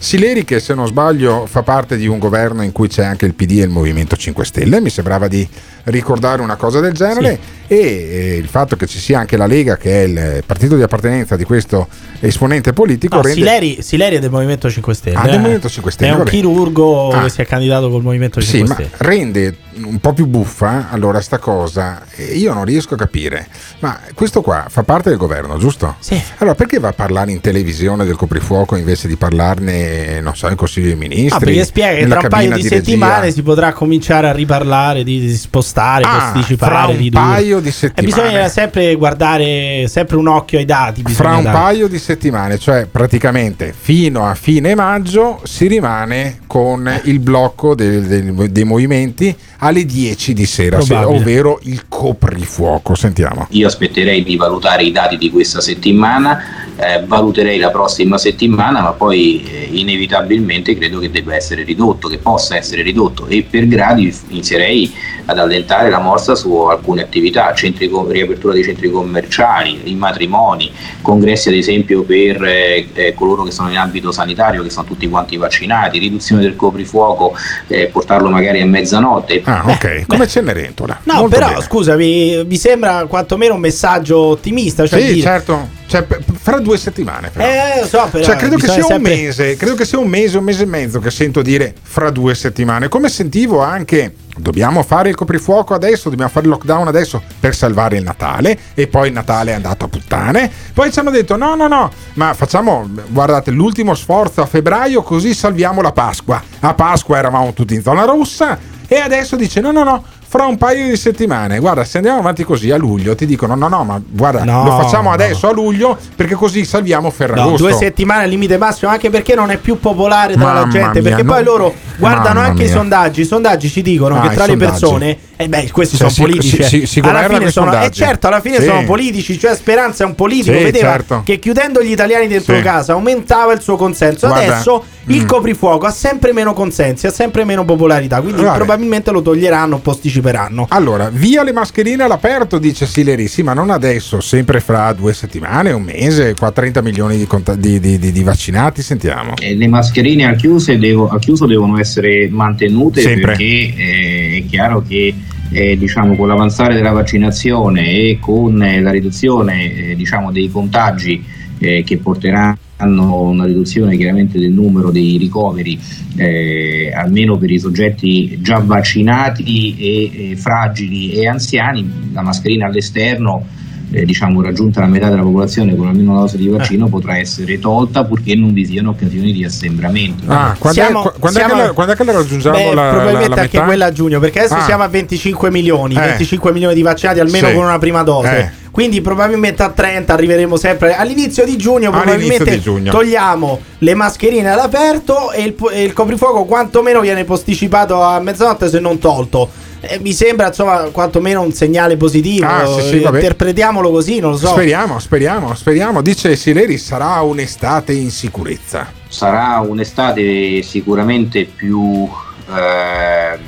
Speaker 4: Sileri che se non sbaglio fa parte di un governo in cui c'è anche il PD e il Movimento 5 Stelle, mi sembrava di ricordare una cosa del genere e eh, il fatto che ci sia anche la Lega che è il partito di appartenenza di questo esponente politico
Speaker 8: No,
Speaker 4: rende...
Speaker 8: Sileri, Sileri è del Movimento 5 Stelle.
Speaker 4: Ah, del
Speaker 8: eh.
Speaker 4: Movimento 5 Stelle,
Speaker 8: È un
Speaker 4: vabbè.
Speaker 8: chirurgo
Speaker 4: Ah.
Speaker 8: che si è candidato col Movimento 5
Speaker 4: Sì, ma
Speaker 8: Stelle.
Speaker 4: rende un po' più buffa allora sta cosa. e Io non riesco a capire. Ma questo qua fa parte del governo, giusto?
Speaker 8: Sì.
Speaker 4: Allora perché va a parlare in televisione del coprifuoco invece di parlarne, non so, in Consiglio dei Ministri?
Speaker 8: Ah, perché spiega che tra un paio di,
Speaker 4: regia?
Speaker 8: settimane si potrà cominciare a riparlare di, di spostare
Speaker 4: Ah,
Speaker 8: posticipare,
Speaker 4: fra un paio di
Speaker 8: E
Speaker 4: settimane.
Speaker 8: bisogna sempre guardare, sempre un occhio ai dati.
Speaker 4: Fra un
Speaker 8: dare.
Speaker 4: paio di settimane, cioè praticamente fino a fine maggio, si rimane con il blocco del- del- dei movimenti alle 10 di sera, se- ovvero il coprifuoco. Sentiamo.
Speaker 47: Io aspetterei di valutare i dati di questa settimana, eh, valuterei la prossima settimana, ma poi eh, inevitabilmente credo che debba essere ridotto, che possa essere ridotto e per gradi inizierei ad allentare la morsa su alcune attività, centri riapertura dei centri commerciali, i matrimoni, congressi ad esempio per eh, eh, coloro che sono in ambito sanitario, che sono tutti quanti vaccinati, riduzione del coprifuoco, eh, portarlo magari a mezzanotte.
Speaker 4: Ah, ok. Come Cenerentola.
Speaker 8: No,
Speaker 4: Molto
Speaker 8: però
Speaker 4: bene.
Speaker 8: scusami, mi sembra quantomeno un messaggio ottimista. Cioè
Speaker 4: Sì,
Speaker 8: dire-
Speaker 4: certo. Cioè, fra due settimane. Però.
Speaker 8: Eh, lo so, però.
Speaker 4: Cioè, credo che sia
Speaker 8: sempre-
Speaker 4: un mese, credo che sia un mese, un mese e mezzo che sento dire fra due settimane. Come sentivo anche dobbiamo fare il coprifuoco adesso, dobbiamo fare il lockdown adesso per salvare il Natale e poi il Natale è andato a puttane. Poi ci hanno detto no, no, no, ma facciamo, guardate, l'ultimo sforzo a febbraio così salviamo la Pasqua. A Pasqua eravamo tutti in zona rossa e adesso dice no, no, no. Fra un paio di settimane, guarda, se andiamo avanti così a luglio ti dicono: no, no, ma guarda,
Speaker 8: No,
Speaker 4: lo facciamo
Speaker 8: no.
Speaker 4: adesso a luglio perché così salviamo
Speaker 8: No,
Speaker 4: Ferragosto.
Speaker 8: due settimane al limite massimo, anche perché non è più popolare tra la
Speaker 4: Mamma
Speaker 8: gente.
Speaker 4: mia,
Speaker 8: perché
Speaker 4: no.
Speaker 8: poi loro guardano
Speaker 4: Mamma
Speaker 8: anche i
Speaker 4: mia.
Speaker 8: sondaggi. I sondaggi ci dicono
Speaker 4: Ah,
Speaker 8: che
Speaker 4: i
Speaker 8: tra le
Speaker 4: sondaggi.
Speaker 8: persone, e beh, questi
Speaker 4: Cioè,
Speaker 8: sono
Speaker 4: si-
Speaker 8: politici.
Speaker 4: si-
Speaker 8: eh.
Speaker 4: si- si
Speaker 8: alla
Speaker 4: governa
Speaker 8: fine sono, eh, certo, alla fine
Speaker 4: Sì.
Speaker 8: sono politici. Cioè, Speranza è un politico.
Speaker 4: Sì,
Speaker 8: vedeva
Speaker 4: certo.
Speaker 8: che chiudendo gli italiani dentro
Speaker 4: Sì.
Speaker 8: casa aumentava il suo consenso.
Speaker 4: Guarda,
Speaker 8: Adesso il
Speaker 4: mm.
Speaker 8: coprifuoco ha sempre meno consensi, ha sempre meno popolarità. Quindi
Speaker 4: Vabbè.
Speaker 8: probabilmente lo toglieranno, posticiperanno.
Speaker 4: Allora, via le mascherine all'aperto, dice Sileri. Sì, ma non adesso, sempre fra due settimane, un mese, qua 30 milioni di, conta- di- di- di- vaccinati. Sentiamo.
Speaker 47: Eh, le mascherine chiuso, devo- al chiuso devono essere mantenute
Speaker 4: Sempre.
Speaker 47: perché eh, è chiaro che eh, diciamo, con l'avanzare della vaccinazione e con eh, la riduzione eh, diciamo, dei contagi eh, che porteranno a una riduzione chiaramente del numero dei ricoveri eh, almeno per i soggetti già vaccinati e, e fragili e anziani la mascherina all'esterno eh, diciamo raggiunta la metà della popolazione con almeno una dose di vaccino potrà essere tolta purché non vi siano occasioni di assembramento.
Speaker 4: Ah, quando,
Speaker 8: Siamo-
Speaker 4: è, qu- quando è
Speaker 8: siamo-
Speaker 4: che la, quando è che la raggiungiamo
Speaker 8: Beh,
Speaker 4: la, la,
Speaker 8: probabilmente
Speaker 4: la
Speaker 8: anche
Speaker 4: metà?
Speaker 8: quella a giugno, perché adesso
Speaker 4: Ah.
Speaker 8: siamo a 25 milioni,
Speaker 4: Eh.
Speaker 8: 25 milioni di vaccinati almeno
Speaker 4: Sì.
Speaker 8: con una prima dose.
Speaker 4: Eh.
Speaker 8: Quindi probabilmente a 30 arriveremo sempre all'inizio di giugno, probabilmente
Speaker 4: di giugno.
Speaker 8: togliamo le mascherine all'aperto e il, e il coprifuoco quantomeno viene posticipato a mezzanotte se non tolto. Eh, mi sembra insomma quantomeno un segnale positivo.
Speaker 4: Ah, sì, sì.
Speaker 8: Interpretiamolo così, non lo so.
Speaker 4: Speriamo, speriamo, speriamo. Dice Sileri, sarà un'estate in sicurezza.
Speaker 47: sarà un'estate sicuramente più ehm,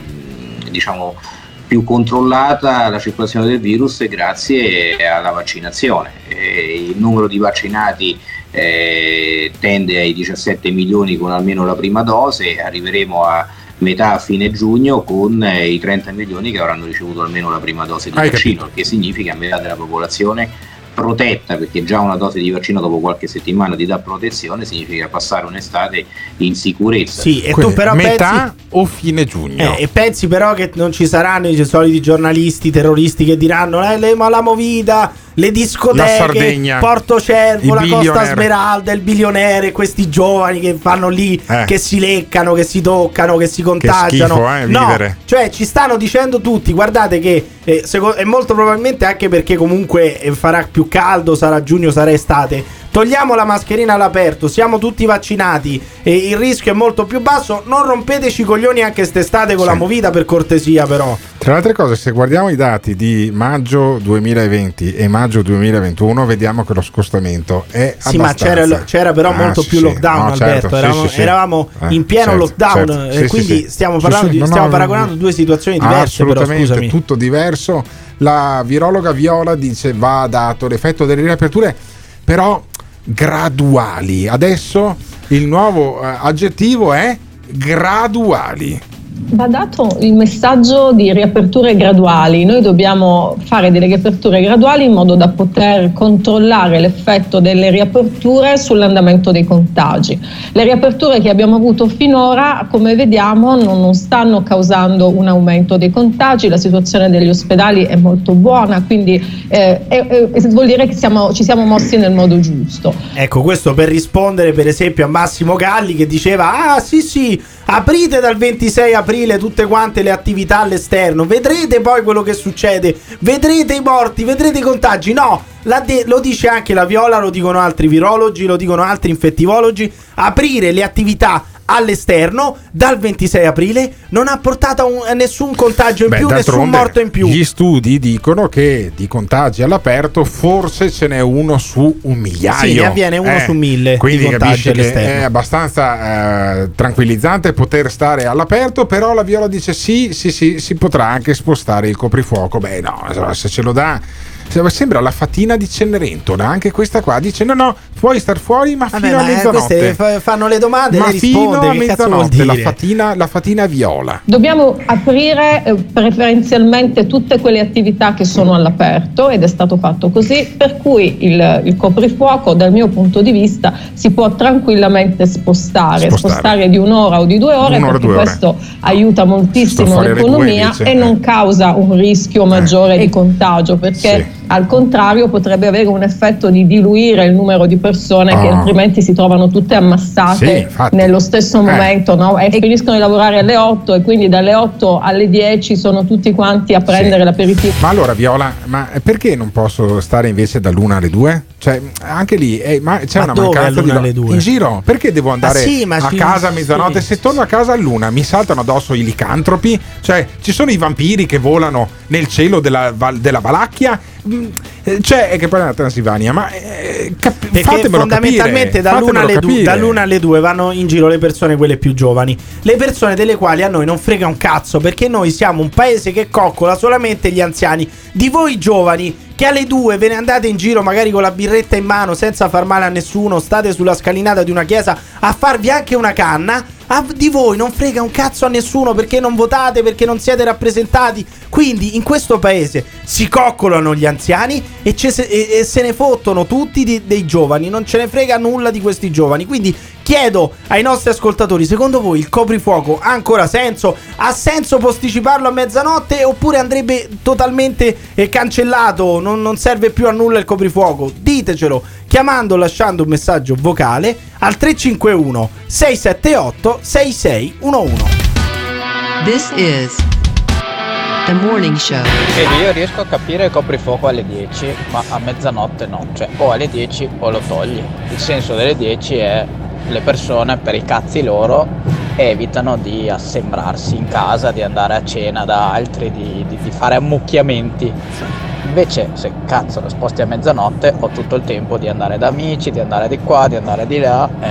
Speaker 47: diciamo più controllata la circolazione del virus grazie alla vaccinazione. Eh, il numero di vaccinati eh, tende ai 17 milioni con almeno la prima dose, arriveremo a metà a fine giugno con eh, i 30 milioni che avranno ricevuto almeno la prima dose di
Speaker 4: Hai
Speaker 47: vaccino, il che significa metà della popolazione protetta perché già una dose di vaccino dopo qualche settimana ti dà protezione significa passare un'estate in sicurezza
Speaker 8: Sì, e tu però
Speaker 4: metà o fine giugno?
Speaker 8: Eh, e pensi però che non ci saranno i soliti giornalisti terroristi che diranno eh, le- ma la movida, le discoteche,
Speaker 4: Sardegna,
Speaker 8: Porto Cervo, la Costa. Smeralda, il bilionaire, questi giovani che vanno lì,
Speaker 4: Eh.
Speaker 8: che si leccano, che si toccano, che si contagiano.
Speaker 4: schifo, eh,
Speaker 8: no,
Speaker 4: vivere.
Speaker 8: cioè ci stanno dicendo tutti, guardate che eh, seco- e molto probabilmente anche perché comunque eh, farà più caldo, sarà giugno, sarà estate. Togliamo la mascherina all'aperto, siamo tutti vaccinati e il rischio è molto più basso. Non rompeteci i coglioni anche st'estate con la movida per cortesia, però.
Speaker 4: Tra le altre cose, se guardiamo i dati di maggio 2020 e maggio 2021, vediamo che lo scostamento è
Speaker 8: Sì, ma
Speaker 4: abbastanza.
Speaker 8: c'era, c'era però
Speaker 4: Ah,
Speaker 8: molto
Speaker 4: sì,
Speaker 8: più
Speaker 4: sì.
Speaker 8: lockdown,
Speaker 4: No, certo,
Speaker 8: Alberto.
Speaker 4: sì,
Speaker 8: eravamo
Speaker 4: sì, sì.
Speaker 8: eravamo
Speaker 4: Eh,
Speaker 8: in pieno
Speaker 4: certo,
Speaker 8: lockdown
Speaker 4: certo. Sì, sì,
Speaker 8: quindi
Speaker 4: sì.
Speaker 8: stiamo,
Speaker 4: Sì,
Speaker 8: parlando
Speaker 4: sì,
Speaker 8: di-
Speaker 4: no,
Speaker 8: stiamo
Speaker 4: no,
Speaker 8: paragonando due situazioni diverse, però
Speaker 4: Assolutamente,
Speaker 8: scusami.
Speaker 4: tutto diverso. La virologa Viola dice va dato l'effetto delle riaperture, però graduali. Adesso il nuovo eh, aggettivo è graduali.
Speaker 48: Va dato il messaggio di riaperture graduali. Noi dobbiamo fare delle riaperture graduali in modo da poter controllare l'effetto delle riaperture sull'andamento dei contagi. Le riaperture che abbiamo avuto finora, come vediamo, non, non stanno causando un aumento dei contagi, la situazione degli ospedali è molto buona, quindi eh, è- vuol dire che siamo- ci siamo mossi nel modo giusto.
Speaker 8: Ecco, questo per rispondere per esempio a Massimo Galli che diceva: Ah, sì, sì, aprite dal 26 aprile. tutte quante le attività all'esterno. Vedrete poi quello che succede. Vedrete i morti, vedrete i contagi. No, de- lo dice anche la Viola, lo dicono altri virologi, lo dicono altri infettivologi. Aprire le attività all'esterno dal 26 aprile non ha portato un- nessun contagio in
Speaker 4: Beh,
Speaker 8: più, nessun morto in più.
Speaker 4: Gli studi dicono che di contagi all'aperto forse ce n'è uno su un migliaio.
Speaker 8: Sì, ne avviene uno su mille
Speaker 4: Quindi capisci che è abbastanza eh, tranquillizzante poter stare all'aperto, però la Viola dice sì, sì, sì, si potrà anche spostare il coprifuoco. Beh no, se ce lo dà... se- Sembra la fatina di Cenerentola, anche questa qua dice no no, puoi star fuori ma
Speaker 8: Vabbè,
Speaker 4: fino a
Speaker 8: ma, eh,
Speaker 4: mezzanotte.
Speaker 8: queste fa- fanno le domande,
Speaker 4: ma
Speaker 8: lei
Speaker 4: fino a mezzanotte, la fatina, la fatina viola.
Speaker 48: Dobbiamo aprire eh, preferenzialmente tutte quelle attività che sono all'aperto ed è stato fatto così, per cui il, il coprifuoco dal mio punto di vista si può tranquillamente spostare,
Speaker 4: Spostare.
Speaker 48: spostare, di un'ora o di due ore
Speaker 4: Un'ora,
Speaker 48: perché
Speaker 4: due ore.
Speaker 48: questo aiuta moltissimo
Speaker 4: a le due,
Speaker 48: l'economia
Speaker 4: invece,
Speaker 48: e
Speaker 4: eh.
Speaker 48: non causa un rischio maggiore di contagio perché al contrario potrebbe avere un effetto di diluire il numero di persone che
Speaker 4: Ah.
Speaker 48: altrimenti si trovano tutte
Speaker 4: Sì,
Speaker 48: ammassate
Speaker 4: infatti.
Speaker 48: nello stesso
Speaker 4: Eh.
Speaker 48: momento no? e finiscono di lavorare alle 8 e quindi dalle 8 alle 10 sono tutti quanti a prendere l'aperitivo.
Speaker 4: Ma allora Viola, ma perché non posso stare invece dall'una alle due? Cioè, anche lì eh, ma c'è
Speaker 8: Ma
Speaker 4: una mancanza di
Speaker 8: alle due?
Speaker 4: In giro? Perché devo andare
Speaker 8: sì, ma
Speaker 4: a casa a mezzanotte?
Speaker 8: sì.
Speaker 4: Se torno a casa all'una mi saltano addosso i licantropi? Cioè, ci sono i vampiri che volano nel cielo della, Val- della Valacchia? C'è, e che poi è la Transilvania, ma eh, cap- fatemelo
Speaker 8: fondamentalmente
Speaker 4: capire,
Speaker 8: dall'una,
Speaker 4: fatemelo
Speaker 8: alle due,
Speaker 4: capire.
Speaker 8: dall'una alle due vanno in giro le persone quelle più giovani. Le persone delle quali a noi non frega un cazzo perché noi siamo un paese che coccola solamente gli anziani. Di voi giovani che alle due ve ne andate in giro magari con la birretta in mano senza far male a nessuno, state sulla scalinata di una chiesa a farvi anche una canna. A di voi non frega un cazzo a nessuno perché non votate, perché non siete rappresentati. Quindi in questo paese si coccolano gli anziani e, ce se, e- e se ne fottono tutti di- dei giovani. Non ce ne frega nulla di questi giovani. Quindi chiedo ai nostri ascoltatori: secondo voi il coprifuoco ha ancora senso? Ha senso posticiparlo a mezzanotte oppure andrebbe totalmente eh, cancellato? Non, non serve più a nulla il coprifuoco? Ditecelo chiamando o lasciando un messaggio vocale al 351 678 6611.
Speaker 12: This is the morning show.
Speaker 49: Vedi, io riesco a capire il coprifuoco alle 10, ma a mezzanotte no, cioè o alle 10 o lo togli. Il senso delle 10 è le persone per i cazzi loro evitano di assembrarsi in casa, di andare a cena da altri, di, di- di fare ammucchiamenti. Invece se cazzo lo sposti a mezzanotte ho tutto il tempo di andare da amici, di andare di qua, di andare di là e,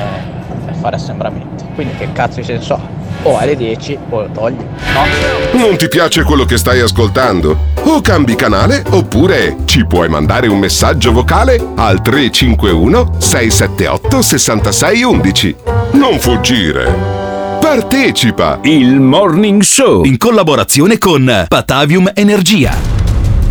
Speaker 49: e fare assembramenti. Quindi che cazzo di senso ha? O alle 10 o lo togli, no?
Speaker 50: Non ti piace quello che stai ascoltando? O cambi canale oppure ci puoi mandare un messaggio vocale al 351 678 6611. Non fuggire. Partecipa!
Speaker 2: Il Morning Show in collaborazione con Patavium Energia.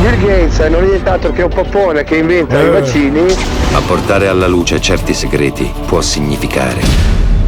Speaker 21: Bill Gates non è nient'altro che un popone che inventa
Speaker 4: Eh.
Speaker 21: i vaccini.
Speaker 51: A portare alla luce certi segreti può significare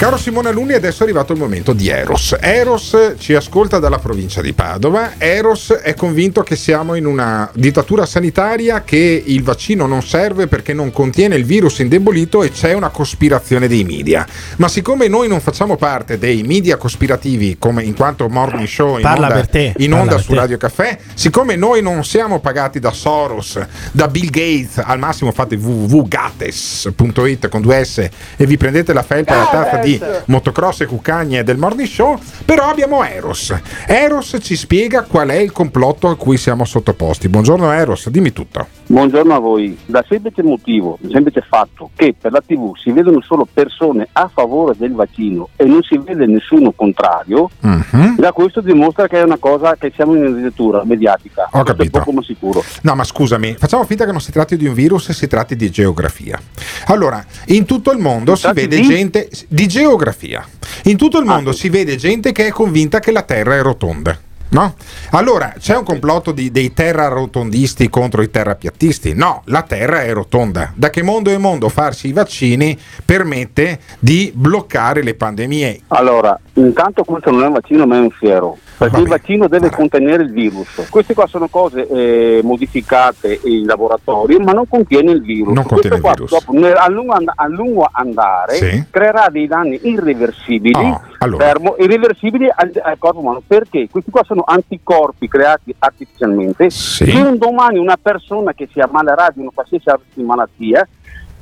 Speaker 4: Caro Simone Alunni, adesso è arrivato il momento di Eros. Eros ci ascolta dalla provincia di Padova. Eros è convinto che siamo in una dittatura sanitaria, che il vaccino non serve perché non contiene il virus indebolito e c'è una cospirazione dei media. Ma siccome noi non facciamo parte dei media cospirativi, come in quanto morning show in
Speaker 8: Parla
Speaker 4: onda,
Speaker 8: per te,
Speaker 4: in
Speaker 8: parla
Speaker 4: onda
Speaker 8: per
Speaker 4: su
Speaker 8: te.
Speaker 4: Radio Caffè, siccome noi non siamo pagati da Soros, da Bill Gates, al massimo fate www.gates.it con due S e vi prendete la felpa e la tazza di motocross e cucagne del morning show, però abbiamo Eros. Eros ci spiega qual è il complotto a cui siamo sottoposti. Buongiorno Eros, dimmi tutto.
Speaker 52: Buongiorno a voi. Dal semplice motivo, semplice fatto che per la TV si vedono solo persone a favore del vaccino e non si vede nessuno contrario,
Speaker 4: Mhm.
Speaker 52: già questo dimostra che è una cosa che siamo in una dittatura mediatica.
Speaker 4: Ho
Speaker 52: Questo
Speaker 4: capito.
Speaker 52: Poco ma sicuro.
Speaker 4: No, ma scusami, facciamo finta che non si tratti di un virus e si tratti di geografia. Allora, in tutto il mondo si
Speaker 52: tratti
Speaker 4: vede
Speaker 52: di?
Speaker 4: gente di geografia. In tutto
Speaker 52: Ah,
Speaker 4: il mondo si vede gente che è convinta che la Terra è rotonda. No? Allora, c'è un complotto di- dei terrarotondisti contro i terrapiattisti? No, la Terra è rotonda. Da che mondo è mondo farsi i vaccini permette di bloccare le pandemie.
Speaker 52: Allora, intanto questo non è un vaccino ma è un fiero, perché il vaccino deve contenere il virus. Queste qua sono cose eh, modificate in laboratorio ma non contiene il virus.
Speaker 4: Non
Speaker 52: Questo
Speaker 4: contiene il
Speaker 52: qua,
Speaker 4: virus.
Speaker 52: dopo, a, lungo and- a lungo andare
Speaker 4: Sì.
Speaker 52: creerà dei danni irreversibili,
Speaker 4: Oh, allora.
Speaker 52: fermo, irreversibili al, al corpo umano. Perché? Questi qua sono anticorpi creati artificialmente che un domani una persona che si ammalerà di una qualsiasi altra malattia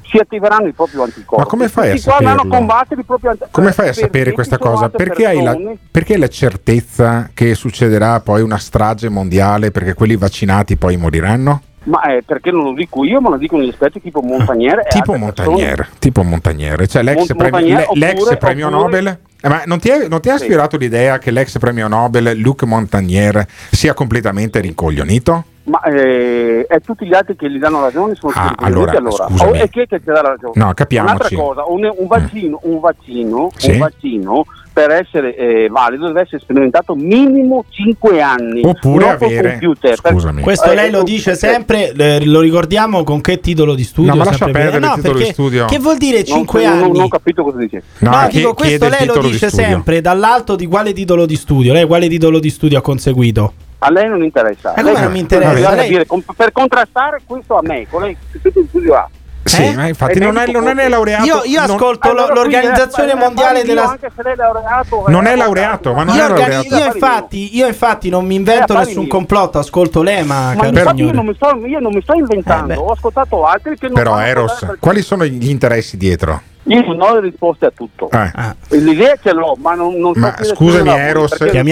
Speaker 52: si attiveranno i propri anticorpi.
Speaker 4: Ma come fai a saperlo?
Speaker 52: combattere i propri anticorpi.
Speaker 4: Come fai a sapere questa cosa? Perché hai, la, perché hai la certezza che succederà poi una strage mondiale perché quelli vaccinati poi moriranno?
Speaker 52: Ma eh, perché non lo dico io, ma lo dicono gli esperti tipo Montagnier. e
Speaker 4: Tipo Montagnier, tipo Montagnier, cioè l'ex,
Speaker 52: Mont-
Speaker 4: premio,
Speaker 52: Montagnier
Speaker 4: le- l'ex
Speaker 52: oppure-
Speaker 4: premio
Speaker 52: oppure-
Speaker 4: Nobel. Eh, ma non ti, è- non ti ha
Speaker 52: Sì.
Speaker 4: ispirato l'idea che l'ex premio Nobel Luc Montagnier sia completamente rincoglionito?
Speaker 52: Ma eh, e tutti gli altri che gli danno ragione sono
Speaker 4: Ah,
Speaker 52: tutti
Speaker 4: allora,
Speaker 52: allora.
Speaker 4: scusami.
Speaker 52: Oh, e chi è che ti dà ragione?
Speaker 4: No, capiamoci.
Speaker 52: Un'altra cosa, un, un vaccino, un vaccino,
Speaker 4: Sì.
Speaker 52: un vaccino per essere eh, valido deve essere sperimentato minimo 5 anni.
Speaker 8: Oppure
Speaker 52: non
Speaker 8: avere-
Speaker 52: computer. Per-
Speaker 8: Questo
Speaker 52: eh,
Speaker 8: lei lo
Speaker 52: eh,
Speaker 8: dice
Speaker 52: eh,
Speaker 8: sempre, eh, lo ricordiamo con che titolo di studio?
Speaker 4: No, ma lascia perdere
Speaker 8: per-
Speaker 4: il titolo di
Speaker 8: perché-
Speaker 4: studio.
Speaker 8: Che vuol dire
Speaker 52: non-
Speaker 8: 5
Speaker 52: non-
Speaker 8: anni?
Speaker 52: Non ho capito cosa dice.
Speaker 4: No,
Speaker 8: No,
Speaker 4: chi-
Speaker 8: dico, questo lei lo
Speaker 4: di
Speaker 8: dice
Speaker 4: studio.
Speaker 8: sempre dall'alto di quale titolo di studio? Lei quale titolo di studio ha conseguito?
Speaker 52: A lei non interessa.
Speaker 8: Eh,
Speaker 52: Lei-
Speaker 8: non mi interessa? Lei-
Speaker 52: dire, per contrastare questo a me, con lei, tutto il studio ha.
Speaker 4: Sì,
Speaker 8: Eh?
Speaker 4: ma infatti non è, non è laureato.
Speaker 8: Io, io ascolto
Speaker 52: Allora,
Speaker 8: l'Organizzazione
Speaker 52: eh,
Speaker 8: Mondiale della
Speaker 52: laureato,
Speaker 4: Non è
Speaker 52: eh,
Speaker 4: laureato, ma non
Speaker 8: io,
Speaker 4: è laureato.
Speaker 8: io infatti, io infatti non mi invento
Speaker 52: Eh,
Speaker 8: nessun complotto, ascolto l'EMA,
Speaker 52: Ma infatti io non, mi sto, io non mi sto inventando,
Speaker 8: Eh,
Speaker 52: ho ascoltato altri che non
Speaker 4: Però
Speaker 52: fanno
Speaker 4: Eros, quali sono gli interessi dietro?
Speaker 52: Io non ho le risposte a tutto.
Speaker 4: Eh.
Speaker 52: L'idea ce l'ho, ma non, non so
Speaker 4: Ma
Speaker 52: le
Speaker 4: scusami Eros,
Speaker 52: perché-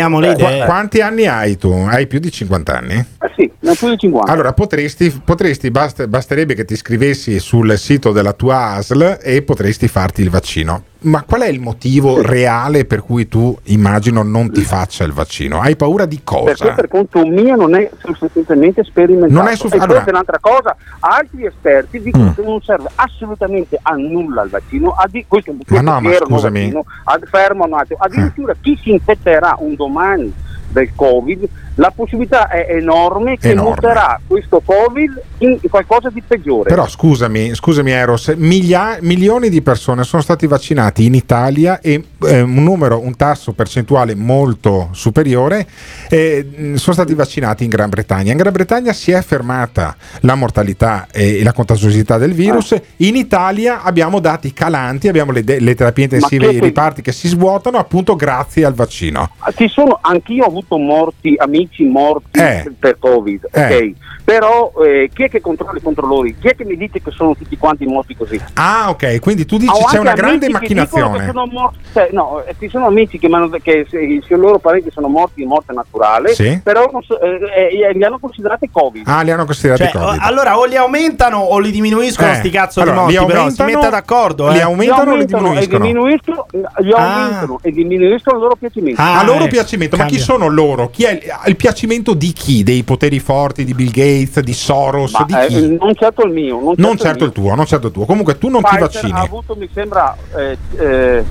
Speaker 4: Qua- quanti anni hai tu? Hai più di 50 anni?
Speaker 52: Eh sì, ne ho più di 50.
Speaker 4: Allora potresti, potresti bast- basterebbe che ti iscrivessi sul sito della tua ASL e potresti farti il vaccino. Ma qual è il motivo reale per cui tu immagino non ti faccia il vaccino? Hai paura di
Speaker 52: Perché
Speaker 4: cosa?
Speaker 52: per conto mio non è sufficientemente sperimentato.
Speaker 4: Non è suffi-
Speaker 52: e poi
Speaker 4: allora-
Speaker 52: un'altra cosa, altri esperti dicono
Speaker 4: Mm.
Speaker 52: che non serve assolutamente a nulla il vaccino. A di- questo,
Speaker 4: Ma
Speaker 52: questo
Speaker 4: no, ma scusami.
Speaker 52: vaccino, fermo un attimo. Addirittura chi si infetterà un domani del Covid, la possibilità è enorme che
Speaker 4: Enorme.
Speaker 52: muterà questo Covid in qualcosa di peggiore.
Speaker 4: Però scusami, scusami Eros, miglia- milioni di persone sono stati vaccinati in Italia e eh, un numero, un tasso percentuale molto superiore eh, sono stati vaccinati in Gran Bretagna. In Gran Bretagna si è fermata la mortalità e la contagiosità del virus. In Italia abbiamo dati calanti, abbiamo le, de- le terapie intensive e i riparti che si svuotano appunto grazie al vaccino.
Speaker 52: Ci sono, anch'io ho avuto morti, amici morti
Speaker 4: Eh.
Speaker 52: per Covid,
Speaker 4: Eh.
Speaker 52: ok? Però eh, chi è che controlla i controlli? Chi è che mi dice che sono tutti quanti morti così?
Speaker 4: Ah, ok, quindi tu dici
Speaker 52: Ho
Speaker 4: c'è una grande
Speaker 52: amici
Speaker 4: macchinazione.
Speaker 52: che sono morti- cioè, no, eh, ci sono amici che, mi hanno- che se, se i loro parenti sono morti di morte naturale,
Speaker 4: Sì.
Speaker 52: però non so- eh, eh, li hanno considerati Covid.
Speaker 4: Ah, li hanno considerati
Speaker 8: Cioè,
Speaker 4: Covid.
Speaker 8: allora o li aumentano o li diminuiscono
Speaker 4: Eh,
Speaker 8: sti cazzo
Speaker 4: allora,
Speaker 8: di
Speaker 4: li
Speaker 8: morti, però si
Speaker 4: aumentano-
Speaker 8: metta d'accordo,
Speaker 4: li
Speaker 8: eh.
Speaker 4: aumentano o li
Speaker 52: e
Speaker 4: diminuiscono?
Speaker 52: diminuiscono, gli
Speaker 8: Ah.
Speaker 52: aumentano e diminuiscono il loro piacimento.
Speaker 4: a loro
Speaker 8: ecco,
Speaker 4: piacimento, ma chi
Speaker 8: cambia.
Speaker 4: sono loro? Chi è il, il piacimento di chi? Dei poteri forti di Bill Gates, di Soros,
Speaker 52: Ma,
Speaker 4: di
Speaker 52: eh,
Speaker 4: chi?
Speaker 52: non certo il mio. Non certo,
Speaker 4: non certo il tuo, non certo il tuo. Comunque tu non ti
Speaker 52: Pfizer
Speaker 4: vaccini.
Speaker 52: ha avuto, mi sembra, eh, eh,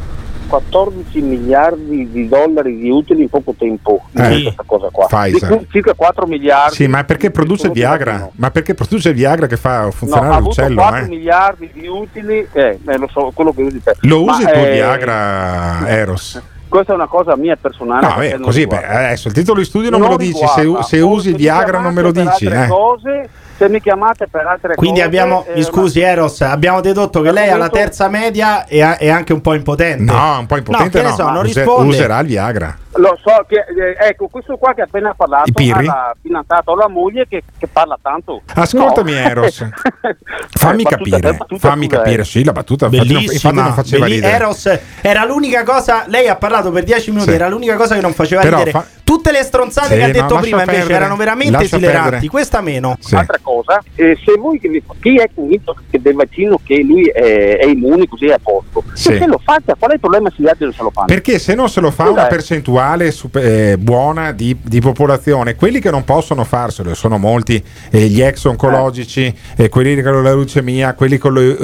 Speaker 52: 14 miliardi di dollari di utili in poco tempo
Speaker 4: Eh.
Speaker 52: questa cosa qua.
Speaker 4: Pfizer.
Speaker 52: Circa 4 miliardi.
Speaker 4: Sì, ma perché produce il Viagra? Ma perché produce il Viagra che fa
Speaker 52: No,
Speaker 4: funzionare
Speaker 52: avuto
Speaker 4: l'uccello?
Speaker 52: 4
Speaker 4: eh?
Speaker 52: miliardi di utili, eh, eh, lo so, quello che usi te.
Speaker 4: Lo
Speaker 52: Ma,
Speaker 4: usi il tuo
Speaker 52: eh,
Speaker 4: Viagra, Eros?
Speaker 52: Questa è una cosa mia personale.
Speaker 4: No, beh,
Speaker 52: non
Speaker 4: così, beh, adesso il titolo di studio non, me lo dici, se, se usi Viagra non me lo dici. eh.
Speaker 52: cose, se mi chiamate per altre
Speaker 8: Quindi
Speaker 52: cose.
Speaker 8: abbiamo,
Speaker 52: eh,
Speaker 8: mi scusi Eros, abbiamo dedotto che lei ha la terza media e è anche un po' impotente.
Speaker 4: No, un po' impotente
Speaker 8: no. che
Speaker 4: no,
Speaker 8: ne so, non
Speaker 4: use-
Speaker 8: risponde.
Speaker 4: userà il Viagra.
Speaker 52: Lo so, che, eh, ecco, questo qua che ha appena parlato ha la fidanzata o la moglie che, che parla tanto.
Speaker 4: Ascoltami,
Speaker 52: No.
Speaker 4: Eros. Fammi
Speaker 52: battuta,
Speaker 4: capire,
Speaker 52: eh, battuta
Speaker 4: fammi
Speaker 52: pure,
Speaker 4: capire,
Speaker 52: eh.
Speaker 4: sì, la battuta non, infatti
Speaker 8: Bellissima,
Speaker 4: non faceva
Speaker 8: belli-
Speaker 4: ridere.
Speaker 8: Eros era l'unica cosa. Lei ha parlato per 10 minuti,
Speaker 4: Sì.
Speaker 8: era l'unica cosa che non faceva
Speaker 4: Però
Speaker 8: ridere.
Speaker 4: fa-
Speaker 8: Tutte le stronzate
Speaker 4: Sì,
Speaker 8: che ha
Speaker 4: no,
Speaker 8: detto
Speaker 4: lascia
Speaker 8: prima invece
Speaker 4: perdere,
Speaker 8: erano veramente
Speaker 4: lascia
Speaker 8: esileranti.
Speaker 4: perdere.
Speaker 8: Questa meno.
Speaker 52: Altra cosa, eh, se voi che chi è convinto che del vaccino che lui è, è immune così è a posto,
Speaker 4: Sì.
Speaker 52: perché lo faccia? Qual è il problema se gli altri non se lo fanno?
Speaker 4: Perché se non se lo fa
Speaker 52: Scusa,
Speaker 4: una
Speaker 52: eh.
Speaker 4: percentuale super- eh, buona di, di popolazione, quelli che non possono farselo, sono molti, eh, gli ex oncologici, eh, quelli con la leucemia, quelli con le,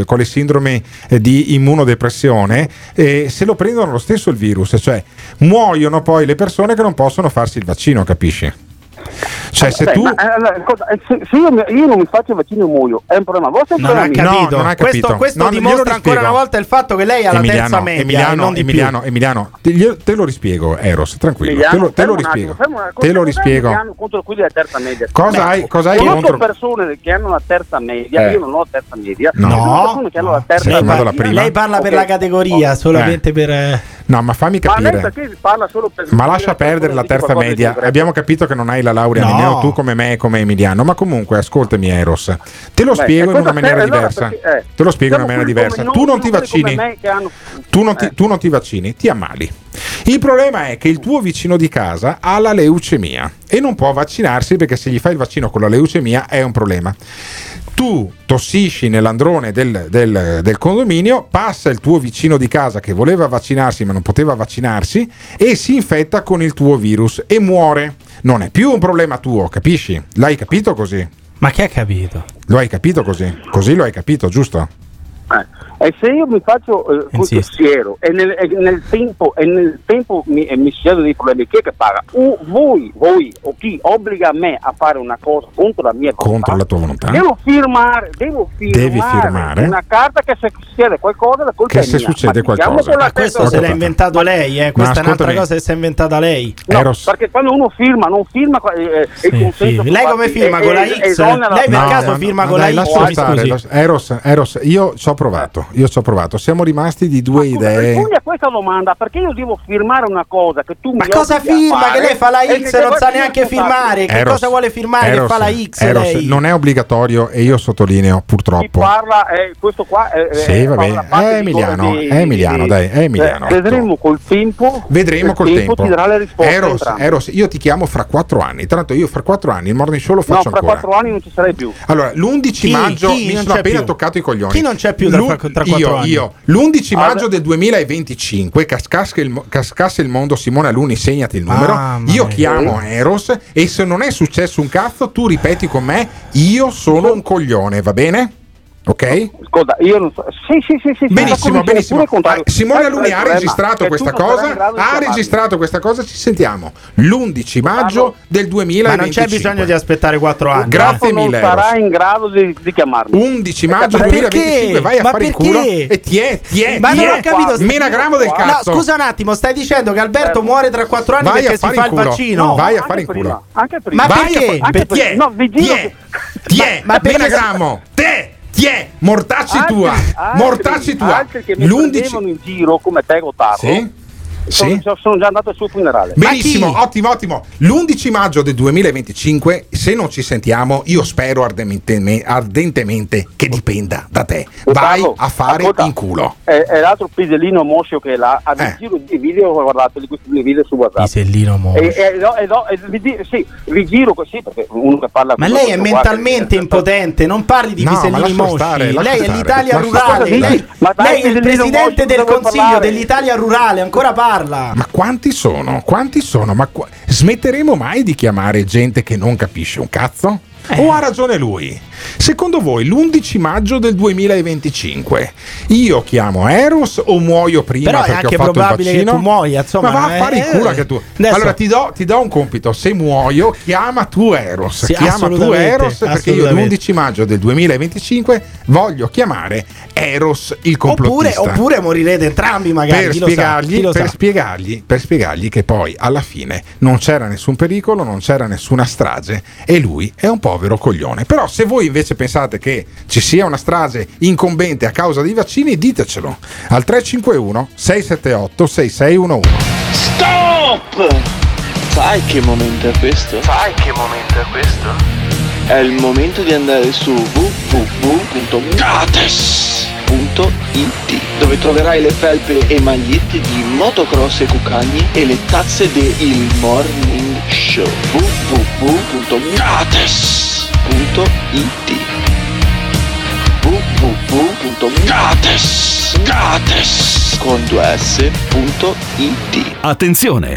Speaker 4: eh, con le sindromi eh, di immunodepressione, eh, se lo prendono lo stesso il virus, cioè muoiono poi le persone che non possono farsi il vaccino, capisci? Cioè se
Speaker 52: Beh,
Speaker 4: tu...
Speaker 52: ma, eh, allora, eh, se, se io, io non mi faccio il vaccino e muoio, è un problema vostro
Speaker 8: Non ha capito.
Speaker 4: non ha
Speaker 8: Questo,
Speaker 4: capito.
Speaker 8: questo
Speaker 4: No, glielo
Speaker 8: dimostra ancora una volta il fatto che lei ha la terza media
Speaker 4: Emiliano,
Speaker 8: non di più.
Speaker 4: Emiliano, Emiliano, te, lo rispiego, Eros, tranquillo,
Speaker 52: Emiliano,
Speaker 4: te lo, te
Speaker 52: attimo,
Speaker 4: rispiego.
Speaker 52: una-
Speaker 4: Te lo rispiego.
Speaker 52: Emiliano contro quelli della terza media.
Speaker 4: Cosa hai- cosa hai contro-
Speaker 52: persone che hanno la terza media,
Speaker 4: Eh.
Speaker 52: io non ho la terza media.
Speaker 4: No.
Speaker 52: che hanno la terza media.
Speaker 8: Lei parla per la categoria, solamente per. eh,
Speaker 4: No, ma fammi capire.
Speaker 52: perché parla solo per
Speaker 4: Ma lascia perdere la terza media. Abbiamo capito che non hai la laurea
Speaker 8: No.
Speaker 4: nemmeno tu come me e come Emiliano. Ma comunque, ascoltami, Eros. Te lo
Speaker 52: Beh,
Speaker 4: spiego in una maniera
Speaker 52: allora?
Speaker 4: diversa.
Speaker 52: Perché, eh,
Speaker 4: Te lo spiego in una maniera diversa. Tu non ti vaccini.
Speaker 52: hanno-
Speaker 4: Tu non, ti, tu non ti vaccini, ti ammali. Il problema è che il tuo vicino di casa ha la leucemia e non può vaccinarsi perché se gli fai il vaccino con la leucemia è un problema. Tu tossisci nell'androne del, del- del condominio, passa il tuo vicino di casa che voleva vaccinarsi ma non poteva vaccinarsi e si infetta con il tuo virus e muore. Non è più un problema tuo, capisci? L'hai capito così?
Speaker 8: Ma che ha capito?
Speaker 4: Lo hai capito così? Così lo hai capito, giusto?
Speaker 52: Eh, E se io mi faccio eh, questo
Speaker 8: Insisto.
Speaker 52: siero e nel, e nel tempo, e nel tempo mi, e mi succedono dei problemi, chi è che paga? O voi, voi o chi obbliga me a fare una cosa contro la mia volontà?
Speaker 4: Contro la tua volontà?
Speaker 52: Devo firmare, devo firmare,
Speaker 4: Devi firmare.
Speaker 52: una carta che se succede qualcosa la colpa
Speaker 4: Che
Speaker 52: è
Speaker 4: se
Speaker 52: mia.
Speaker 4: succede
Speaker 52: Ma diciamo
Speaker 4: qualcosa.
Speaker 8: Ma questo se l'ha inventato lei, eh. Questa è un'altra cosa che si è inventata lei.
Speaker 52: No,
Speaker 4: Eros.
Speaker 52: perché quando uno firma, non firma eh, eh,
Speaker 8: Sì,
Speaker 52: il consenso
Speaker 8: Lei come firma?
Speaker 52: eh,
Speaker 8: Con la
Speaker 52: eh,
Speaker 8: X? Lei per caso firma con la X?
Speaker 4: Eros, Eros, io ho provato, io ci ho provato. Siamo rimasti di due
Speaker 52: Scusa,
Speaker 4: idee.
Speaker 52: rispondi a questa domanda perché io devo firmare una cosa che tu
Speaker 8: Ma
Speaker 52: mi
Speaker 8: cosa
Speaker 52: obblighi a
Speaker 8: firma?
Speaker 52: fare
Speaker 8: Che lei fa la
Speaker 52: che
Speaker 8: X e non sa neanche firmare. Che
Speaker 4: Eros,
Speaker 8: cosa vuole firmare?
Speaker 4: Eros,
Speaker 8: che fa la X
Speaker 4: Eros,
Speaker 8: lei?
Speaker 4: non è obbligatorio e io sottolineo
Speaker 52: Chi
Speaker 4: purtroppo.
Speaker 52: parla è questo qua è,
Speaker 4: Sì, va bene. È
Speaker 52: di-
Speaker 4: Emiliano,
Speaker 52: di-
Speaker 4: è Emiliano,
Speaker 52: di-
Speaker 4: dai, è Emiliano.
Speaker 52: Eh, vedremo col tempo
Speaker 4: Vedremo col tempo.
Speaker 52: ti darà le risposte
Speaker 4: Eros. Eros, io ti chiamo fra quattro anni. Tra l'altro, io fra quattro anni il morning show lo
Speaker 52: no
Speaker 4: faccio
Speaker 52: fra
Speaker 4: ancora.
Speaker 52: quattro anni non ci sarai più
Speaker 4: Allora, l'11
Speaker 8: Chi?
Speaker 4: maggio
Speaker 8: Chi
Speaker 4: mi sono appena
Speaker 8: più?
Speaker 4: toccato i coglioni.
Speaker 8: Chi non c'è più tra-
Speaker 4: L'u-
Speaker 8: tra quattro
Speaker 4: io,
Speaker 8: anni?
Speaker 4: io. L'11
Speaker 52: Ah,
Speaker 4: maggio
Speaker 52: beh.
Speaker 4: del 2025 cascasse il, cascasse il mondo Simone Aluni, segnati il numero.
Speaker 8: Mamma
Speaker 4: io
Speaker 8: mia.
Speaker 4: chiamo Eros e se non è successo un cazzo, tu ripeti con me, io sono un coglione, va bene? Ok?
Speaker 52: Ascolta, io non so. Sì, sì, sì, sì.
Speaker 4: Benissimo, benissimo.
Speaker 52: il.
Speaker 4: Ah, Simone Aluni
Speaker 52: il
Speaker 4: ha registrato questa
Speaker 52: non
Speaker 4: cosa. Ha registrato questa cosa. Ci sentiamo l'11 maggio del 2025.
Speaker 8: Ma non c'è bisogno di aspettare quattro anni.
Speaker 4: Grazie
Speaker 52: non
Speaker 4: mille.
Speaker 52: sarà
Speaker 4: Eros.
Speaker 52: in grado di, di chiamarmi
Speaker 4: 11 maggio
Speaker 8: Ma
Speaker 4: 2025
Speaker 8: perché?
Speaker 4: vai a
Speaker 8: Ma
Speaker 4: fare il
Speaker 8: perché?
Speaker 4: culo e ti è, ti è,
Speaker 8: Ma
Speaker 4: ti
Speaker 8: non
Speaker 4: è.
Speaker 8: ho capito.
Speaker 4: Menagramo del cazzo.
Speaker 8: No, scusa un attimo, stai dicendo che
Speaker 52: Eh.
Speaker 8: Alberto muore tra quattro anni
Speaker 4: Vai
Speaker 8: perché si fa il vaccino?
Speaker 4: No, vai a fare in culo.
Speaker 52: Anche prima.
Speaker 8: Ma perché?
Speaker 52: perché- no, vi
Speaker 4: ti
Speaker 52: giro
Speaker 4: è,
Speaker 52: che-
Speaker 4: ti è,
Speaker 8: perché-
Speaker 4: Menagramo, te, ti è, mortacci
Speaker 52: Altri-
Speaker 4: tua,
Speaker 52: altri-
Speaker 4: mortacci tua.
Speaker 52: altri che mi
Speaker 4: L'11
Speaker 52: prendevano in giro come te Gottardo
Speaker 4: Sì?
Speaker 52: Sono,
Speaker 4: Sì?
Speaker 52: sono già andato al suo funerale
Speaker 4: Benissimo, ottimo, ottimo. L'11 maggio del 2025, se non ci sentiamo, io spero ardentemente, ardentemente che dipenda da te. Vai
Speaker 52: Gottardo,
Speaker 4: a fare
Speaker 52: ascolta,
Speaker 4: in culo.
Speaker 52: è, è l'altro pisellino moscio che là ha
Speaker 4: Eh.
Speaker 52: giro di video guardate di questi video su WhatsApp
Speaker 8: Pisellino mo.
Speaker 52: e, e, no, e, no, e vi sì, vi giro così perché uno che parla
Speaker 8: Ma
Speaker 52: con
Speaker 8: lei è mentalmente impotente, non parli di
Speaker 4: No,
Speaker 8: pisellini mosci.
Speaker 4: stare,
Speaker 8: lei è l'Italia rurale, lei, lei è il presidente
Speaker 52: moscio,
Speaker 8: del consiglio
Speaker 52: parlare?
Speaker 8: dell'Italia rurale, ancora parla.
Speaker 4: Ma quanti sono? Quanti sono? Ma qua- smetteremo mai di chiamare gente che non capisce un cazzo?
Speaker 8: Eh.
Speaker 4: O ha ragione lui? Secondo voi l'11 maggio del 2025 io chiamo Eros o muoio prima
Speaker 8: Però
Speaker 4: perché ho fatto il
Speaker 8: probabile che
Speaker 4: vaccino?
Speaker 8: tu muoia, insomma,
Speaker 4: Ma va a
Speaker 8: eh,
Speaker 4: fare in culo
Speaker 8: eh,
Speaker 4: anche tu.
Speaker 8: adesso-
Speaker 4: Allora ti do, ti do un compito, se muoio chiama tu Eros,
Speaker 8: Sì,
Speaker 4: chiama tu Eros perché io
Speaker 8: assolutamente.
Speaker 4: l'11 maggio del 2025 voglio chiamare Eros il
Speaker 8: Oppure,
Speaker 4: complottista.
Speaker 8: oppure morirete entrambi, magari.
Speaker 4: per
Speaker 8: sa,
Speaker 4: spiegargli,
Speaker 8: lo
Speaker 4: per,
Speaker 8: sa.
Speaker 4: spiegargli, per spiegargli che poi alla fine non c'era nessun pericolo, non c'era nessuna strage e lui è un povero coglione. Però se voi invece pensate che ci sia una strage incombente a causa dei vaccini, ditecelo al 351 678 6611.
Speaker 53: Stop! Sai che momento è questo? Sai che momento è questo? È il momento di andare su www.gates.it dove troverai le felpe e magliette di motocross e cucagni e le tazze del Morning Show www.gates.it www.gates Gates con 2s.it
Speaker 2: Attenzione!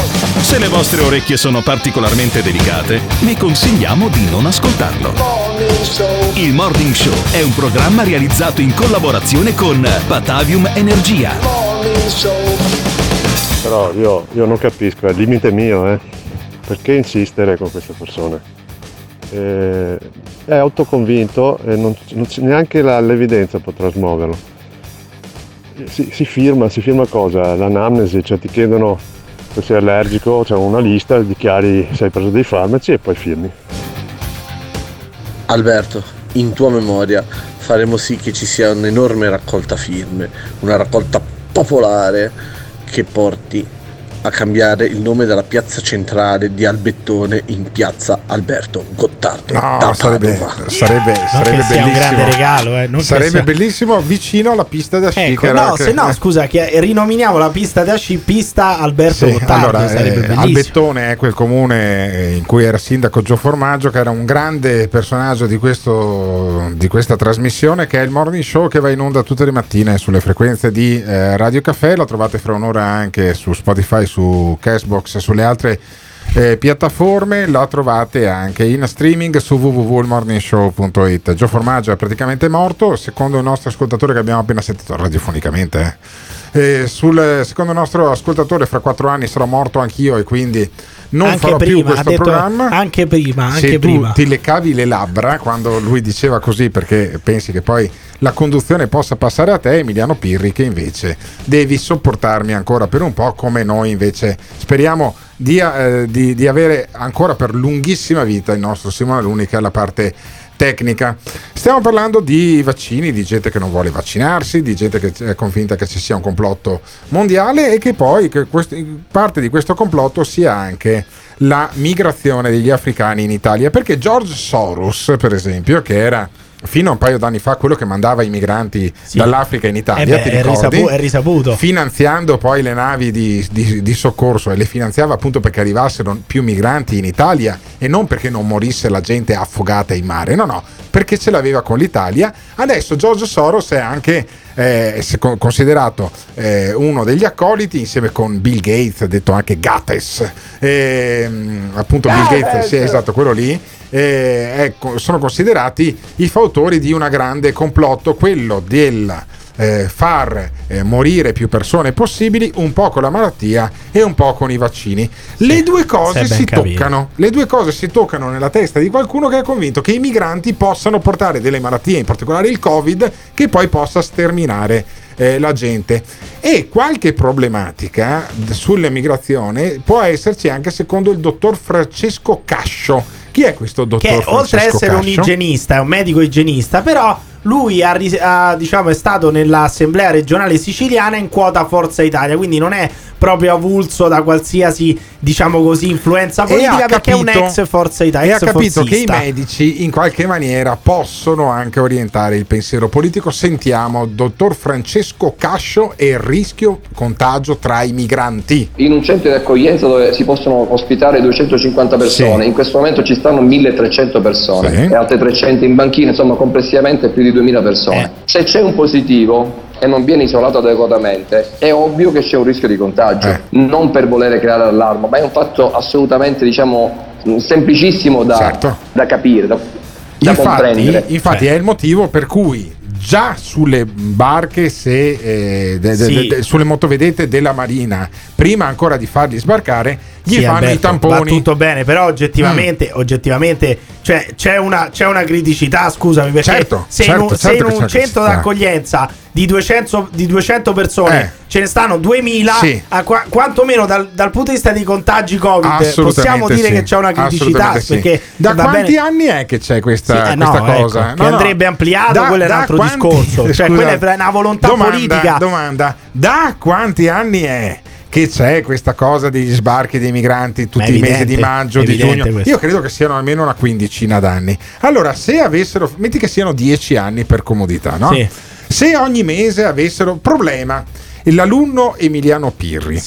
Speaker 2: Se le vostre orecchie sono particolarmente delicate, vi consigliamo di non ascoltarlo. Il Morning Show è un programma realizzato in collaborazione con Batavium Energia.
Speaker 42: Però io, io non capisco, è il limite mio, eh. Perché insistere con queste persone? Eh, è autoconvinto e non, non neanche la- l'evidenza potrà smuoverlo. Si, si firma, si firma cosa? L'anamnesi, cioè ti chiedono se sei allergico, c'è una lista, dichiari se hai preso dei farmaci e poi firmi.
Speaker 21: Alberto, in tua memoria faremo sì che ci sia un'enorme raccolta firme, una raccolta popolare che porti a cambiare il nome della piazza centrale di Albettone in piazza Alberto Gottardo.
Speaker 4: No,
Speaker 21: da
Speaker 4: sarebbe, sarebbe, sarebbe
Speaker 8: sia un
Speaker 4: bellissimo.
Speaker 8: grande regalo, eh,
Speaker 4: sarebbe
Speaker 8: sia-
Speaker 4: bellissimo vicino alla pista da sci.
Speaker 8: Ecco, no,
Speaker 4: che-
Speaker 8: se no, scusa, che rinominiamo la pista da sci pista Alberto
Speaker 4: Sì,
Speaker 8: Gottardo,
Speaker 4: allora, eh,
Speaker 8: bellissimo.
Speaker 4: Albettone è quel comune eh, in cui era sindaco Gio Formaggio, che era un grande personaggio di, questo, di questa trasmissione, che è il morning show che va in onda tutte le mattine sulle frequenze di eh, Radio Caffè. La trovate fra un'ora anche su Spotify, su Cashbox e sulle altre eh, piattaforme. La trovate anche in streaming su www.morningshow.it. Gio Formaggio è praticamente morto, secondo il nostro ascoltatore che abbiamo appena sentito radiofonicamente. eh. Eh, sul, secondo il nostro ascoltatore, fra quattro anni sarò morto anch'io e quindi non
Speaker 8: anche
Speaker 4: farò
Speaker 8: prima,
Speaker 4: più questo
Speaker 8: detto
Speaker 4: programma.
Speaker 8: anche prima, anche
Speaker 4: Se tu
Speaker 8: prima.
Speaker 4: ti leccavi le labbra quando lui diceva così perché pensi che poi la conduzione possa passare a te, Emiliano Pirri, che invece devi sopportarmi ancora per un po', come noi invece speriamo di, eh, di- di avere ancora per lunghissima vita il nostro Simone Luni, che è la parte tecnica. Stiamo parlando di vaccini, di gente che non vuole vaccinarsi, di gente che è convinta che ci sia un complotto mondiale e che poi che quest- parte di questo complotto sia anche la migrazione degli africani in Italia. Perché George Soros, per esempio, che era fino a un paio d'anni fa quello che mandava i migranti dall'Africa in Italia,
Speaker 8: Eh beh,
Speaker 4: ti
Speaker 8: è,
Speaker 4: ricordi?
Speaker 8: risapu- è risaputo.
Speaker 4: finanziando poi le navi di, di- di soccorso e le finanziava appunto perché arrivassero più migranti in Italia e non perché non morisse la gente affogata in mare, no no, perché ce l'aveva con l'Italia. Adesso George Soros è anche eh, considerato eh, uno degli accoliti insieme con Bill Gates, detto anche Gates, ehm, appunto Bill Gates, sì, esatto, quello lì. Eh, ecco, sono considerati i fautori di una grande complotto, quello del eh, far eh, morire più persone possibili, un po' con la malattia e un po' con i vaccini. le due cose si
Speaker 8: capito.
Speaker 4: toccano, le due cose si toccano nella testa di qualcuno che è convinto che i migranti possano portare delle malattie, in particolare il Covid, che poi possa sterminare eh, la gente. E qualche problematica sull'emigrazione può esserci anche secondo il dottor Francesco Cascio. Chi è questo dottor
Speaker 8: che
Speaker 4: Francesco
Speaker 8: oltre ad essere un
Speaker 4: Cascio?
Speaker 8: igienista, è un medico igienista, però lui ha, ha, diciamo, è stato nell'assemblea regionale siciliana in quota Forza Italia, quindi non è proprio avulso da qualsiasi, diciamo così, influenza politica perché è un ex Forza Italia.
Speaker 4: E ha capito che i
Speaker 8: forzista.
Speaker 4: medici in qualche maniera possono anche orientare il pensiero politico. Sentiamo dottor Francesco Cascio e il rischio contagio tra i migranti.
Speaker 54: In un centro di accoglienza dove si possono ospitare 250 persone,
Speaker 4: Sì.
Speaker 54: in questo momento ci stanno 1300 persone
Speaker 4: Sì.
Speaker 54: e altre 300 in banchina, insomma complessivamente più di 2000 persone.
Speaker 4: Eh.
Speaker 54: Se c'è un positivo e non viene isolato adeguatamente, è ovvio che c'è un rischio di contagio,
Speaker 4: Eh.
Speaker 54: non per volere creare allarme, ma è un fatto assolutamente diciamo semplicissimo da, da capire, da, da
Speaker 4: Infatti,
Speaker 54: comprendere.
Speaker 4: infatti è il motivo per cui già sulle barche, se, eh, de- de-
Speaker 8: Sì.
Speaker 4: de- sulle motovedette della Marina, prima ancora di farli sbarcare, gli
Speaker 8: Sì,
Speaker 4: fanno
Speaker 8: Alberto,
Speaker 4: i tamponi.
Speaker 8: Va tutto bene, però oggettivamente,
Speaker 4: Mm.
Speaker 8: oggettivamente cioè, c'è, una, c'è una criticità, scusami, perché
Speaker 4: Certo,
Speaker 8: se,
Speaker 4: certo,
Speaker 8: in un, se
Speaker 4: certo
Speaker 8: in
Speaker 4: che
Speaker 8: un centro d'accoglienza di 200, di 200 persone
Speaker 4: Eh.
Speaker 8: ce ne stanno 2000,
Speaker 4: Sì.
Speaker 8: qua- quantomeno dal, dal punto di vista dei contagi Covid possiamo dire
Speaker 4: sì,
Speaker 8: che c'è una criticità. Perché
Speaker 4: da quanti
Speaker 8: bene-
Speaker 4: anni è che c'è questa,
Speaker 8: Sì, eh, no,
Speaker 4: questa
Speaker 8: ecco,
Speaker 4: cosa?
Speaker 8: che andrebbe ampliato, quello è un altro discorso. Cioè, quella è una volontà
Speaker 4: domanda,
Speaker 8: politica.
Speaker 4: Domanda: da quanti anni è? Che c'è questa cosa degli sbarchi dei migranti tutti
Speaker 8: è
Speaker 4: i mesi
Speaker 8: evidente,
Speaker 4: di maggio, di
Speaker 8: evidente
Speaker 4: giugno.
Speaker 8: questo.
Speaker 4: Io credo che siano almeno una quindicina d'anni. Allora, se avessero, metti che siano dieci anni per comodità, no?
Speaker 8: Sì.
Speaker 4: Se ogni mese avessero problema, l'alunno Emiliano Pirri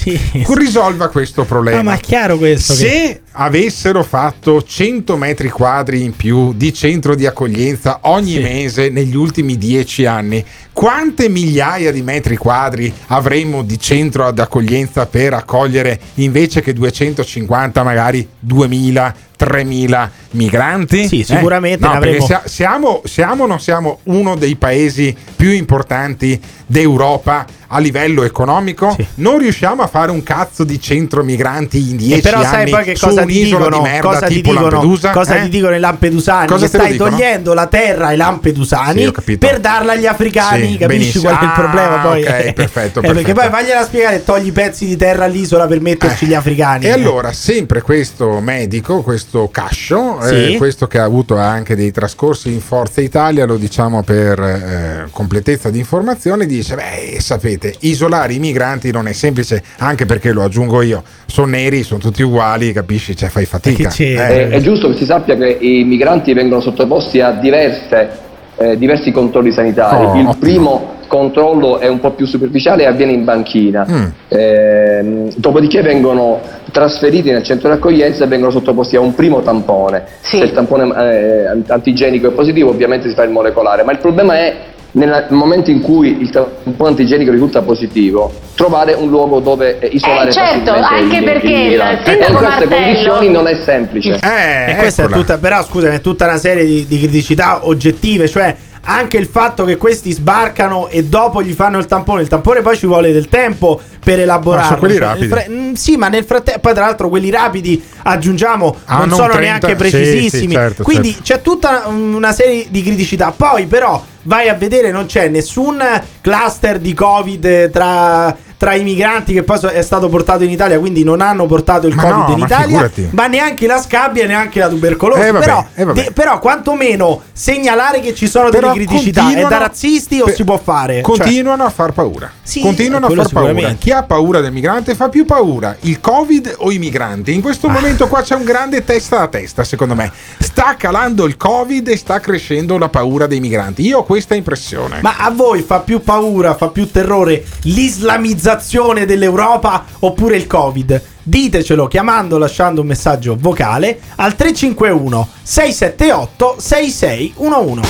Speaker 4: risolva questo problema.
Speaker 8: Ah, ma è chiaro questo.
Speaker 4: Se
Speaker 8: che-
Speaker 4: avessero fatto 100 metri quadri in più di centro di accoglienza ogni
Speaker 8: Sì.
Speaker 4: mese negli ultimi 10 anni, quante migliaia di metri quadri avremmo di centro ad accoglienza per accogliere invece che 250, magari 2000? 3.000 migranti?
Speaker 8: Sì, sicuramente
Speaker 4: Eh? No, perché
Speaker 8: avremo-
Speaker 4: sia- siamo, siamo o non siamo uno dei paesi più importanti d'Europa a livello economico? Non riusciamo a fare un cazzo di centro migranti in 10
Speaker 8: E però
Speaker 4: anni
Speaker 8: sai poi che
Speaker 4: su
Speaker 8: cosa ti
Speaker 4: un'isola
Speaker 8: dicono?
Speaker 4: di merda
Speaker 8: cosa ti
Speaker 4: tipo
Speaker 8: dicono,
Speaker 4: Lampedusa?
Speaker 8: cosa
Speaker 4: Eh?
Speaker 8: ti dicono i lampedusani?
Speaker 4: Cosa
Speaker 8: stai togliendo la terra ai lampedusani
Speaker 4: Sì,
Speaker 8: per darla agli africani,
Speaker 4: Sì,
Speaker 8: capisci
Speaker 4: benissimo.
Speaker 8: qual è il
Speaker 4: Ah,
Speaker 8: problema poi?
Speaker 4: ok, perfetto,
Speaker 8: Eh, perché
Speaker 4: perfetto.
Speaker 8: poi vagliela a spiegare, togli i pezzi di terra all'isola per metterci gli africani.
Speaker 4: E allora, sempre questo medico, questo Cascio,
Speaker 8: Sì.
Speaker 4: eh, questo che ha avuto anche dei trascorsi in Forza Italia, lo diciamo per eh, completezza di informazione, dice, beh, sapete, isolare i migranti non è semplice, anche perché lo aggiungo io, sono neri, sono tutti uguali, capisci, cioè fai fatica.
Speaker 54: È,
Speaker 4: Eh,
Speaker 54: è giusto che si sappia che i migranti vengono sottoposti a diverse, eh, diversi controlli sanitari.
Speaker 4: Oh,
Speaker 54: Il
Speaker 4: ottimo.
Speaker 54: primo controllo è un po' più superficiale e avviene in banchina.
Speaker 4: Mm.
Speaker 54: Ehm, dopodiché vengono trasferiti nel centro di accoglienza e vengono sottoposti a un primo tampone. Se il tampone eh, antigenico è positivo, ovviamente si fa il molecolare, ma il problema è nel momento in cui il tampone antigenico risulta positivo, trovare un luogo dove eh, isolare
Speaker 46: Eh, certo, anche
Speaker 54: il-
Speaker 46: perché
Speaker 54: il
Speaker 46: il.
Speaker 54: E in
Speaker 46: sindaco
Speaker 54: queste
Speaker 46: Martello-
Speaker 54: condizioni non è semplice.
Speaker 4: Eh,
Speaker 8: E questa è tutta, però scusami, è tutta una serie di, di criticità oggettive, cioè anche il fatto che questi sbarcano e dopo gli fanno il tampone, il tampone poi ci vuole del tempo per elaborarlo.
Speaker 4: Ma sono quelli
Speaker 8: Cioè,
Speaker 4: rapidi.
Speaker 8: nel fra- mm, sì, ma nel frattempo, poi tra l'altro quelli rapidi aggiungiamo
Speaker 4: Ah,
Speaker 8: non
Speaker 4: non
Speaker 8: sono
Speaker 4: 30,
Speaker 8: neanche
Speaker 4: sì,
Speaker 8: precisissimi.
Speaker 4: sì, certo,
Speaker 8: Quindi
Speaker 4: certo.
Speaker 8: c'è tutta una serie di criticità. Poi però vai a vedere non c'è nessun cluster di Covid tra tra i migranti che poi è stato portato in Italia, quindi non hanno portato il
Speaker 4: Ma
Speaker 8: Covid
Speaker 4: no,
Speaker 8: in
Speaker 4: ma
Speaker 8: Italia,
Speaker 4: figurati.
Speaker 8: ma neanche la scabbia neanche la tubercolosi.
Speaker 4: Eh, vabbè,
Speaker 8: però,
Speaker 4: eh,
Speaker 8: de- però quantomeno segnalare che ci sono
Speaker 4: Però
Speaker 8: delle criticità è da razzisti o
Speaker 4: per-
Speaker 8: si può fare? Cioè,
Speaker 4: Continuano a far paura.
Speaker 8: Sì,
Speaker 4: continuano a far paura. Chi ha paura del migrante fa più paura il Covid o i migranti? In questo momento qua c'è un grande testa a testa, secondo me. Sta calando il Covid e sta crescendo la paura dei migranti. Io ho questa impressione.
Speaker 8: Ma a voi fa più paura, fa più terrore l'islamizzazione dell'Europa oppure il Covid? Ditecelo chiamando, lasciando un messaggio vocale al 351 678 6611.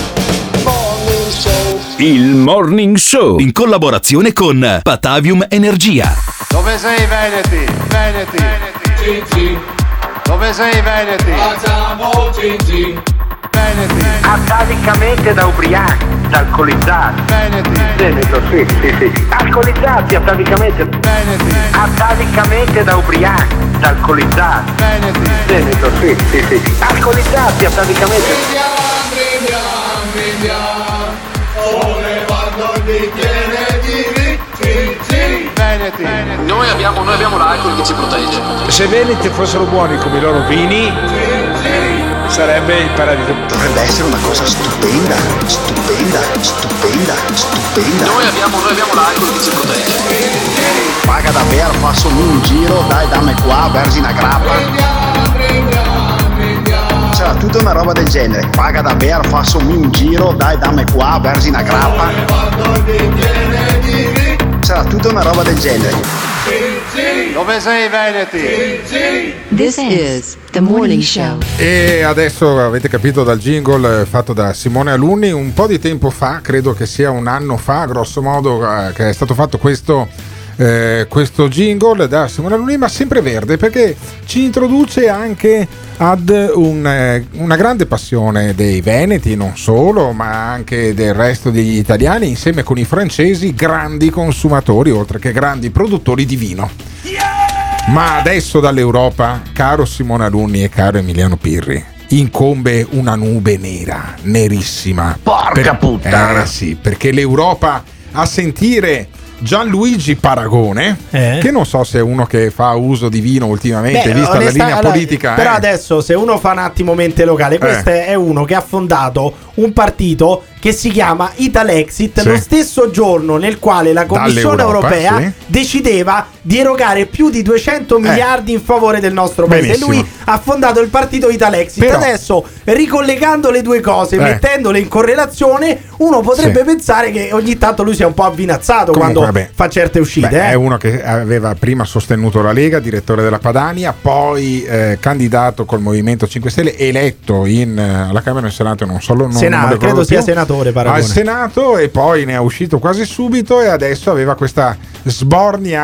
Speaker 2: Il Morning Show in collaborazione con Patavium Energia.
Speaker 55: Dove sei Veneti? Veneti. Cinci. Dove sei Veneti? Facciamo Cinci. Veneti.
Speaker 56: Atavicamente da ubriachi, da alcolizzati.
Speaker 55: Veneti.
Speaker 56: Veneto, sì, sì, sì. Alcolizzati atavicamente.
Speaker 55: Veneti.
Speaker 56: Atavicamente da ubriachi, da alcolizzati.
Speaker 55: Veneti.
Speaker 56: Veneto, sì, sì, sì. Alcolizzati atavicamente.
Speaker 55: Veneti.
Speaker 57: Noi abbiamo, noi abbiamo l'alcol che ci protegge.
Speaker 43: Se Veneti fossero buoni come i loro vini,
Speaker 58: sarebbe il paradiso.
Speaker 59: Dovrebbe essere una cosa stupenda, stupenda, stupenda, stupenda.
Speaker 57: Noi abbiamo, noi abbiamo l'alcol che ci protegge.
Speaker 59: Paga davvero, faccio un giro, dai dammi qua, versi una grappa. C'era tutta una roba del genere, paga davvero, faccio un giro, dai dammi qua, versi una grappa. C'era tutta una roba del genere.
Speaker 55: Dove sei Veneti?
Speaker 12: This is the morning show.
Speaker 4: E adesso avete capito dal jingle eh, fatto da Simone Alunni, un po' di tempo fa, credo che sia un anno fa, grosso modo, eh, che è stato fatto questo, eh, questo jingle da Simone Alunni, ma sempre verde, perché ci introduce anche ad un, eh, una grande passione dei veneti, non solo, ma anche del resto degli italiani, insieme con i francesi, grandi consumatori, oltre che grandi produttori di vino. Ma adesso dall'Europa, caro Simone Alunni e caro Emiliano Pirri, incombe una nube nera, nerissima.
Speaker 21: Porca puttana!
Speaker 4: Eh sì, perché l'Europa a sentire Gianluigi Paragone,
Speaker 8: Eh?
Speaker 4: che non so se è uno che fa uso di vino ultimamente,
Speaker 8: Beh,
Speaker 4: vista la
Speaker 8: onesta-
Speaker 4: linea
Speaker 8: allora,
Speaker 4: politica.
Speaker 8: Però
Speaker 4: eh.
Speaker 8: adesso, se uno fa un attimo mente locale, questo è uno che ha fondato un partito che si chiama Italexit
Speaker 4: Sì.
Speaker 8: lo stesso giorno nel quale la Commissione europea
Speaker 4: sì.
Speaker 8: decideva di erogare più di 200 miliardi in favore del nostro paese.
Speaker 4: Eh. Benissimo.
Speaker 8: E lui ha fondato il partito Italexit.
Speaker 4: Però-
Speaker 8: Adesso, ricollegando le due cose,
Speaker 4: Eh.
Speaker 8: mettendole in correlazione, uno potrebbe
Speaker 4: Sì.
Speaker 8: pensare che ogni tanto lui sia un po' avvinazzato
Speaker 4: Comunque,
Speaker 8: quando
Speaker 4: vabbè.
Speaker 8: fa certe uscite.
Speaker 4: Beh,
Speaker 8: eh.
Speaker 4: È uno che aveva prima sostenuto la Lega, direttore della Padania, poi eh, candidato col Movimento 5 Stelle, eletto in, eh, alla Camera e Senato, non solo non,
Speaker 8: Senato,
Speaker 4: non
Speaker 8: credo
Speaker 4: ricordo
Speaker 8: sia
Speaker 4: più,
Speaker 8: senatore, Paragone.
Speaker 4: al Senato e poi ne è uscito quasi subito e adesso aveva questa sbornia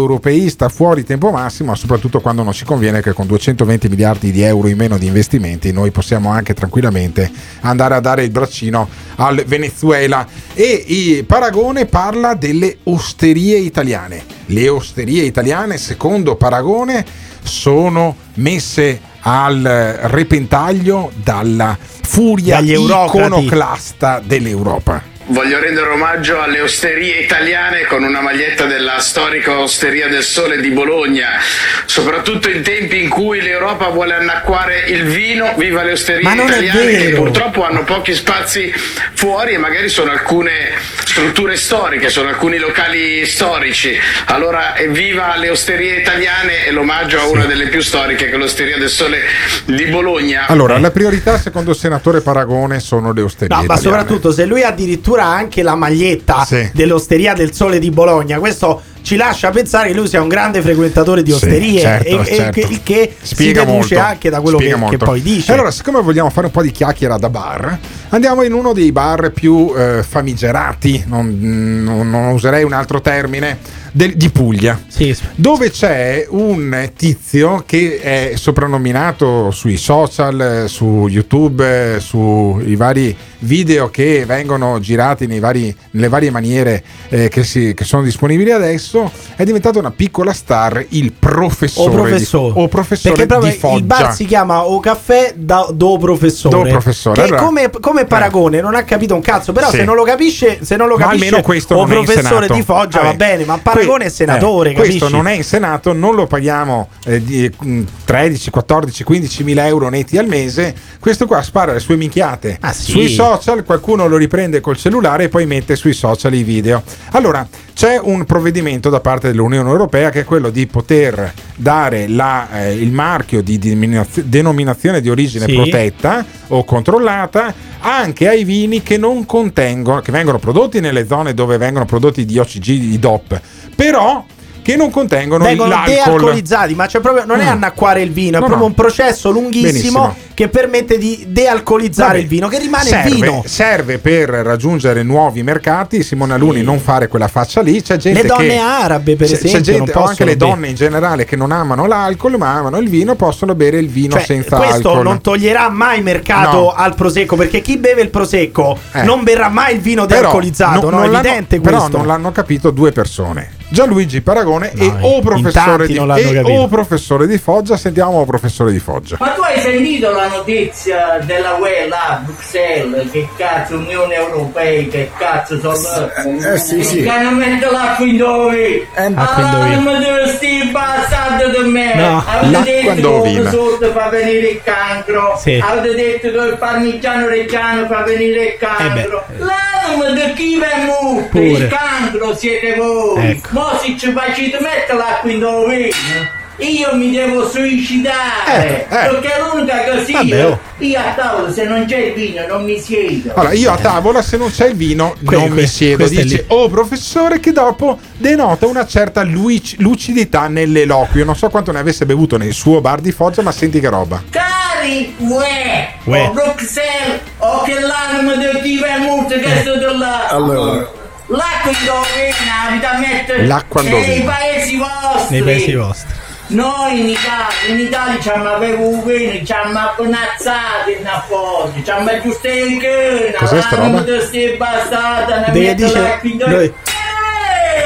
Speaker 4: anti-europeista fuori tempo massimo, soprattutto quando non ci conviene che con 220 miliardi di euro in meno di investimenti noi possiamo anche tranquillamente andare a dare il braccino al Venezuela e Paragone parla delle osterie italiane. Le osterie italiane, secondo Paragone, sono messe al repentaglio dalla furia iconoclasta dell'Europa.
Speaker 43: Voglio rendere omaggio alle osterie italiane con una maglietta della storica Osteria del Sole di Bologna, soprattutto in tempi in cui l'Europa vuole annacquare il vino, viva le osterie
Speaker 8: Ma non è
Speaker 43: italiane che
Speaker 8: vero.
Speaker 43: purtroppo hanno pochi spazi fuori e magari sono alcune strutture storiche, sono alcuni locali storici. Allora evviva le osterie italiane e l'omaggio a una delle più storiche che è l'Osteria del Sole di Bologna.
Speaker 4: Allora, la priorità secondo il senatore Paragone sono le osterie.
Speaker 8: No, ma
Speaker 4: italiane.
Speaker 8: soprattutto se lui addirittura ha anche la maglietta
Speaker 4: Sì.
Speaker 8: dell'Osteria del Sole di Bologna, questo ci lascia pensare che lui sia un grande frequentatore di
Speaker 4: Sì,
Speaker 8: osterie
Speaker 4: certo,
Speaker 8: e, e
Speaker 4: certo.
Speaker 8: che, il che si
Speaker 4: Spiega
Speaker 8: deduce
Speaker 4: molto,
Speaker 8: anche da quello che, che poi dice.
Speaker 4: E allora, siccome vogliamo fare un po' di chiacchiera da bar, andiamo in uno dei bar più eh, famigerati, non, non- non userei un altro termine, del- di Puglia, dove c'è un tizio che è soprannominato sui social, su YouTube, sui vari video che vengono girati nei vari- nelle varie maniere eh, che, si- che sono disponibili adesso, è diventato una piccola star, il professore,
Speaker 8: o professore,
Speaker 4: di, o professore
Speaker 8: perché
Speaker 4: di Foggia.
Speaker 8: il bar si chiama O Caffè da, do Professore.
Speaker 4: Do Professore,
Speaker 8: Che come, come Paragone non ha capito un cazzo, però
Speaker 4: Sì.
Speaker 8: se non lo capisce, se non lo
Speaker 4: Ma
Speaker 8: capisce
Speaker 4: almeno questo
Speaker 8: O Professore di Foggia va
Speaker 4: Vabbè.
Speaker 8: bene, ma Paragone è
Speaker 4: Que-
Speaker 8: senatore,
Speaker 4: eh, questo non è in Senato, non lo paghiamo eh, di, mm, 13, 14, 15 mila euro netti al mese. Questo qua spara le sue minchiate
Speaker 8: Ah, sì.
Speaker 4: sui social, qualcuno lo riprende col cellulare e poi mette sui social i video. Allora, c'è un provvedimento da parte dell'Unione Europea che è quello di poter dare la, eh, il marchio di denominaz- denominazione di origine
Speaker 8: Sì.
Speaker 4: protetta o controllata anche ai vini che non contengono, che vengono prodotti nelle zone dove vengono prodotti di OCG, di DOP, però che non contengono
Speaker 8: Vengono
Speaker 4: l'alcol.
Speaker 8: dealcolizzati, ma c'è proprio, non è
Speaker 4: Mm.
Speaker 8: annacquare il vino, è
Speaker 4: No,
Speaker 8: proprio
Speaker 4: no.
Speaker 8: un processo lunghissimo
Speaker 4: Benissimo.
Speaker 8: che permette di dealcolizzare
Speaker 4: Vabbè,
Speaker 8: il vino, che rimane
Speaker 4: serve,
Speaker 8: vino.
Speaker 4: serve per raggiungere nuovi mercati. Simone Aluni non fare quella faccia lì. C'è gente
Speaker 8: Le donne
Speaker 4: che,
Speaker 8: arabe, per
Speaker 4: c'è,
Speaker 8: esempio,
Speaker 4: c'è gente, o anche le donne in generale che non amano l'alcol, ma amano il vino, possono bere il vino
Speaker 8: Cioè,
Speaker 4: senza
Speaker 8: questo
Speaker 4: alcol.
Speaker 8: non toglierà mai mercato
Speaker 4: No.
Speaker 8: al prosecco perché chi beve il prosecco
Speaker 4: Eh.
Speaker 8: non berrà mai il vino
Speaker 4: Però
Speaker 8: dealcolizzato,
Speaker 4: non-
Speaker 8: no?
Speaker 4: non
Speaker 8: È evidente
Speaker 4: però
Speaker 8: questo.
Speaker 4: non l'hanno capito due persone. Gianluigi Paragone e
Speaker 8: No,
Speaker 4: o
Speaker 8: in
Speaker 4: professore, di,
Speaker 8: non
Speaker 4: e o professore di Foggia. Sentiamo o professore di Foggia.
Speaker 58: Ma tu hai sentito la notizia della UE là a Bruxelles? Che cazzo, Unione Europea, che cazzo sono...
Speaker 59: Eh, sì, sì.
Speaker 58: Che hanno messo l'acqua in dove?
Speaker 8: In dove?
Speaker 58: ma tu sti bastardo di me!
Speaker 8: No,
Speaker 58: Avete detto che uno sotto fa venire il cancro!
Speaker 8: Sì.
Speaker 58: Avete detto che il parmigiano reggiano fa venire il cancro!
Speaker 8: Eh beh.
Speaker 58: Là non mi chi è!
Speaker 8: Pure.
Speaker 58: Il cancro siete voi!
Speaker 8: Ecco.
Speaker 58: Mo se ci facete mettere l'acqua in dove? Io mi devo suicidare!
Speaker 4: Eh, eh.
Speaker 58: Perché l'unica così
Speaker 8: Vabbè, oh.
Speaker 58: io a tavola se non c'è il vino non mi siedo!
Speaker 4: Allora, io a tavola, se non c'è il vino,
Speaker 8: Que-
Speaker 4: non
Speaker 8: que-
Speaker 4: mi siedo. Dice, oh professore, che dopo denota una certa luic- lucidità nell'eloquio. Non so quanto ne avesse bevuto nel suo bar di Foggia, ma senti che roba.
Speaker 58: Cari uè,
Speaker 8: Uè.
Speaker 58: o Bruxelles, o che l'anima del chi è molto che sono là.
Speaker 59: Allora.
Speaker 58: L'acqua in dovina, avete a mettere
Speaker 4: L'acqua in
Speaker 58: nei paesi vostri.
Speaker 8: Nei paesi vostri.
Speaker 58: Noi in Italia, in Italia ci hanno avevo vino, ci hanno abbonazzati in appoggio, ci hanno giusto il cane,
Speaker 4: Cos'è sta roba?
Speaker 58: di sti bastardi, ne metto
Speaker 8: dice
Speaker 58: l'acqua in
Speaker 8: noi-
Speaker 58: dovina.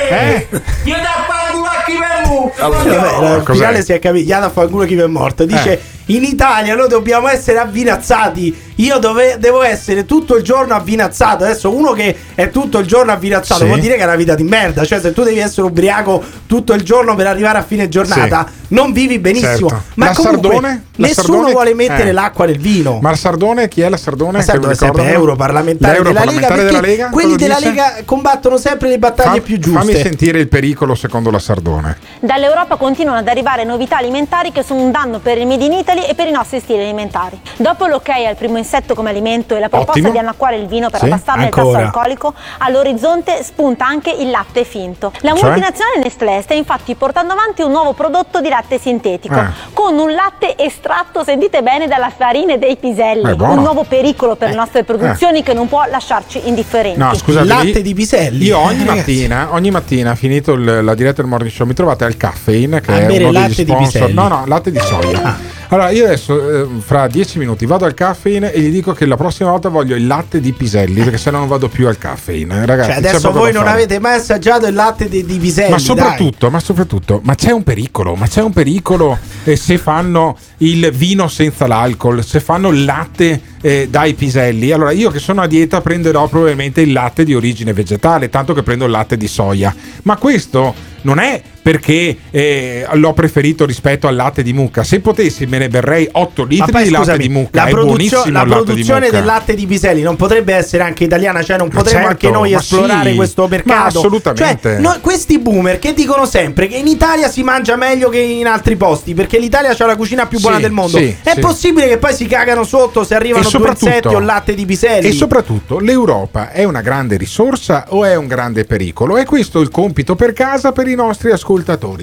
Speaker 4: Eh?
Speaker 58: Io da quando l'acqua è molto,
Speaker 8: Vabbè, la
Speaker 4: Cos'è?
Speaker 8: finale si è capito, gli ha da fanculo chi è morto. Dice:
Speaker 4: Eh.
Speaker 8: In Italia noi dobbiamo essere avvinazzati. Io dove- devo essere tutto il giorno avvinazzato. Adesso uno che è tutto il giorno avvinazzato
Speaker 4: Sì.
Speaker 8: vuol dire che è una vita di merda. Cioè, se tu devi essere ubriaco tutto il giorno per arrivare a fine giornata, non vivi benissimo.
Speaker 4: Certo.
Speaker 8: Ma
Speaker 4: La
Speaker 8: comunque,
Speaker 4: Sardone? La
Speaker 8: nessuno
Speaker 4: Sardone?
Speaker 8: vuole mettere
Speaker 4: Eh.
Speaker 8: l'acqua nel vino.
Speaker 4: Ma il Sardone, chi è la Sardone? Mi
Speaker 8: sempre
Speaker 4: ricordano?
Speaker 8: europarlamentare della Lega? Perché
Speaker 4: della Lega?
Speaker 8: quelli della
Speaker 4: dice?
Speaker 8: Lega combattono sempre le battaglie
Speaker 4: Fa-
Speaker 8: più giuste.
Speaker 4: Fammi sentire il pericolo secondo la Sardone.
Speaker 60: Dall'Europa continuano ad arrivare novità alimentari che sono un danno per il Made in Italy e per i nostri stili alimentari. Dopo l'ok al primo insetto come alimento e la proposta
Speaker 4: Ottimo.
Speaker 60: di annacquare il vino per
Speaker 4: Sì,
Speaker 60: abbassarne il tasso
Speaker 8: ancora.
Speaker 60: alcolico, all'orizzonte spunta anche il latte finto. La
Speaker 4: Cioè?
Speaker 60: multinazionale Nestlé sta infatti portando avanti un nuovo prodotto di latte sintetico
Speaker 4: Ah.
Speaker 60: con un latte estratto, sentite bene, dalla farina dei piselli.
Speaker 4: Buono.
Speaker 60: Un nuovo pericolo per le nostre produzioni che non può lasciarci indifferenti.
Speaker 4: No, scusate.
Speaker 8: Latte di piselli.
Speaker 4: Io ogni
Speaker 8: Eh, ragazzi.
Speaker 4: mattina, ogni mattina, finito il- la diretta del morning show, mi trovate al caffeine che
Speaker 8: A
Speaker 4: è
Speaker 8: bere
Speaker 4: uno
Speaker 8: latte
Speaker 4: degli
Speaker 8: di
Speaker 4: sponsor.
Speaker 8: piselli.
Speaker 4: No, no, latte di soia.
Speaker 8: Ah.
Speaker 4: Allora, io adesso eh, fra dieci minuti vado al caffeine e gli dico che la prossima volta voglio il latte di piselli perché se no non vado più al caffeine. Ragazzi,
Speaker 8: Cioè, adesso voi non
Speaker 4: fare.
Speaker 8: avete mai assaggiato il latte di, di piselli.
Speaker 4: Ma soprattutto, ma soprattutto, ma c'è un pericolo, ma c'è un pericolo eh, se fanno il vino senza l'alcol, se fanno il latte eh, dai piselli. Allora io che sono a dieta prenderò probabilmente il latte di origine vegetale, tanto che prendo il latte di soia. Ma questo non è perché eh, l'ho preferito rispetto al latte di mucca. Se potessi me ne berrei 8
Speaker 8: Ma
Speaker 4: litri
Speaker 8: poi,
Speaker 4: di latte
Speaker 8: scusami,
Speaker 4: di mucca.
Speaker 8: la,
Speaker 4: è
Speaker 8: produzio- la
Speaker 4: latte
Speaker 8: produzione
Speaker 4: mucca.
Speaker 8: del latte di piselli non potrebbe essere anche italiana, cioè non potremmo
Speaker 4: certo,
Speaker 8: anche noi esplorare
Speaker 4: sì,
Speaker 8: questo mercato.
Speaker 4: assolutamente.
Speaker 8: Cioè, no- questi boomer che dicono sempre che in Italia si mangia meglio che in altri posti, perché l'Italia ha la cucina più buona
Speaker 4: Sì,
Speaker 8: del mondo.
Speaker 4: sì,
Speaker 8: È possibile che poi si cagano sotto se arrivano insetti o latte di piselli?
Speaker 4: E soprattutto l'Europa è una grande risorsa o è un grande pericolo? E questo è il compito per casa per i nostri ascoltatori.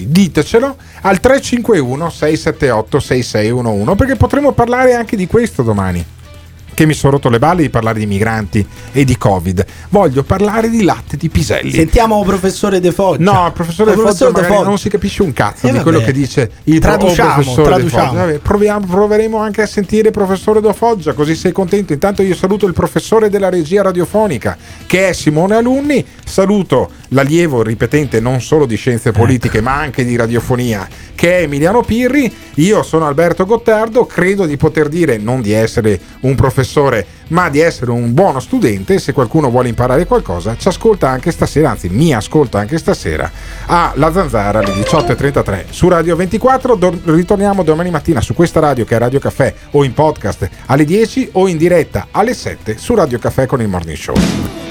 Speaker 4: Ditecelo al 351 678 6611 perché potremo parlare anche di questo domani. Che mi sono rotto le balle di parlare di migranti e di Covid. Voglio parlare di latte di piselli.
Speaker 8: Sentiamo professore De Foggia.
Speaker 4: No, il professore
Speaker 8: Il
Speaker 4: De Foggia
Speaker 8: professore De Foggia.
Speaker 4: non si capisce un cazzo
Speaker 8: Eh,
Speaker 4: di quello che dice il pro-
Speaker 8: Traduciamo,
Speaker 4: o professore De
Speaker 8: traduciamo.
Speaker 4: Vabbè, proviamo- proveremo anche a sentire il professore De Foggia, così sei contento. Intanto io saluto il professore della regia radiofonica, che è Simone Alunni. Saluto l'allievo ripetente non solo di scienze politiche, ma anche di radiofonia, che è Emiliano Pirri. Io sono Alberto Gottardo, credo di poter dire non di essere un professore, ma di essere un buono studente. Se qualcuno vuole imparare qualcosa, ci ascolta anche stasera, anzi mi ascolta anche stasera a La Zanzara alle 18.33 su Radio 24. Do- ritorniamo domani mattina su questa radio che è Radio Caffè o in podcast alle 10 o in diretta alle 7 su Radio Caffè con il Morning Show.